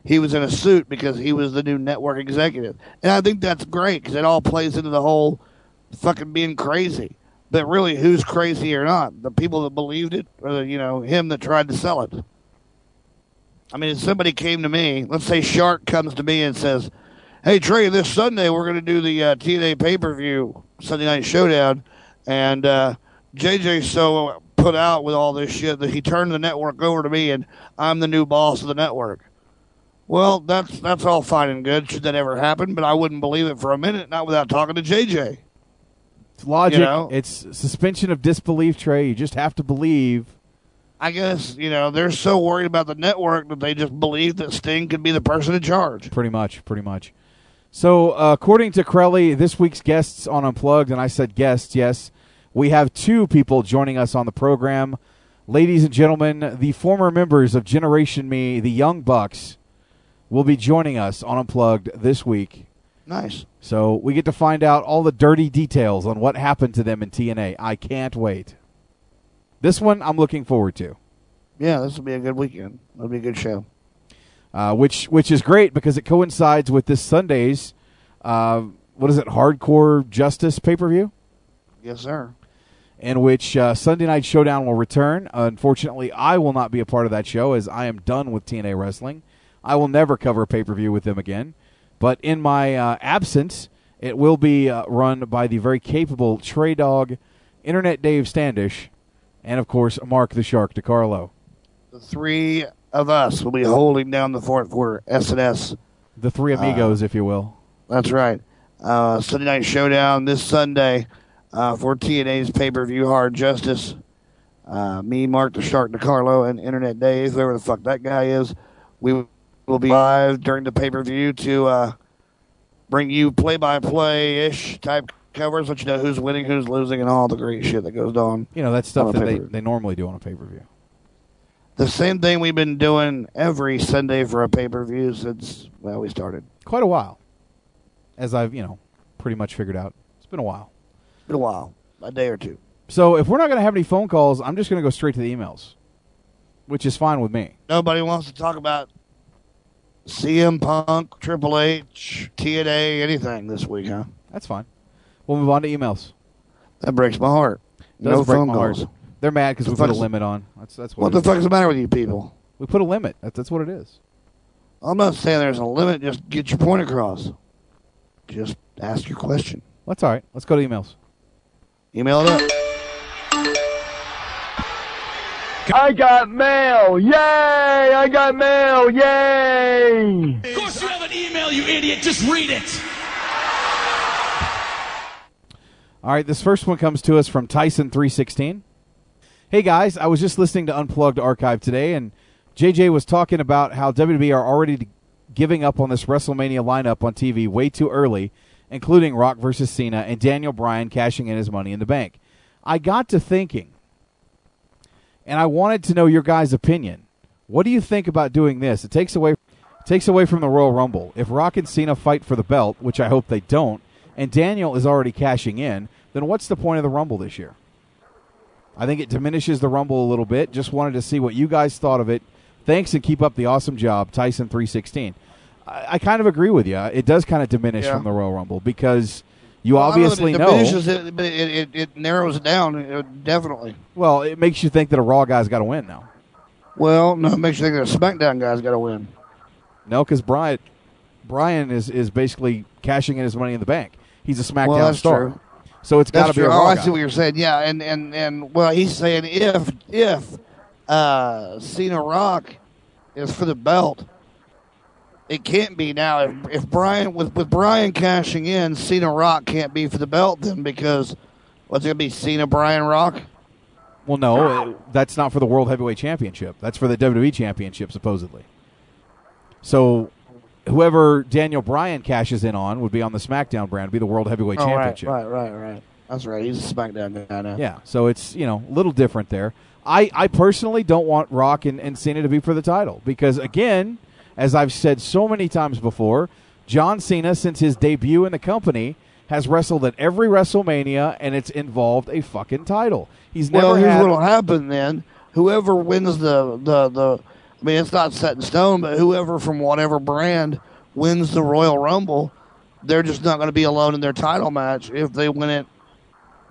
he was in a suit because he was the new network executive, and I think that's great because it all plays into the whole fucking being crazy. But really, who's crazy or not? The people that believed it, or the, you know him that tried to sell it. I mean, if somebody came to me, let's say Shark comes to me and says, "Hey Trey, this Sunday we're going to do the uh, TNA pay per view Sunday Night Showdown," and uh, JJ's so put out with all this shit that he turned the network over to me, and I'm the new boss of the network. Well, that's that's all fine and good. Should that ever happen? But I wouldn't believe it for a minute, not without talking to JJ. It's logic. You know? It's suspension of disbelief, Trey. You just have to believe. I guess you know they're so worried about the network that they just believe that Sting could be the person in charge. Pretty much, pretty much. So, uh, according to Crowley, this week's guests on Unplugged, and I said guests, yes, we have two people joining us on the program. Ladies and gentlemen, the former members of Generation Me, the Young Bucks, will be joining us on Unplugged this week. Nice. So we get to find out all the dirty details on what happened to them in TNA. I can't wait. This one I'm looking forward to. Yeah, this will be a good weekend. It'll be a good show. Uh, which which is great because it coincides with this Sunday's uh, what is it Hardcore Justice pay per view, Yes, sir. in which uh, Sunday Night Showdown will return. Unfortunately, I will not be a part of that show as I am done with TNA wrestling. I will never cover a pay per view with them again. But in my uh, absence, it will be uh, run by the very capable Trey Dog, Internet Dave Standish, and of course Mark the Shark DiCarlo. The three of us will be holding down the fort for SNS. The three amigos, if you will. That's right. Uh, Sunday Night Showdown this Sunday uh, for TNA's pay per view Hard Justice. Uh, me, Mark the Shark DiCarlo, and Internet Dave, whoever the fuck that guy is, we will be live during the pay per view to uh, bring you play by play ish type covers, let you know who's winning, who's losing, and all the great shit that goes on. You know that stuff that they, they normally do on a pay per view. The same thing we've been doing every Sunday for a pay per view since well we started. Quite a while, as I've you know pretty much figured out. It's been a while. Been a while, a day or two. So if we're not going to have any phone calls, I'm just going to go straight to the emails, which is fine with me. Nobody wants to talk about CM Punk, Triple H, TNA, anything this week, huh? That's fine. We'll move on to emails. That breaks my heart. Does no break phone my calls. heart. They're mad because we put a limit on. That's that's what. What the is. fuck is the matter with you people? We put a limit. That's that's what it is. I'm not saying there's a limit. Just get your point across. Just ask your question. That's all right. Let's go to emails. Email it up. I got mail! Yay! I got mail! Yay! Of course you have an email, you idiot. Just read it. All right, this first one comes to us from Tyson316. Hey guys, I was just listening to Unplugged Archive today, and JJ was talking about how WWE are already giving up on this WrestleMania lineup on TV way too early, including Rock versus Cena and Daniel Bryan cashing in his money in the bank. I got to thinking, and I wanted to know your guys' opinion. What do you think about doing this? It takes away takes away from the Royal Rumble. If Rock and Cena fight for the belt, which I hope they don't, and Daniel is already cashing in, then what's the point of the Rumble this year? I think it diminishes the Rumble a little bit. Just wanted to see what you guys thought of it. Thanks and keep up the awesome job, Tyson three sixteen. I, I kind of agree with you. It does kind of diminish Yeah. from the Royal Rumble because you Well, don't know that obviously know. it, but it, it, it narrows it down. uh, definitely. Well, it makes you think that a Raw guy's got to win now. Well, no, it makes you think that a SmackDown guy's got to win. No, because Bryan, Bryan is is basically cashing in his money in the bank. He's a SmackDown Well, that's star, true. So it's got to be a. Raw Oh, I see what you're saying. Yeah, and and and well, he's saying if if uh, Cena Rock is for the belt, it can't be now. If if Bryan with with Bryan cashing in, Cena Rock can't be for the belt then because what's it gonna be? Cena Bryan Rock. Well, no, it- that's not for the World Heavyweight Championship. That's for the WWE Championship, supposedly. So, whoever Daniel Bryan cashes in on would be on the SmackDown brand, be the World Heavyweight Oh, right, Championship. right, right, right. That's right. He's a SmackDown guy now. Yeah, so it's you know a little different there. I, I personally don't want Rock and, and Cena to be for the title because, again, as I've said so many times before, John Cena, since his debut in the company, has wrestled at every WrestleMania and it's involved a fucking title. He's never well, here's what'll happen then. Whoever wins the, the, the, I mean, it's not set in stone, but whoever from whatever brand wins the Royal Rumble, they're just not going to be alone in their title match if they win it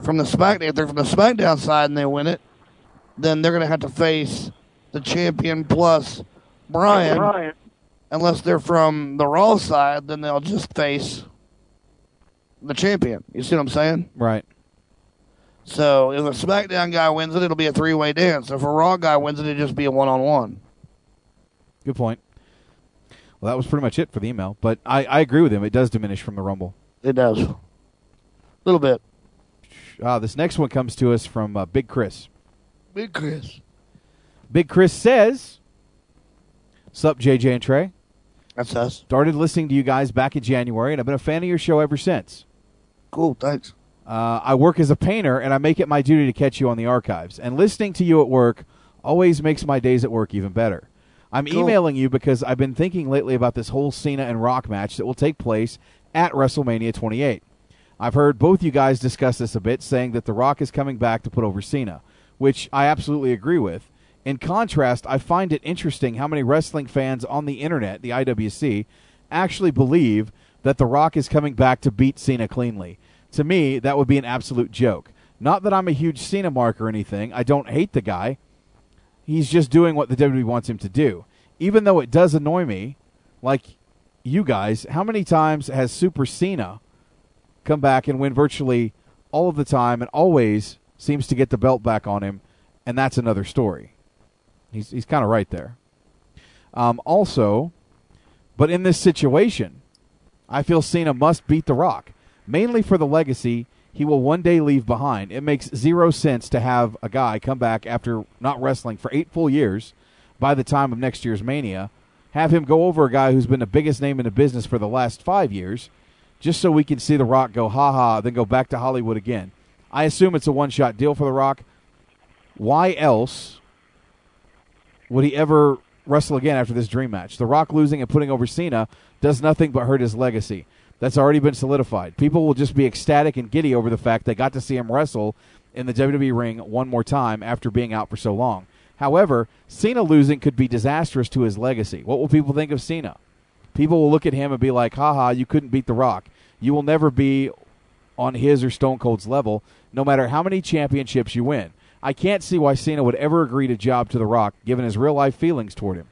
from the SmackDown. If they're from the SmackDown side and they win it, then they're going to have to face the champion plus Bryan. Bryan. Unless they're from the Raw side, then they'll just face the champion. You see what I'm saying? Right. So if a SmackDown guy wins it, it'll be a three way dance. If a Raw guy wins it, it'll just be a one on one. Good point. Well, that was pretty much it for the email, but I, I agree with him. It does diminish from the Rumble. It does. A little bit. Uh, this next one comes to us from uh, Big Chris. Big Chris. Big Chris says, Sup, JJ and Trey? That's us. Started listening to you guys back in January, and I've been a fan of your show ever since. Cool, thanks. Uh, I work as a painter, and I make it my duty to catch you on the archives. And listening to you at work always makes my days at work even better. I'm Cool. emailing you because I've been thinking lately about this whole Cena and Rock match that will take place at WrestleMania 28. I've heard both you guys discuss this a bit, saying that The Rock is coming back to put over Cena, which I absolutely agree with. In contrast, I find it interesting how many wrestling fans on the internet, the IWC, actually believe that The Rock is coming back to beat Cena cleanly. To me, that would be an absolute joke. Not that I'm a huge Cena mark or anything. I don't hate the guy. He's just doing what the WWE wants him to do. Even though it does annoy me, like you guys, how many times has Super Cena come back and win virtually all of the time and always seems to get the belt back on him, and that's another story. He's he's kind of right there. Um, also, but in this situation, I feel Cena must beat The Rock, mainly for the legacy he will one day leave behind. It makes zero sense to have a guy come back after not wrestling for eight full years by the time of next year's Mania, have him go over a guy who's been the biggest name in the business for the last five years, just so we can see The Rock go ha ha, then go back to Hollywood again. I assume it's a one shot deal for The Rock. Why else would he ever wrestle again after this dream match? The Rock losing and putting over Cena does nothing but hurt his legacy. That's already been solidified. People will just be ecstatic and giddy over the fact they got to see him wrestle in the WWE ring one more time after being out for so long. However, Cena losing could be disastrous to his legacy. What will people think of Cena? People will look at him and be like, haha, you couldn't beat The Rock. You will never be on his or Stone Cold's level, no matter how many championships you win. I can't see why Cena would ever agree to job to The Rock, given his real life feelings toward him.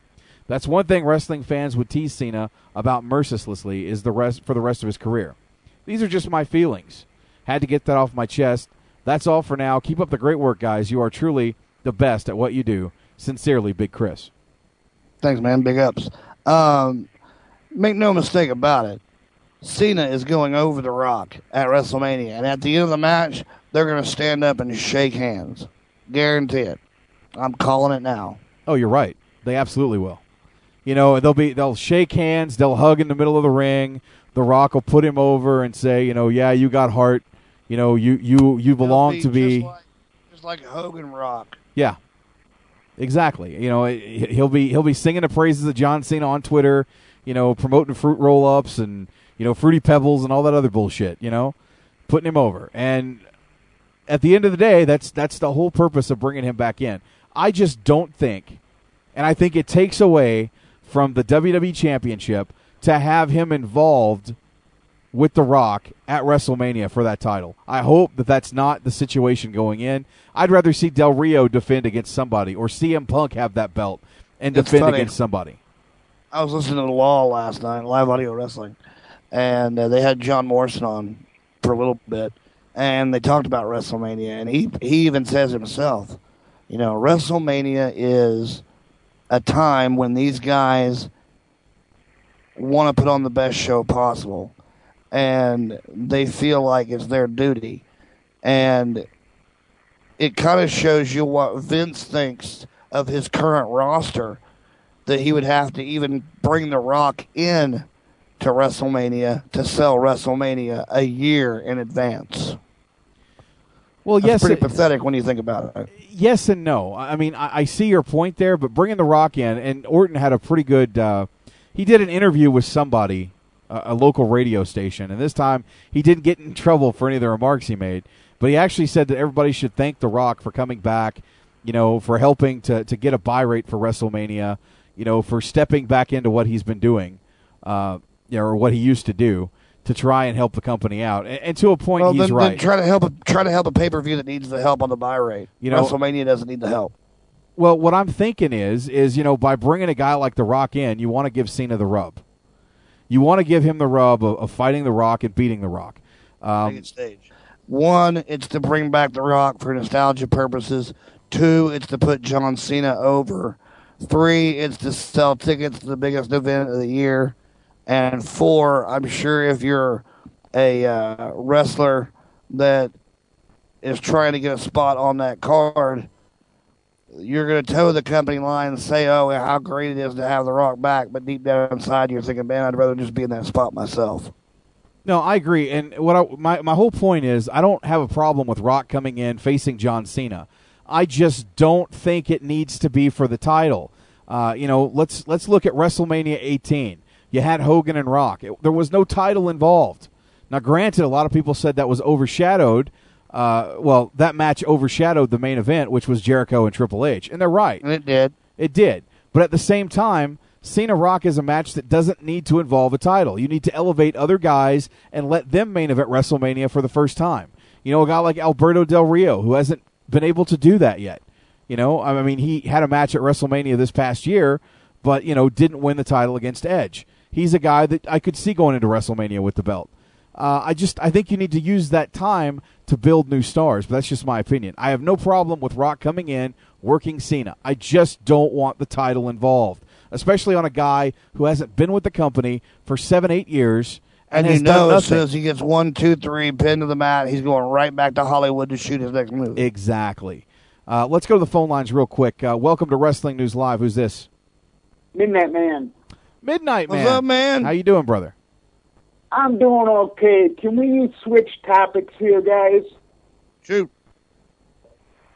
That's one thing wrestling fans would tease Cena about mercilessly is the rest for the rest of his career. These are just my feelings. Had to get that off my chest. That's all for now. Keep up the great work, guys. You are truly the best at what you do. Sincerely, Big Chris. Thanks, man. Big ups. Um, make no mistake about it. Cena is going over The Rock at WrestleMania, and at the end of the match, they're going to stand up and shake hands. Guarantee it. I'm calling it now. Oh, you're right. They absolutely will. You know, they'll be they'll shake hands, they'll hug in the middle of the ring. The Rock will put him over and say, you know, yeah, you got heart. You know, you you you belong to be. Just like, just like Hogan Rock. Yeah, exactly. You know, he- he'll be he'll be singing the praises of John Cena on Twitter. You know, promoting fruit roll ups and you know fruity pebbles and all that other bullshit. You know, putting him over. And at the end of the day, that's that's the whole purpose of bringing him back in. I just don't think, and I think it takes away from the WWE Championship to have him involved with The Rock at WrestleMania for that title. I hope that that's not the situation going in. I'd rather see Del Rio defend against somebody or CM Punk have that belt and It's defend funny. against somebody. I was listening to the Law last night, live audio wrestling, and uh, they had John Morrison on for a little bit, and they talked about WrestleMania, and he he even says himself, you know, WrestleMania is a time when these guys want to put on the best show possible, and they feel like it's their duty, and it kind of shows you what Vince thinks of his current roster that he would have to even bring The Rock in to WrestleMania to sell WrestleMania a year in advance. Well, That's yes, pretty pathetic when you think about it. yes and no. I I mean, I, I see your point there, but bringing The Rock in, and Orton had a pretty good. Uh, he did an interview with somebody, a, a local radio station, and this time he didn't get in trouble for any of the remarks he made. But he actually said that everybody should thank The Rock for coming back, you know, for helping to, to get a buy rate for WrestleMania, you know, for stepping back into what he's been doing, uh, you know, or what he used to do to try and help the company out. And, and to a point, Well, he's then, right. then try to help. A, try to help a pay per view that needs the help on the buy rate. You know- WrestleMania doesn't need the help. Well, what I'm thinking is, is you know, by bringing a guy like The Rock in, you want to give Cena the rub. You want to give him the rub of, of fighting The Rock and beating The Rock. Um, stage. One, it's to bring back The Rock for nostalgia purposes. Two, it's to put John Cena over. Three, it's to sell tickets to the biggest event of the year. And four, I'm sure if you're a uh, wrestler that is trying to get a spot on that card, you're going to toe the company line and say, oh, how great it is to have The Rock back. But deep down inside, you're thinking, man, I'd rather just be in that spot myself. No, I agree. And what I, my my whole point is, I don't have a problem with Rock coming in facing John Cena. I just don't think it needs to be for the title. Uh, you know, let's let's look at WrestleMania 18. You had Hogan and Rock. It- there was no title involved. Now, granted, a lot of people said that was overshadowed. Uh, well, that match overshadowed the main event, which was Jericho and Triple H, and they're right. It did. It did. But at the same time, Cena Rock is a match that doesn't need to involve a title. You need to elevate other guys and let them main event WrestleMania for the first time. You know, a guy like Alberto Del Rio, who hasn't been able to do that yet. You know, I mean, he had a match at WrestleMania this past year, but, you know, didn't win the title against Edge. He's a guy that I could see going into WrestleMania with the belt. Uh, I just I think you need to use that time to build new stars, but that's just my opinion. I have no problem with Rock coming in working Cena. I just don't want the title involved, especially on a guy who hasn't been with the company for seven eight years And and, has you done know, as soon as he gets one, two, three, pinned to the mat, he's going right back to Hollywood to shoot his next movie. Exactly. Uh, let's go to the phone lines real quick. Uh, welcome to Wrestling News Live. Who's this? Midnight Man. Midnight What's Man. up, man? How you doing, brother? I'm doing okay. Can we switch topics here, guys? Shoot.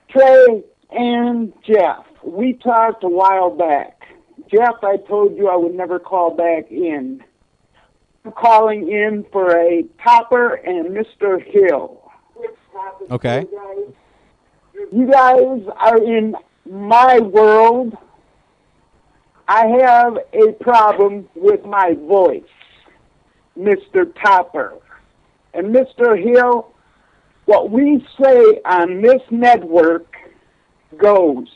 Trey and Jeff, we talked a while back. Jeff, I told you I would never call back in. I'm calling in for a Topper and Mr. Hill. Okay. You guys are in my world. I have a problem with my voice, Mr. Topper. And Mr. Hill, what we say on this network goes.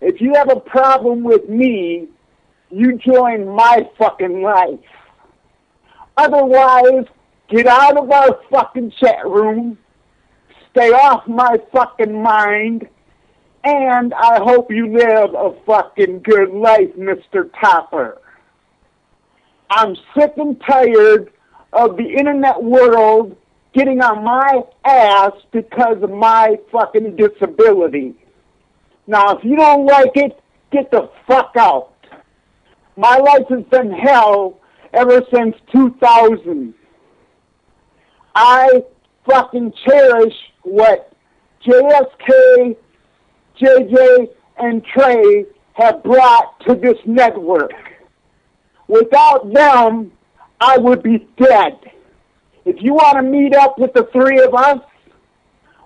If you have a problem with me, you join my fucking life. Otherwise, get out of our fucking chat room, stay off my fucking mind, and I hope you live a fucking good life, Mr. Topper. I'm sick and tired of the internet world getting on my ass because of my fucking disability. Now, if you don't like it, get the fuck out. My life has been hell ever since 2000. I fucking cherish what JSK, JJ, and Trey have brought to this network. Without them, I would be dead. If you want to meet up with the three of us,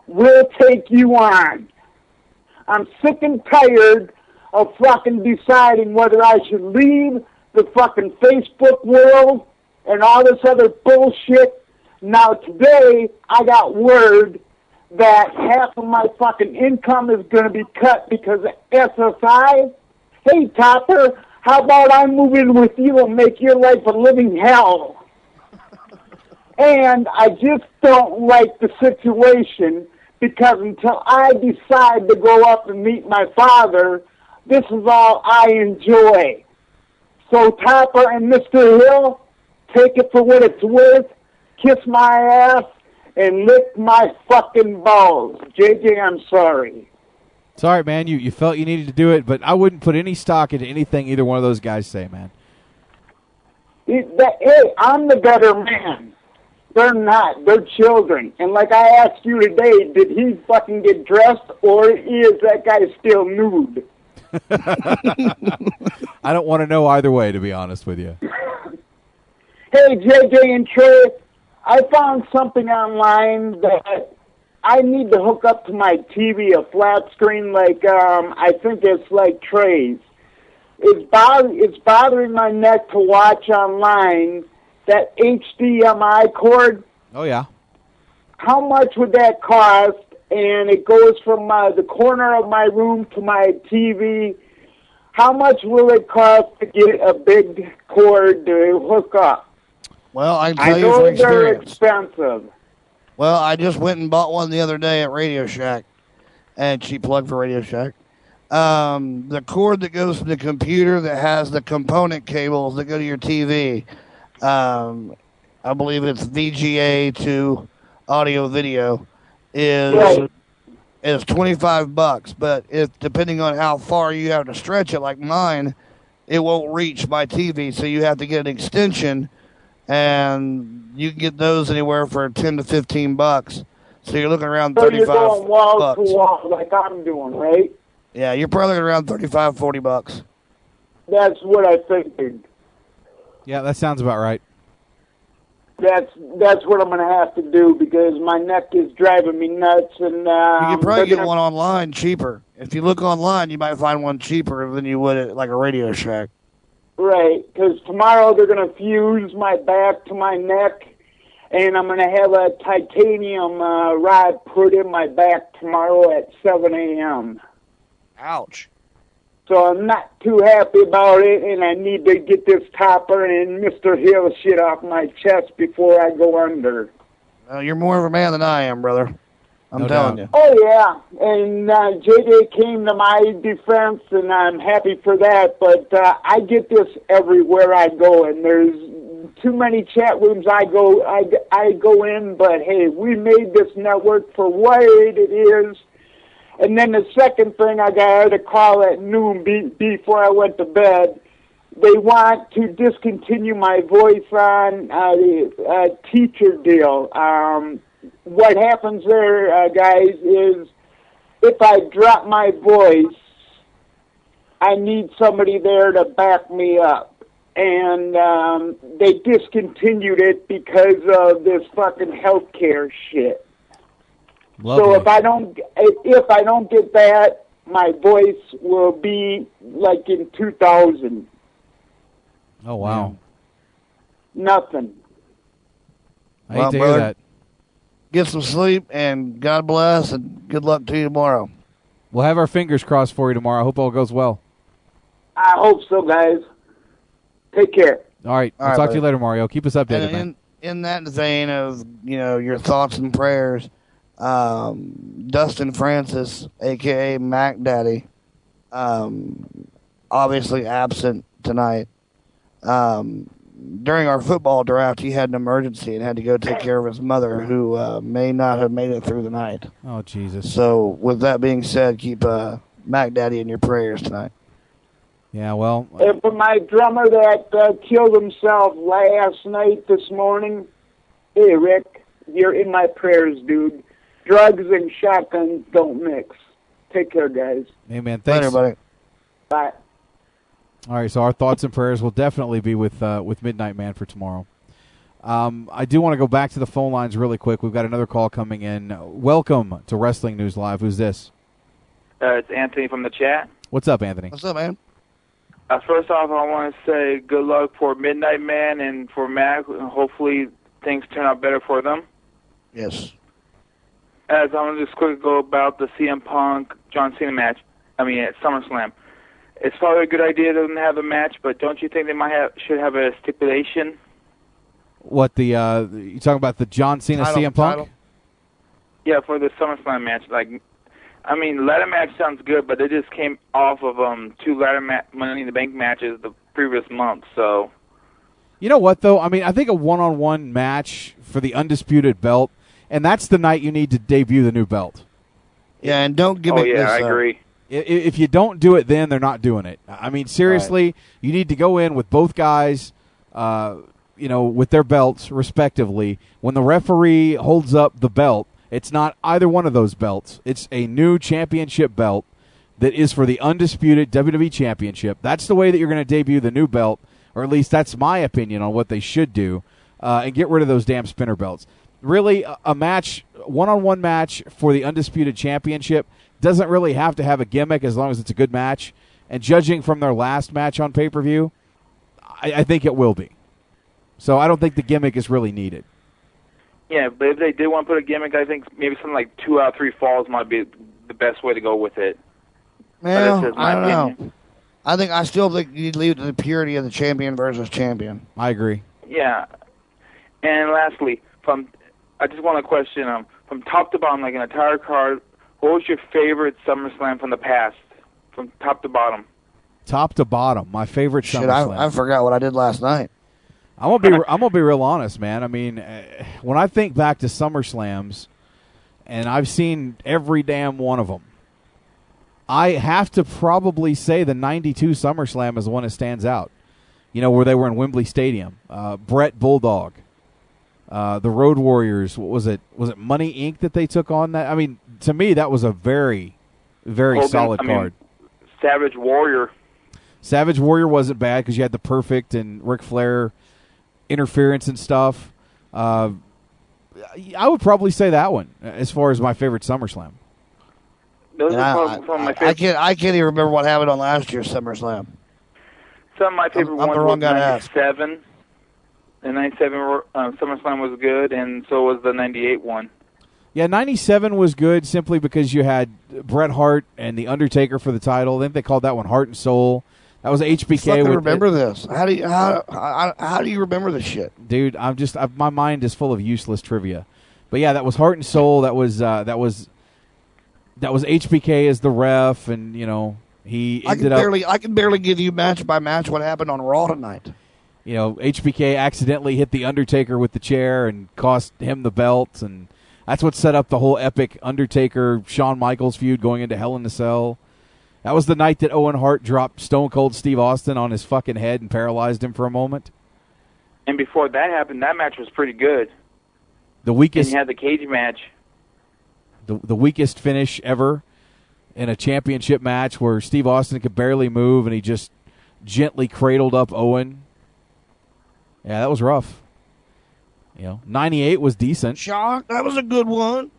we'll take you on. I'm sick and tired of fucking deciding whether I should leave the fucking Facebook world and all this other bullshit. Now today, I got word that half of my fucking income is going to be cut because of SSI. Hey, Topper, how about I move in with you and make your life a living hell? And I just don't like the situation because until I decide to go up and meet my father, this is all I enjoy. So Topper and Mr. Hill, take it for what it's worth, kiss my ass, and lick my fucking balls. JJ, I'm sorry. It's all right, man. You you felt you needed to do it, but I wouldn't put any stock into anything either one of those guys say, man. Hey, I'm the better man. They're not. They're children. And like I asked you today, did he fucking get dressed or is that guy still nude? <laughs> I don't want to know either way, to be honest with you. <laughs> Hey, JJ and Trey, I found something online that I need to hook up to my TV, a flat screen, like um, I think it's like Trey's. It's, bo- it's bothering my neck to watch online that HDMI cord. Oh yeah. How much would that cost? And it goes from uh, the corner of my room to my TV. How much will it cost to get a big cord to hook up? Well, I can I tell you know from they're expensive. Well, I just went and bought one the other day at Radio Shack, and she plugged for Radio Shack. Um, the cord that goes to the computer that has the component cables that go to your TV. Um, I believe it's VGA to audio video is Right. is twenty five bucks. But if depending on how far you have to stretch it, like mine, it won't reach my TV, so you have to get an extension and you can get those anywhere for ten to fifteen bucks. So you're looking around So thirty you're five going wall bucks. to wall like I'm doing, right? Yeah, you're probably around 35, 40 bucks. That's what I figured. Yeah, that sounds about right. That's that's what I'm going to have to do because my neck is driving me nuts, and uh, You can probably get gonna- one online cheaper. If you look online, you might find one cheaper than you would at like a Radio Shack. Right, because tomorrow they're going to fuse my back to my neck, and I'm going to have a titanium uh, rod put in my back tomorrow at 7 a.m. Ouch. So I'm not too happy about it, and I need to get this topper and Mr. Hill shit off my chest before I go under. Uh, you're more of a man than I am, brother. I'm No telling doubt. you. Oh yeah, and uh, JJ came to my defense, and I'm happy for that. But uh, I get this everywhere I go, and there's too many chat rooms I go I, I go in. But hey, we made this network for what it is. And then the second thing, I got a call at noon be, before I went to bed. They want to discontinue my voice on uh, the uh, teacher deal. Um, what happens there, uh, guys, is if I drop my voice, I need somebody there to back me up. And um, they discontinued it because of this fucking healthcare shit. Lovely. So if I don't, if I don't get that, my voice will be like in 2000. oh wow. Nothing. I hate Well, to hear that. Get some sleep, and God bless, and good luck to you tomorrow. We'll have our fingers crossed for you tomorrow. I hope all goes well. I hope so, guys. Take care. All right. All I'll right, talk to you later, Mario. Keep us updated, And man. in, in that vein of you know your thoughts and prayers, um, Dustin Francis, aka Mac Daddy, um, obviously absent tonight. Um, during our football draft, he had an emergency and had to go take care of his mother, who uh, may not have made it through the night. Oh Jesus. So, with that being said, keep uh, Mac Daddy in your prayers tonight. Yeah. Well. And for my drummer that uh, killed himself last night, this morning, hey, Rick, you're in my prayers, dude. Drugs and shotguns don't mix. Take care, guys. Amen. Thanks. Later, buddy. Bye. All right, so our thoughts and prayers will definitely be with uh, with Midnight Man for tomorrow. Um, I do want to go back to the phone lines really quick. We've got another call coming in. Welcome to Wrestling News Live. Who's this? Uh, it's Anthony from the chat. What's up, Anthony? What's up, man? Uh, first off, I want to say good luck for Midnight Man and for Mac. Hopefully, things turn out better for them. Yes. As I want to just quickly go about the CM Punk John Cena match. I mean, at SummerSlam. It's probably a good idea to have a match, but don't you think they might have should have a stipulation? What the uh, you talking about the John Cena Title- CM Punk? title. Yeah, for the SummerSlam match. Like, I mean, ladder match sounds good, but they just came off of um two ladder ma- Money in the Bank matches the previous month, so You know what though? I mean, I think a one-on-one match for the undisputed belt, and that's the night you need to debut the new belt. Yeah, and don't give oh me yeah, this. I uh, agree. If you don't do it, then they're not doing it. I mean, seriously, you need to go in with both guys, uh, you know, with their belts respectively, when the referee holds up the belt, it's not either one of those belts. It's a new championship belt that is for the undisputed WWE championship. That's the way that you're going to debut the new belt, or at least that's my opinion on what they should do, uh, and get rid of those damn spinner belts. Really, a, a match, one-on-one match for the undisputed championship doesn't really have to have a gimmick as long as it's a good match. And judging from their last match on pay-per-view, I, I think it will be. So I don't think the gimmick is really needed. Yeah, but if they did want to put a gimmick, I think maybe something like two out of three falls might be the best way to go with it. Well, that's just my I don't know. I think I still think you need to leave it to the purity of the champion versus champion. I agree. Yeah. And lastly, from I just want to question um from top to bottom, like an entire card, what was your favorite SummerSlam from the past, from top to bottom? Top to bottom, my favorite Shit, SummerSlam. I, I forgot what I did last night. I'm gonna be I'm gonna be real honest, man. I mean, uh, when I think back to SummerSlams, and I've seen every damn one of them, I have to probably say the '92 SummerSlam is the one that stands out. You know, where they were in Wembley Stadium. Uh, Bret Bulldog, uh, the Road Warriors. What was it? Was it Money Inc. that they took on that? I mean, to me, that was a very, very Hogan, solid I mean, card. Savage Warrior. Savage Warrior wasn't bad because you had the perfect and Ric Flair interference and stuff. Uh, I would probably say that one as far as my favorite SummerSlam. Those And I, are some, some of my I, I favorite. can't. I can't even remember what happened on last year's SummerSlam. Some of my favorite I'm the ones wrong was guy to ask. '97. The '97 uh, SummerSlam was good, and so was the '98 one. Yeah, '97 was good simply because you had Bret Hart and the Undertaker for the title. I think they called that one Heart and Soul. That was HBK. With remember this? How do you how, how how do you remember this shit? dude. I'm just I, my mind is full of useless trivia. But yeah, that was Heart and Soul. That was uh, that was that was HBK as the ref, and you know he I can up. barely I can barely give you match by match what happened on Raw tonight. you know, HBK accidentally hit the Undertaker with the chair and cost him the belt, and that's what set up the whole epic Undertaker Shawn Michaels feud going into Hell in a Cell. That was the night that Owen Hart dropped Stone Cold Steve Austin on his fucking head and paralyzed him for a moment. And before that happened, that match was pretty good. The And weakest, you had the cage match. the, the weakest finish ever in a championship match where Steve Austin could barely move and he just gently cradled up Owen. Yeah, that was rough. You know, '98 was decent. Shock, that was a good one.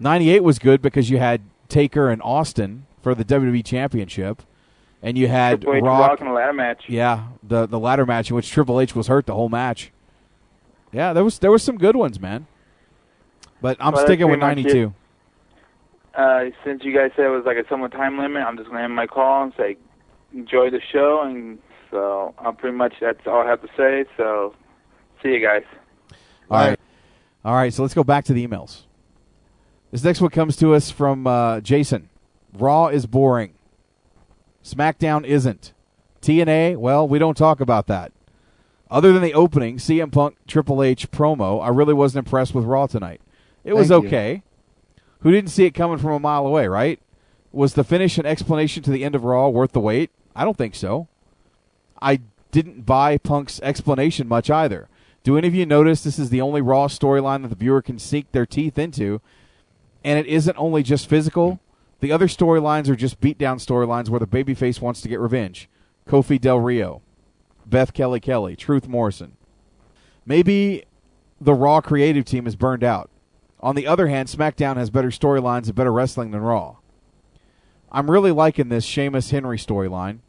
98 was good because you had Taker and Austin for the WWE Championship, and you had Triple H Rock. Rock in a ladder match. Yeah, the the ladder match in which Triple H was hurt the whole match. Yeah, there was there was some good ones, man. But I'm Well, sticking with 92. Uh, since you guys said it was like a somewhat time limit, I'm just gonna end my call and say enjoy the show, and so I'm pretty much that's all I have to say. So see you guys. All right. All right, so let's go back to the emails. This next one comes to us from uh, Jason. Raw is boring. SmackDown isn't. TNA, well, we don't talk about that. Other than the opening CM Punk Triple H promo, I really wasn't impressed with Raw tonight. It was Thank you. okay. Who didn't see it coming from a mile away, right? Was the finish and explanation to the end of Raw worth the wait? I don't think so. I didn't buy Punk's explanation much either. Do any of you notice this is the only Raw storyline that the viewer can sink their teeth into? And it isn't only just physical. The other storylines are just beatdown storylines where the babyface wants to get revenge. Kofi Del Rio, Beth Kelly Kelly, Truth Morrison. Maybe the Raw creative team is burned out. On the other hand, SmackDown has better storylines and better wrestling than Raw. I'm really liking this Sheamus Henry storyline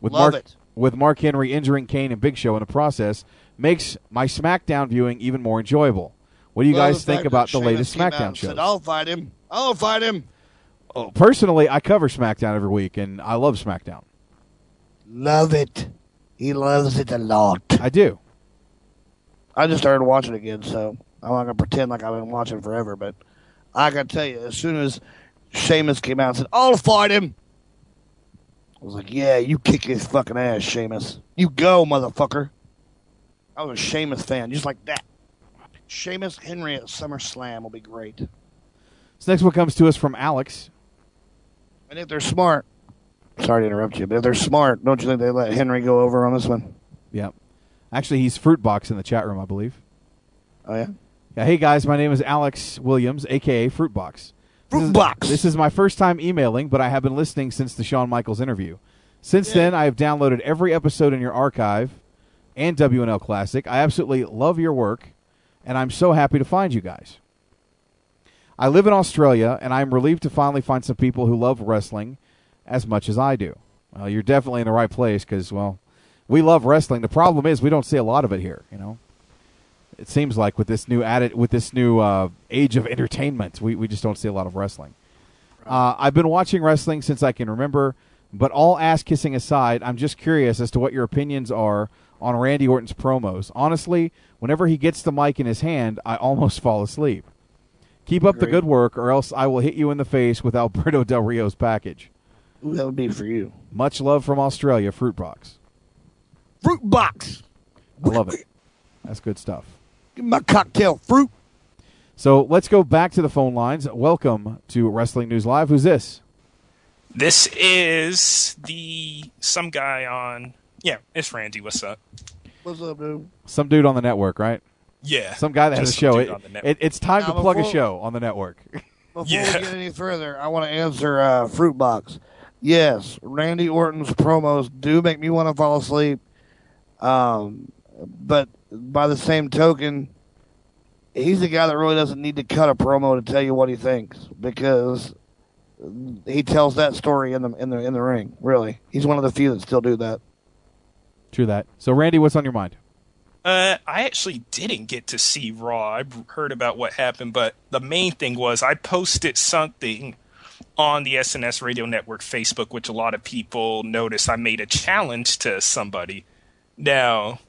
with Love Mark it. with Mark Henry injuring Kane and Big Show in the process makes my SmackDown viewing even more enjoyable. What do you Love guys think about the latest Sheamus came out SmackDown and shows? I'll fight him. I'll fight him. Oh, personally, I cover SmackDown every week, and I love SmackDown. Love it. He loves it a lot. I do. I just started watching again, so I'm not gonna pretend like I've been watching forever. But I gotta tell you, as soon as Sheamus came out and said, "I'll fight him," I was like, "Yeah, you kick his fucking ass, Sheamus. You go, motherfucker." I was a Sheamus fan, just like that. Sheamus Henry at SummerSlam will be great. This next one comes to us from Alex. And if they're smart, sorry to interrupt you, but if they're smart, don't you think they let Henry go over on this one? Yep. Actually, he's Fruitbox in the chat room, I believe. Oh yeah. Yeah. Hey guys, my name is Alex Williams, aka Fruitbox. This is- Fruitbox. This is my first time emailing, but I have been listening since the Shawn Michaels interview. Since then, I have downloaded every episode in your archive and WNL Classic. I absolutely love your work, and I'm so happy to find you guys. I live in Australia, and I'm relieved to finally find some people who love wrestling as much as I do. Well, you're definitely in the right place because, well, we love wrestling. The problem is we don't see a lot of it here. You know, it seems like with this new added with this new uh, age of entertainment, we we just don't see a lot of wrestling. Uh, I've been watching wrestling since I can remember, but all ass kissing aside, I'm just curious as to what your opinions are on Randy Orton's promos. Honestly, whenever he gets the mic in his hand, I almost <laughs> fall asleep. Keep up the good work, or else I will hit you in the face with Alberto Del Rio's package. Ooh, that would be for you. Much love from Australia, Fruitbox. Fruitbox. I love it. That's good stuff. Give me my cocktail fruit. So let's go back to the phone lines. Welcome to Wrestling News Live. Who's this? This is the some guy on. Yeah, it's Randy. What's up? What's up, dude? Some dude on the network, right? Yeah, Some guy that has a show. It, it, it's time Now, to plug a before- show on the network. <laughs> Before Yeah. we get any further, I want to answer uh, Fruitbox. Yes, Randy Orton's promos do make me want to fall asleep. Um, but by the same token, he's the guy that really doesn't need to cut a promo to tell you what he thinks because he tells that story in the in the in the ring. Really, he's one of the few that still do that. True that. So Randy, what's on your mind? Uh, I actually didn't get to see Raw. I heard about what happened, but the main thing was I posted something on the SNS Radio Network Facebook, which a lot of people noticed. I made a challenge to somebody. Now,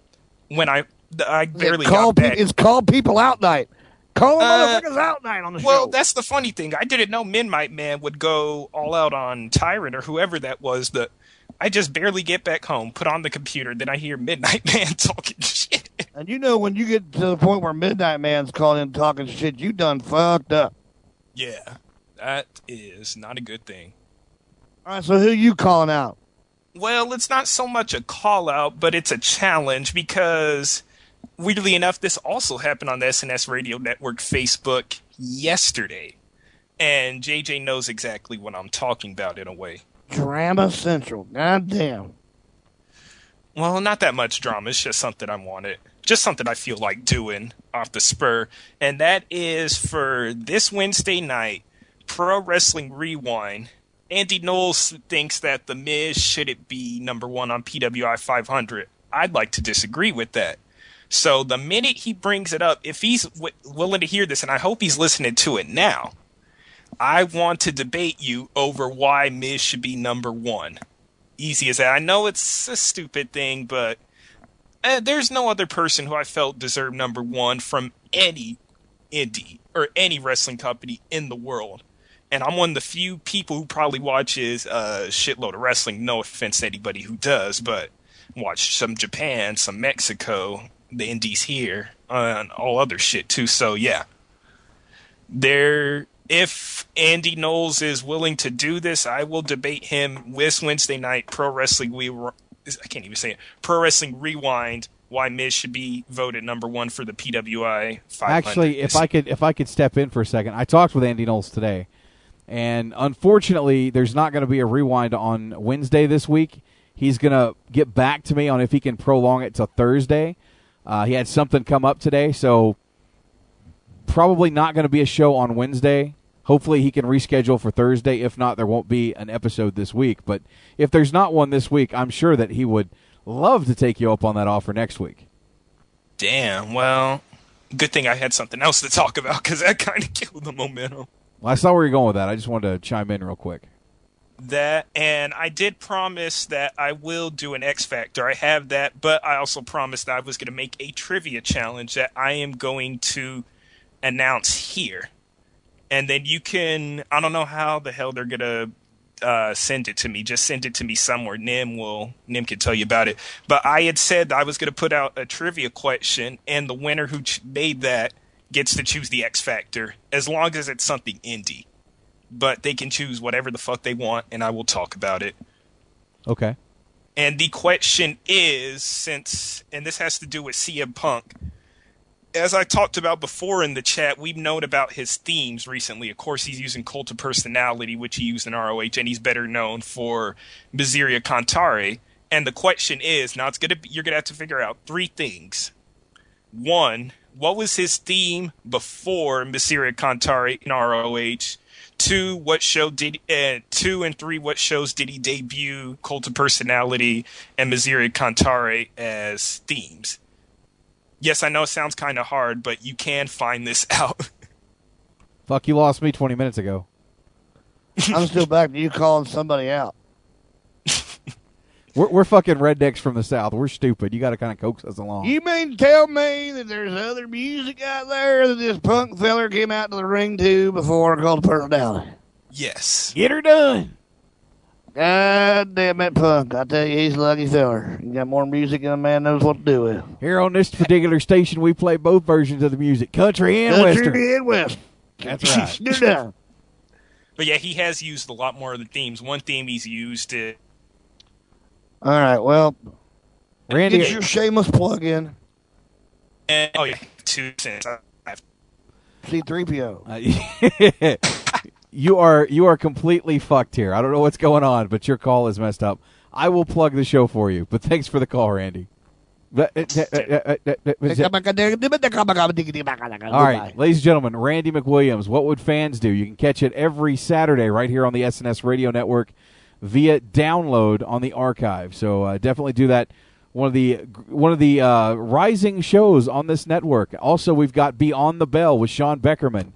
when I I barely It's called, got pe- it's called People Out Night. Call them Uh, motherfuckers Out Night on the Well, show. that's the funny thing. I didn't know Midnight Man would go all out on Tyrant or whoever that was. That I just barely get back home, put on the computer, then I hear Midnight <laughs> Man talking shit. And you know when you get to the point where Midnight Man's calling in talking shit, you done fucked up. Yeah, that is not a good thing. All right, so who you calling out? Well, it's not so much a call out, but it's a challenge because, weirdly enough, this also happened on the SNS Radio Network Facebook yesterday. And JJ knows exactly what I'm talking about in a way. Drama Central. God damn. Well, not that much drama. It's just something I wanted. Just something I feel like doing off the spur. And that is for this Wednesday night, Pro Wrestling Rewind. Andy Knowles thinks that The Miz shouldn't be number one on PWI 500. I'd like to disagree with that. So the minute he brings it up, if he's w- willing to hear this, and I hope he's listening to it now, I want to debate you over why Miz should be number one. Easy as that. I know it's a stupid thing, but uh, there's no other person who I felt deserved number one from any indie or any wrestling company in the world. And I'm one of the few people who probably watches a shitload of wrestling. No offense to anybody who does, but watch some Japan, some Mexico, the indies here, uh, and all other shit too. So yeah, there. If Andy Knowles is willing to do this, I will debate him this Wednesday night. Pro Wrestling we I can't even say it. Pro Wrestling Rewind. Why Miz should be voted number one for the PWI 500. Actually, if I could if I could step in for a second, I talked with Andy Knowles today, and unfortunately, there's not going to be a rewind on Wednesday this week. He's going to get back to me on if he can prolong it to Thursday. Uh, he had something come up today, so probably not going to be a show on Wednesday. Hopefully, he can reschedule for Thursday. If not, there won't be an episode this week. But if there's not one this week, I'm sure that he would love to take you up on that offer next week. Damn. Well, good thing I had something else to talk about because that kind of killed the momentum. Well, I saw where you're going with that. I just wanted to chime in real quick. That and I did promise that I will do an X Factor. I have that, but I also promised that I was going to make a trivia challenge that I am going to announce here. And then you can I don't know how the hell they're going to uh, send it to me. Just send it to me somewhere. Nim will Nim can tell you about it. But I had said I was going to put out a trivia question, and the winner who ch- made that gets to choose the X Factor as long as it's something indie. But they can choose whatever the fuck they want, and I will talk about it. Okay. And the question is, since, and this has to do with CM Punk, as I talked about before in the chat, we've known about his themes recently. Of course, he's using Cult of Personality, which he used in ROH, and he's better known for Miseria Cantare. And the question is, now it's gonna be, you're gonna have to figure out three things. One, what was his theme before Miseria Cantare in ROH? Two, what show did uh, two and three? What shows did he debut Cult of Personality and Miseria Cantare as themes? Yes, I know it sounds kind of hard, but you can find this <laughs> out. Fuck, you lost me 20 minutes ago. I'm still back to you calling somebody out. We're, we're fucking rednecks from the south. We're stupid. You got to kind of coax us along. You mean to tell me that there's other music out there that this punk feller came out to the ring to before called Pearl personality? Yes. Get her done. God damn it, punk. I tell you, he's a lucky feller. He got more music than a man knows what to do with. Here on this particular station, we play both versions of the music, country and Country western. and west. That's <laughs> right. Do that. <laughs> But yeah, he has used a lot more of the themes. One theme he's used is All right, well, Randy, get your shameless plug in. and, oh yeah, two cents. I have C3PO. You are you are completely fucked here. I don't know what's going on, but your call is messed up. I will plug the show for you, but thanks for the call, Randy. All right, ladies and gentlemen, Randy McWilliams. What would fans do? You can catch it every Saturday right here on the SNS Radio Network via download on the archive. So uh, definitely do that. One of the one of the uh, rising shows on this network. Also, we've got Beyond the Bell with Sean Beckerman,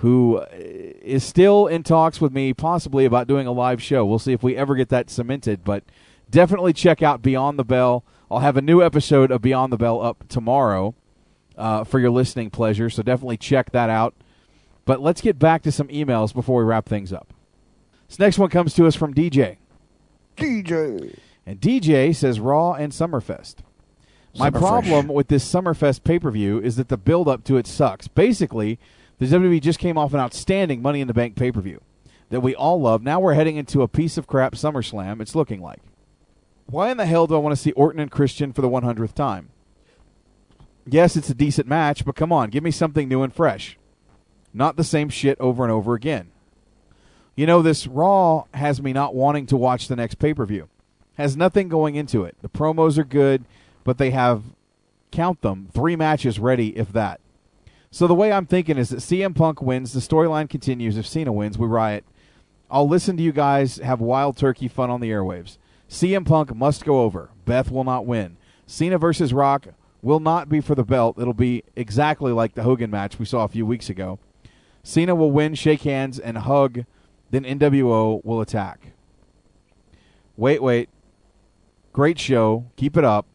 who uh, still in talks with me, possibly about doing a live show. We'll see if we ever get that cemented, but definitely check out Beyond the Bell. I'll have a new episode of Beyond the Bell up tomorrow uh, for your listening pleasure, so definitely check that out. But let's get back to some emails before we wrap things up. This next one comes to us from DJ. DJ. And DJ says Raw and Summerfest. My Summerfresh. problem with this Summerfest pay per view is that the build up to it sucks. Basically, the WWE just came off an outstanding Money in the Bank pay per view that we all love. Now we're heading into a piece of crap SummerSlam, it's looking like. Why in the hell do I want to see Orton and Christian for the 100th time? Yes, it's a decent match, but come on, give me something new and fresh. Not the same shit over and over again. You know, this Raw has me not wanting to watch the next pay per view. Has nothing going into it. The promos are good, but they have, count them, three matches ready, if that. So the way I'm thinking is that CM Punk wins, the storyline continues. If Cena wins, we riot. I'll listen to you guys have wild turkey fun on the airwaves. CM Punk must go over. Beth will not win. Cena versus Rock will not be for the belt. It'll be exactly like the Hogan match we saw a few weeks ago. Cena will win, shake hands, and hug. Then NWO will attack. Wait, wait. Great show. Keep it up.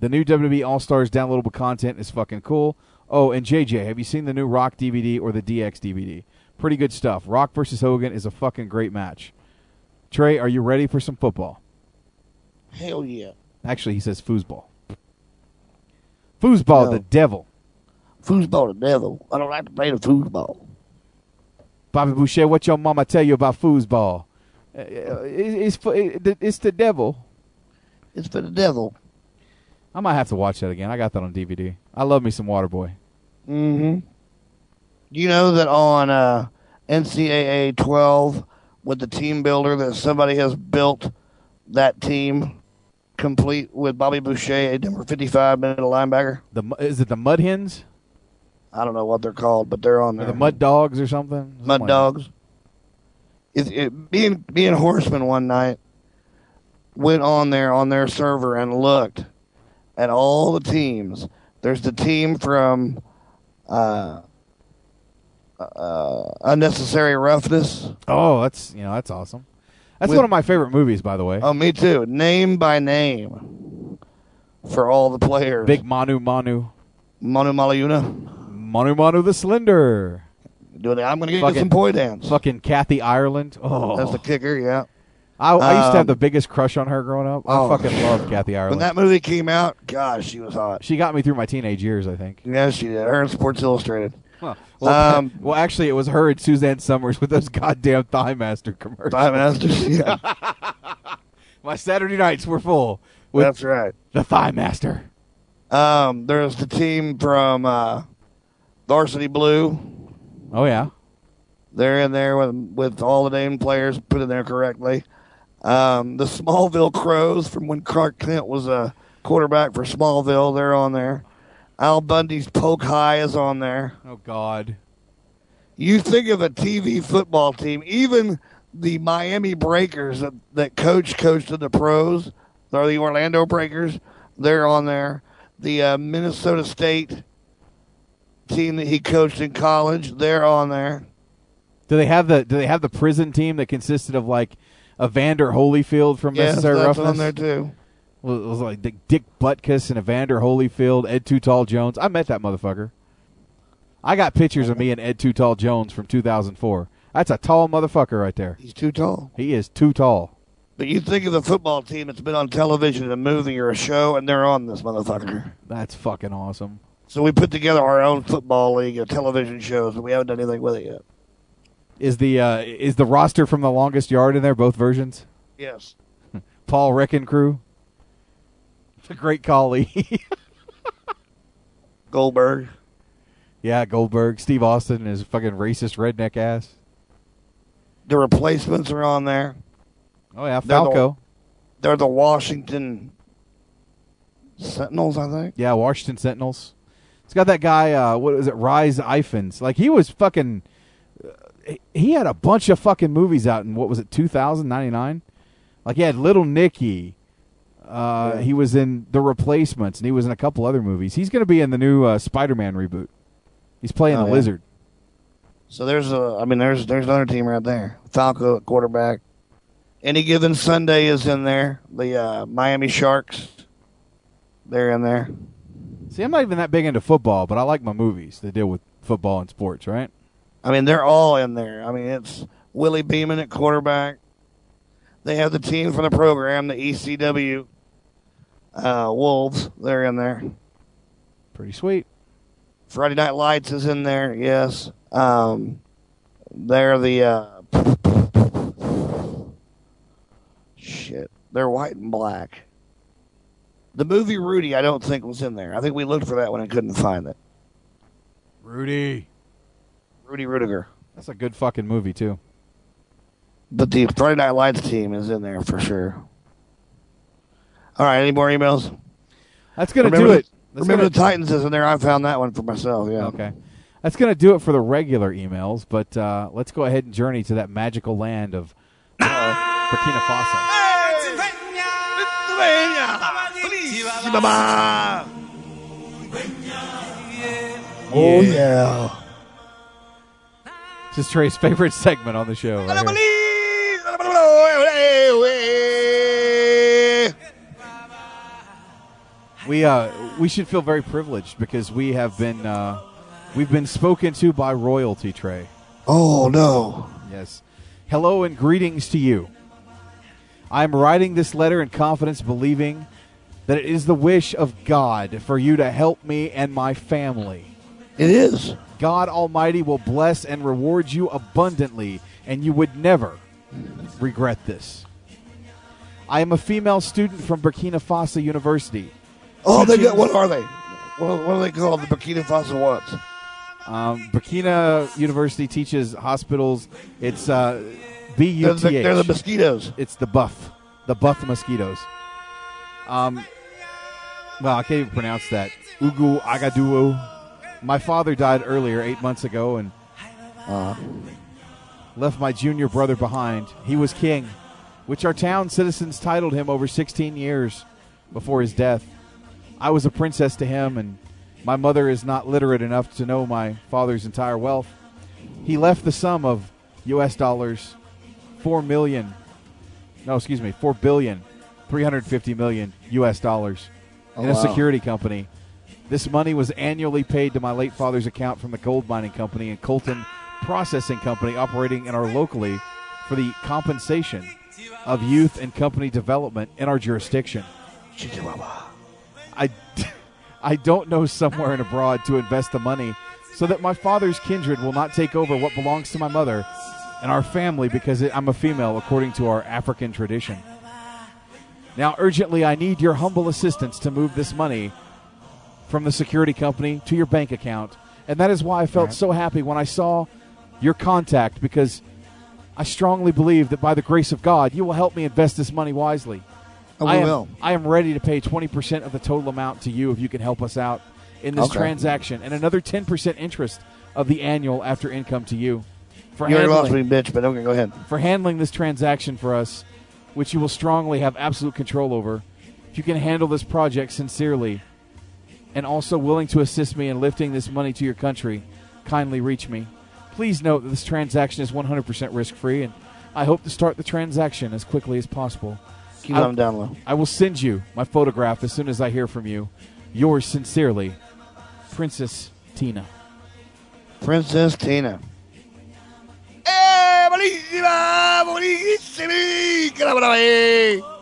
The new WWE All Stars downloadable content is fucking cool. Oh, and JJ, have you seen the new Rock DVD or the DX DVD? Pretty good stuff. Rock versus Hogan is a fucking great match. Trey, are you ready for some football? Hell yeah. Actually, he says foosball. Foosball, No. the devil. Foosball the devil. I don't like to play the foosball. Bobby Boucher, what your mama tell you about foosball? Uh, it's for, it's the devil. It's for the devil. I might have to watch that again. I got that on DVD. I love me some Waterboy. Mm-hmm. You know that on uh, NCAA 12 with the team builder that somebody has built that team complete with Bobby Boucher, a number 55 middle linebacker. The is it the Mud Hens? I don't know what they're called, but they're on Or there. the Mud Dogs or something? Something Mud like Dogs. It, it, being being horseman one night went on there on their server and looked at all the teams. There's the team from uh, uh, unnecessary roughness. Oh, that's you know that's awesome. That's With- one of my favorite movies, by the way. Oh, me too. Name by name for all the players. Big Manu Manu. Manu Malayuna. Manu Manu the Slender. Doing it. I'm going to get Fucking- you some poi dance. Fucking Kathy Ireland. Oh, That's the kicker. Yeah. I, I used to have Um, the biggest crush on her growing up. I oh. fucking love Kathy Ireland. When that movie came out, gosh, she was hot. she got me through my teenage years, I think. Yeah, she did. Her and Sports Illustrated. Well, well, Um, <laughs> well, actually, it was her and Suzanne Somers with those goddamn Thigh Master commercials. Thigh Masters, yeah. <laughs> My Saturday nights were full. With That's right. The Thigh Master. Um, there's the team from uh, Varsity Blue. Oh yeah. They're in there with with all the named players put in there correctly. Um, the Smallville Crows from when Clark Kent was a quarterback for Smallville, they're on there. Al Bundy's Polk High is on there. Oh God. You think of a TV football team, even the Miami Breakers that, that coach coached to the pros, or the Orlando Breakers, they're on there. The uh, Minnesota State team that he coached in college, they're on there. Do they have the Do they have the prison team that consisted of like Evander Holyfield from Yes, Necessary that's Roughness? on there too. It was like Dick- Butkus and Evander Holyfield, Ed Too Tall Jones. I met that motherfucker. I got pictures of me and Ed Too Tall Jones from 2004. That's a tall motherfucker right there. He's too tall. He is too tall. But you think of the football team that's been on television, in a movie or a show, and they're on this motherfucker. That's fucking awesome. So we put together our own football league of television shows, but we haven't done anything with it yet. Is the uh, is the roster from the longest yard in there? Both versions. Yes. <laughs> Paul Reckon crew. The <laughs> Great Khali. <laughs> Goldberg. yeah, Goldberg, Steve Austin, is fucking racist redneck ass. The replacements are on there. Oh yeah, They're the- Falco. They're the Washington Sentinels, I think. Yeah, Washington Sentinels. It's got that guy. Uh, what is it? Rhys Ifans. Like he was fucking. He- had a bunch of fucking movies out in what was it? Two thousand ninety nine. Like he had Little Nicky. Uh, He was in The Replacements, and he was in a couple other movies. He's going to be in the new uh, Spider Man reboot. He's playing Oh, the yeah. Lizard. So there's a, I mean, there's there's another team right there. Falco quarterback. Any given Sunday is in there. The uh, Miami Sharks, they're in there. See, I'm not even that big into football, but I like my movies that deal with football and sports. Right? I mean, they're all in there. I mean, it's Willie Beamen at quarterback. They have the team from the program, the ECW uh, Wolves. They're in there. Pretty sweet. Friday Night Lights is in there. Yes. Um, they're the uh, shit. They're white and black. The movie Rudy, I don't think was in there. I think we looked for that one and couldn't find it. Rudy. Rudy Ruettiger. That's a good fucking movie too. But the Friday Night Lights team is in there for sure. All right, any more emails? That's gonna Remember do the- it. That's remember gonna- the Titans is in there. I found that one for myself. Yeah. Okay. That's going to do it for the regular emails, but uh, let's go ahead and journey to that magical land of uh, Burkina Faso. Oh yeah. This is Trey's favorite segment on the show. right. We uh we should feel very privileged because we have been uh, we've been spoken to by royalty, Trey. Oh no. Yes. Hello and greetings to you. I'm writing this letter in confidence, believing that it is the wish of God for you to help me and my family. It is. God Almighty will bless and reward you abundantly, and you would never regret this. I am a female student from Burkina Faso University. Oh, they got. What are they? What, what are they called? The Burkina Faso what? Um, Burkina University teaches hospitals. It's uh, B U They're the, they're the mosquitoes. It's the buff, the buff mosquitoes. Um, well, I can't even pronounce that. Ugu Agaduo. My father died earlier, eight months ago, and uh, left my junior brother behind. He was king, which our town citizens titled him over 16 years before his death. I was a princess to him, and my mother is not literate enough to know my father's entire wealth. He left the sum of U.S. dollars, four million. No, excuse me, four billion, three hundred fifty million U.S. dollars Oh, in a wow. security company. This money was annually paid to my late father's account from the gold mining company and Coltan Processing Company operating in our locally for the compensation of youth and company development in our jurisdiction. I, <laughs> I don't know somewhere in abroad to invest the money so that my father's kindred will not take over what belongs to my mother and our family because I'm a female according to our African tradition. Now, urgently, I need your humble assistance to move this money from the security company to your bank account. And that is why I felt Right. so happy when I saw your contact because I strongly believe that by the grace of God, you will help me invest this money wisely. Oh, I am, will. I am ready to pay 20% of the total amount to you if you can help us out in this Okay. transaction and another 10% interest of the annual after income to you. For You already lost me, bitch, but okay, go ahead. for handling this transaction for us, which you will strongly have absolute control over. If you can handle this project sincerely and also willing to assist me in lifting this money to your country, kindly reach me. Please note that this transaction is 100% risk free, and I hope to start the transaction as quickly as possible. Keep I- them down low. I will send you my photograph as soon as I hear from you. Yours sincerely, Princess Tina. Princess Tina.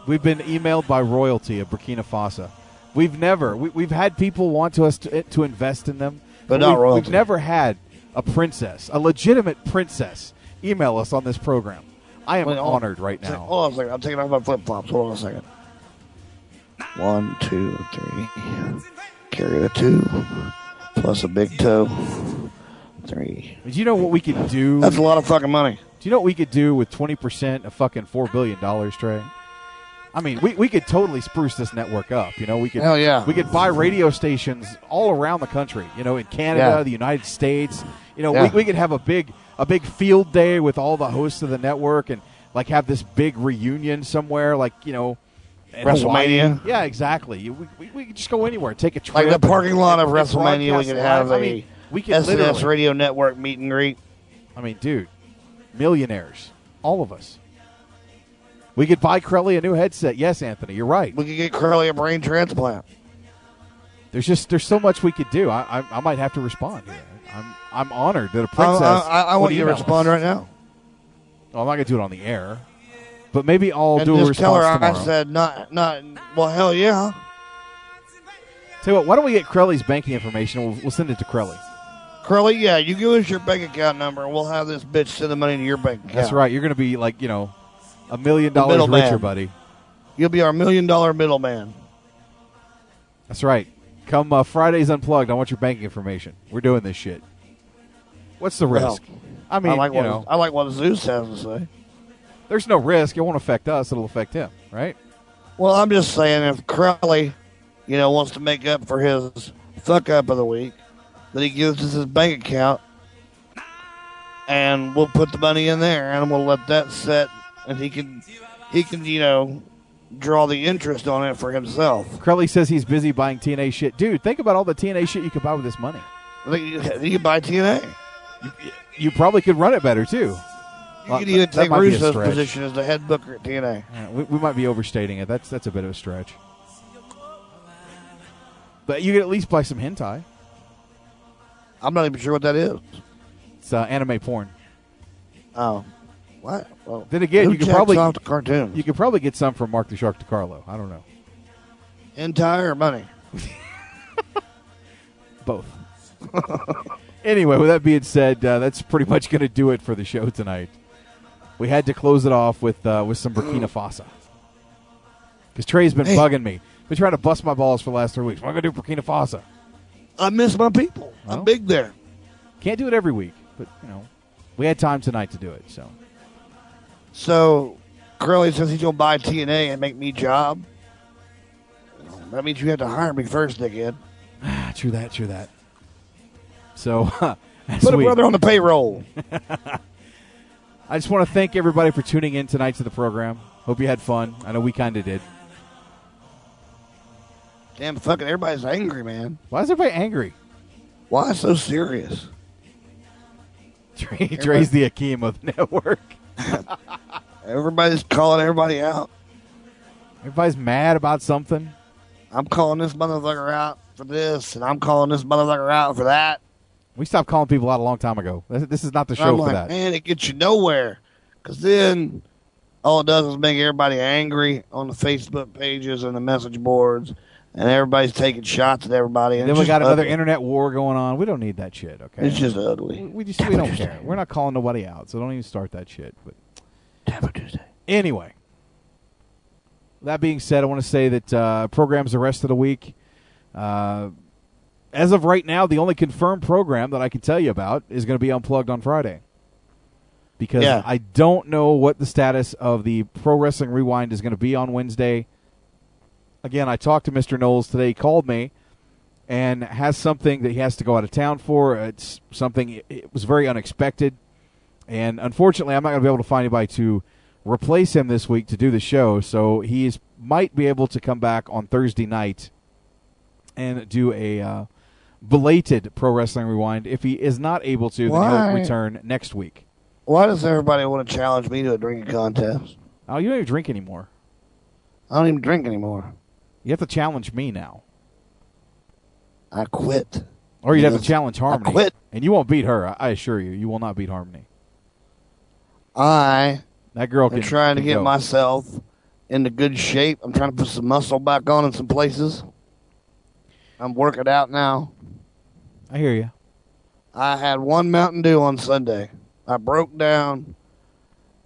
We've been emailed by royalty of Burkina Faso. We've never we, we've had people want to us to, eh, to invest in them, But not we've, we've never had a princess, a legitimate princess, email us on this program. I am Wait, on. honored right now. Hold on a second. I'm taking off my flip flops. Hold on a second. One, two, three. Carry a two. Plus a big toe. Three. Do you know what we could do? That's a lot of fucking money. Do you know what we could do with twenty percent of fucking four billion dollars, Trey? I mean, we, we could totally spruce this network up. You know, we could Hell yeah. we could buy radio stations all around the country. You know, in Canada, Yeah. the United States. You know, Yeah. we, we could have a big a big field day with all the hosts of the network and like have this big reunion somewhere, like you know, WrestleMania? Hawaii. Yeah, exactly. We, we, we could just go anywhere, take a trip, Like the parking lot of and- and WrestleMania, we could live. have I a mean, we could SNS. Radio Network meet and greet. I mean, dude, millionaires, all of us. We could buy Crowley a new headset. Yes, Anthony, you're right. We could get Curly a brain transplant. There's just there's so much we could do. I I, I might have to respond here. I'm I'm honored that a princess. I, I would want you to email us. respond right now. Oh, I'm not gonna do it on the air, but maybe I'll and do a just tell response her tomorrow. I said not not. Well, hell yeah. Tell you what, why don't we get Crowley's banking information? and We'll, we'll send it to Crowley. Curly, yeah, you give us your bank account number, and we'll have this bitch send the money to your bank account. That's right. You're gonna be like you know, a million dollars richer, buddy. You'll be our million dollar middleman. That's right. Come uh, Fridays unplugged. I want your banking information. We're doing this shit. What's the Well, risk? I mean, I like you what know, I like what Zeus has to say. there's no risk. It won't affect us. It'll affect him, right? Well, I'm just saying, if Crowley, you know, wants to make up for his fuck up of the week, that he gives us his bank account, and we'll put the money in there, and we'll let that set, and he can, he can, you know, draw the interest on it for himself. Crowley says he's busy buying TNA shit. Dude, think about all the TNA shit you could buy with this money. You, you can buy TNA. You probably could run it better too. You Well, can even that take Russo's position as the head booker at TNA. Yeah, we, we might be overstating it. That's that's a bit of a stretch. But you could at least buy some hentai. I'm not even sure what that is. It's uh, anime porn. Oh, what? Well, Then again, you could probably off the cartoons. You could probably get some from Mark the Shark DiCarlo. I don't know. Entire money. <laughs> Both. anyway, with that being said, uh, that's pretty much going to do it for the show tonight. We had to close it off with uh, with some Burkina Faso because Trey's been Hey. bugging me. Been trying to bust my balls for the last three weeks. What am I going to do Burkina Faso? I miss my people. Well. I'm big there. Can't do it every week, but you know, we had time tonight to do it. So So, Curly says he's going to buy TNA and make me job. That means you have to hire me first, dickhead. <sighs> True that, true that. So <laughs> as Put a we- brother on the payroll. <laughs> I just want to thank everybody for tuning in tonight to the program. Hope you had fun. I know we kind of did. Damn, fucking everybody's angry, man. Why is everybody angry? Why so serious? Trey, Trey's the Akeem of the <laughs> network. <laughs> Everybody's calling everybody out. Everybody's mad about something. I'm calling this motherfucker out for this, and I'm calling this motherfucker out for that. We stopped calling people out a long time ago. This is not the show I'm for like, that. man, it gets you nowhere. Because then all it does is make everybody angry on the Facebook pages and the message boards, and everybody's taking shots at everybody. And then we got another ugly. internet war going on. We don't need that shit. Okay, It's just ugly. We just we don't care. We're not calling nobody out, so don't even start that shit. But anyway, that being said, I want to say that uh, programs the rest of the week. Uh, as of right now, the only confirmed program that I can tell you about is going to be unplugged on Friday. Because Yeah. I don't know what the status of the Pro Wrestling Rewind is going to be on Wednesday. Again, I talked to Mr. Knowles today. He called me and has something that he has to go out of town for. It's something, it was very unexpected. And unfortunately, I'm not going to be able to find anybody to replace him this week to do the show. So he is, might be able to come back on Thursday night and do a uh, belated Pro Wrestling Rewind. If he is not able to, then he'll return next week. Why does everybody want to challenge me to a drinking contest? Oh, you don't even drink anymore. I don't even drink anymore. You have to challenge me now. I quit. Or you'd have to challenge Harmony. I quit. And you won't beat her. I- assure you. You will not beat Harmony. I That girl can trying to can get go. myself into good shape. I'm trying to put some muscle back on in some places. I'm working out now. I hear you. I had one Mountain Dew on Sunday. I broke down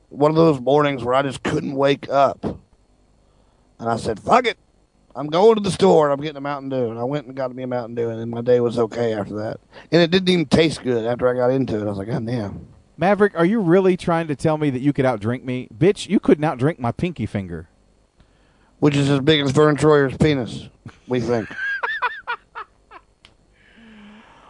one of those mornings where I just couldn't wake up. And I said, fuck it. I'm going to the store and I'm getting a Mountain Dew. And I went and got me a Mountain Dew, and then my day was okay after that. And it didn't even taste good after I got into it. I was like, God damn. Maverick, are you really trying to tell me that you could outdrink me? Bitch, you couldn't outdrink my pinky finger. Which is as big as Verne Troyer's penis, we think. <laughs>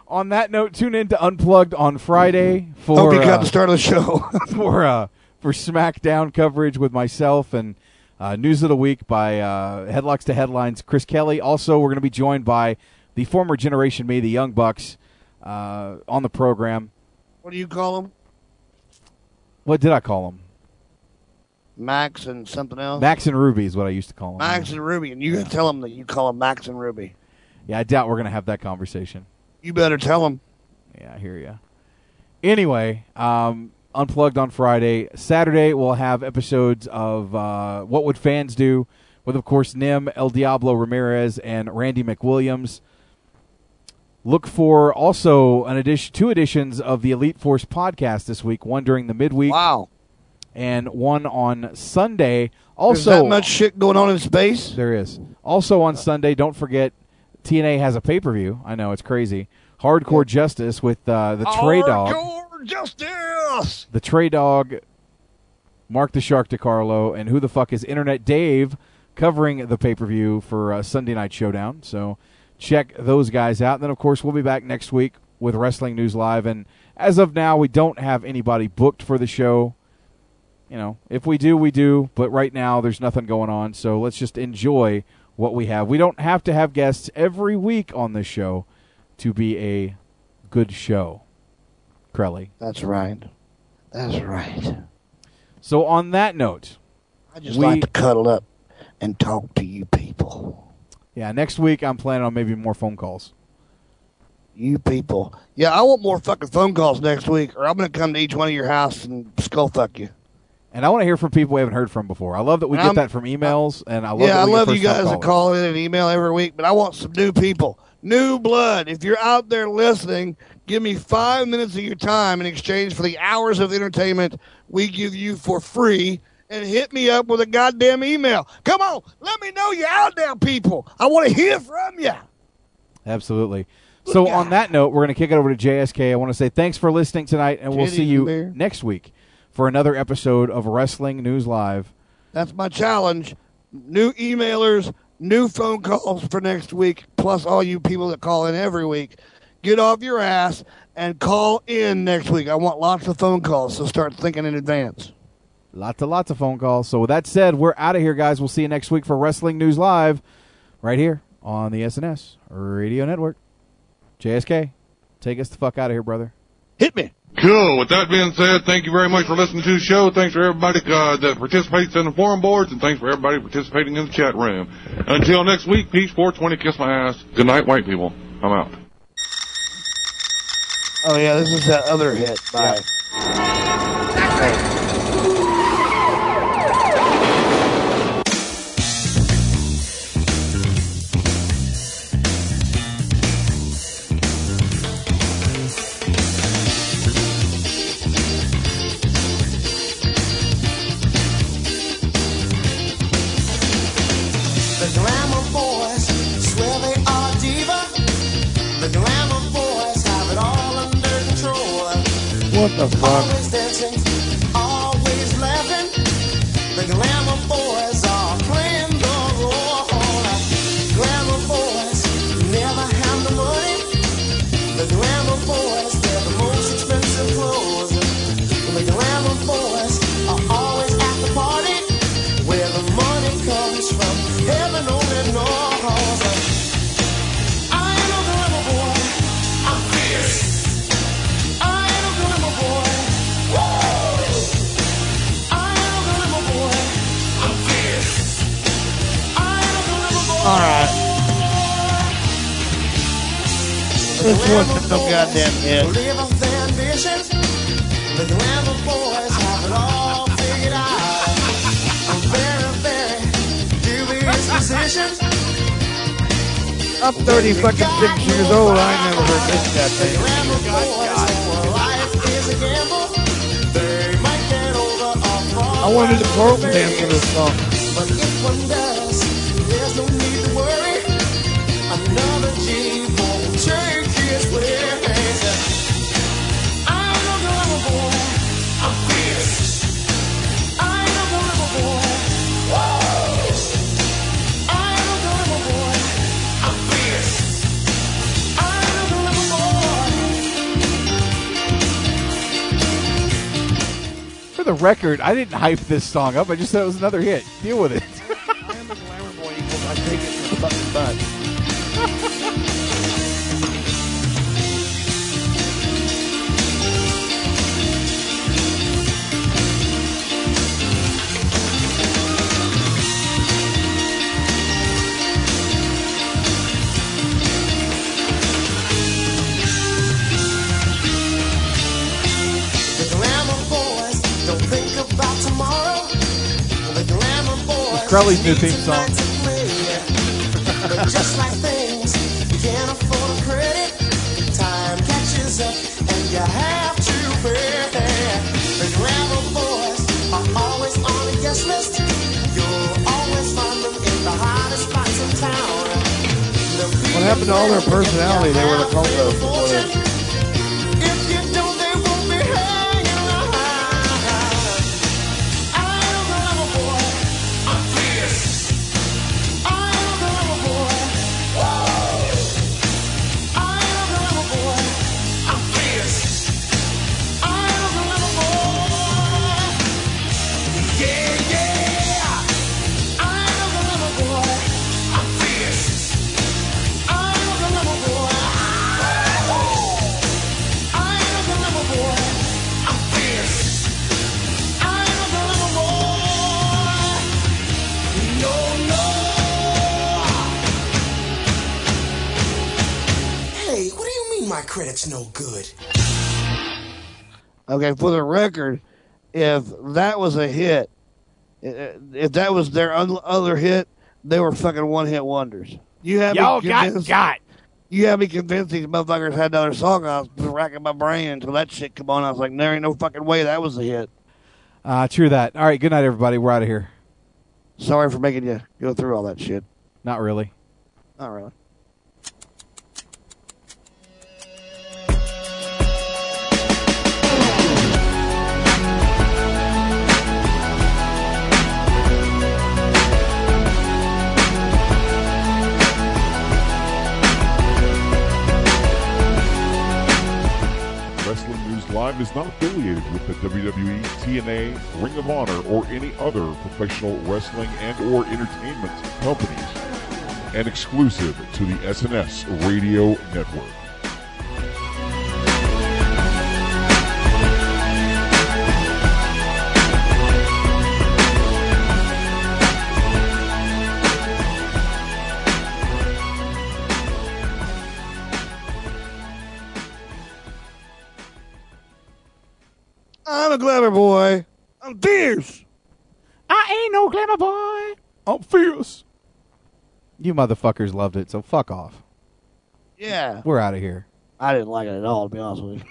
On that note, tune in to Unplugged on Friday for Hope you got uh, the start of the show. <laughs> for uh, for SmackDown coverage with myself and uh, News of the Week by uh, Headlocks to Headlines. Chris Kelly. Also, we're going to be joined by the former Generation Me, the Young Bucks, uh, on the program. what do you call them? What did I call them? Max and something else? Max and Ruby is what I used to call them. Max and Ruby. And you can tell them that you call them Max and Ruby. Yeah, I doubt we're going to have that conversation. You better tell them. Yeah, I hear you. Anyway, um, unplugged on Friday. Saturday we'll have episodes of uh, What Would Fans Do, with of course Nim, El Diablo Ramirez, and Randy McWilliams. Look for also an edition, two editions of the Elite Force podcast this week. One during the midweek. Wow. And one on Sunday. Also, There's that much shit going on in space? there is. Also on Sunday, don't forget TNA has a pay per view. I know it's crazy. Hardcore Justice with uh, the TreyDawg, Hardcore Justice! the TreyDawg, Mark the Shark DiCarlo, and who the fuck is Internet Dave covering the pay per view for uh, Sunday Night Showdown. So check those guys out. And then of course we'll be back next week with Wrestling News Live. And as of now, we don't have anybody booked for the show. You know, if we do, we do. But right now, there's nothing going on. So let's just enjoy what we have. We don't have to have guests every week on this show to be a good show. Crelly. That's right. That's right. So on that note, I just we- like to cuddle up and talk to you people. yeah, next week I'm planning on maybe more phone calls. You people. Yeah, I want more fucking phone calls next week, or I'm going to come to each one of your house and skull fuck you. And I want to hear from people we haven't heard from before. I love that we And get I'm- that from emails, and I love yeah, that I love you guys to call in and email every week, but I want some new people, new blood. If you're out there listening, give me five minutes of your time in exchange for the hours of entertainment we give you for free, and hit me up with a goddamn email. Come on, let me know you're out there, people. I want to hear from you. Absolutely. So on that note, we're going to kick it over to JSK. I want to say thanks for listening tonight, and we'll see you bear. next week for another episode of Wrestling News Live. That's my challenge. New emailers, new phone calls for next week, plus all you people that call in every week. Get off your ass and call in next week. I want lots of phone calls, so start thinking in advance. Lots and lots of phone calls. So with that said, we're out of here, guys. We'll see you next week for Wrestling News Live, right here on the SNS Radio Network. JSK, take us the fuck out of here, brother. Hit me. Cool. With that being said, thank you very much for listening to the show. Thanks for everybody uh, that participates in the forum boards, and thanks for everybody participating in the chat room. Until next week, peace, 420, kiss my ass. Good night, white people. I'm out. Oh yeah, this is that other hit. Bye. What I didn't hype this song up. I just said it was another hit. Deal with it. Crowley's new theme song. <laughs> Just like things, you can't afford a credit. Time catches up and you have to pay. The glamour boys are always on the guest list. You'll always find them in the hottest spots in town. What happened to all their personality? They were the cult Okay, for the record, if that was a hit, if that was their other hit, they were fucking one hit wonders. You have Y'all me got convinced, got. You have me convinced these motherfuckers had another song. I was racking my brain until that shit come on. I was like, there ain't no fucking way that was a hit. Uh, true that. All right, good night, everybody. We're out of here. Sorry for making you go through all that shit. Not really. Not really. Live is not affiliated with the WWE, TNA, Ring of Honor, or any other professional wrestling and or entertainment companies, and exclusive to the SNS Radio Network. A glamour boy. I'm fierce. I ain't no glamour boy. I'm fierce. You motherfuckers loved it, so fuck off. Yeah. We're out of here. I didn't like it at all, to be honest with you.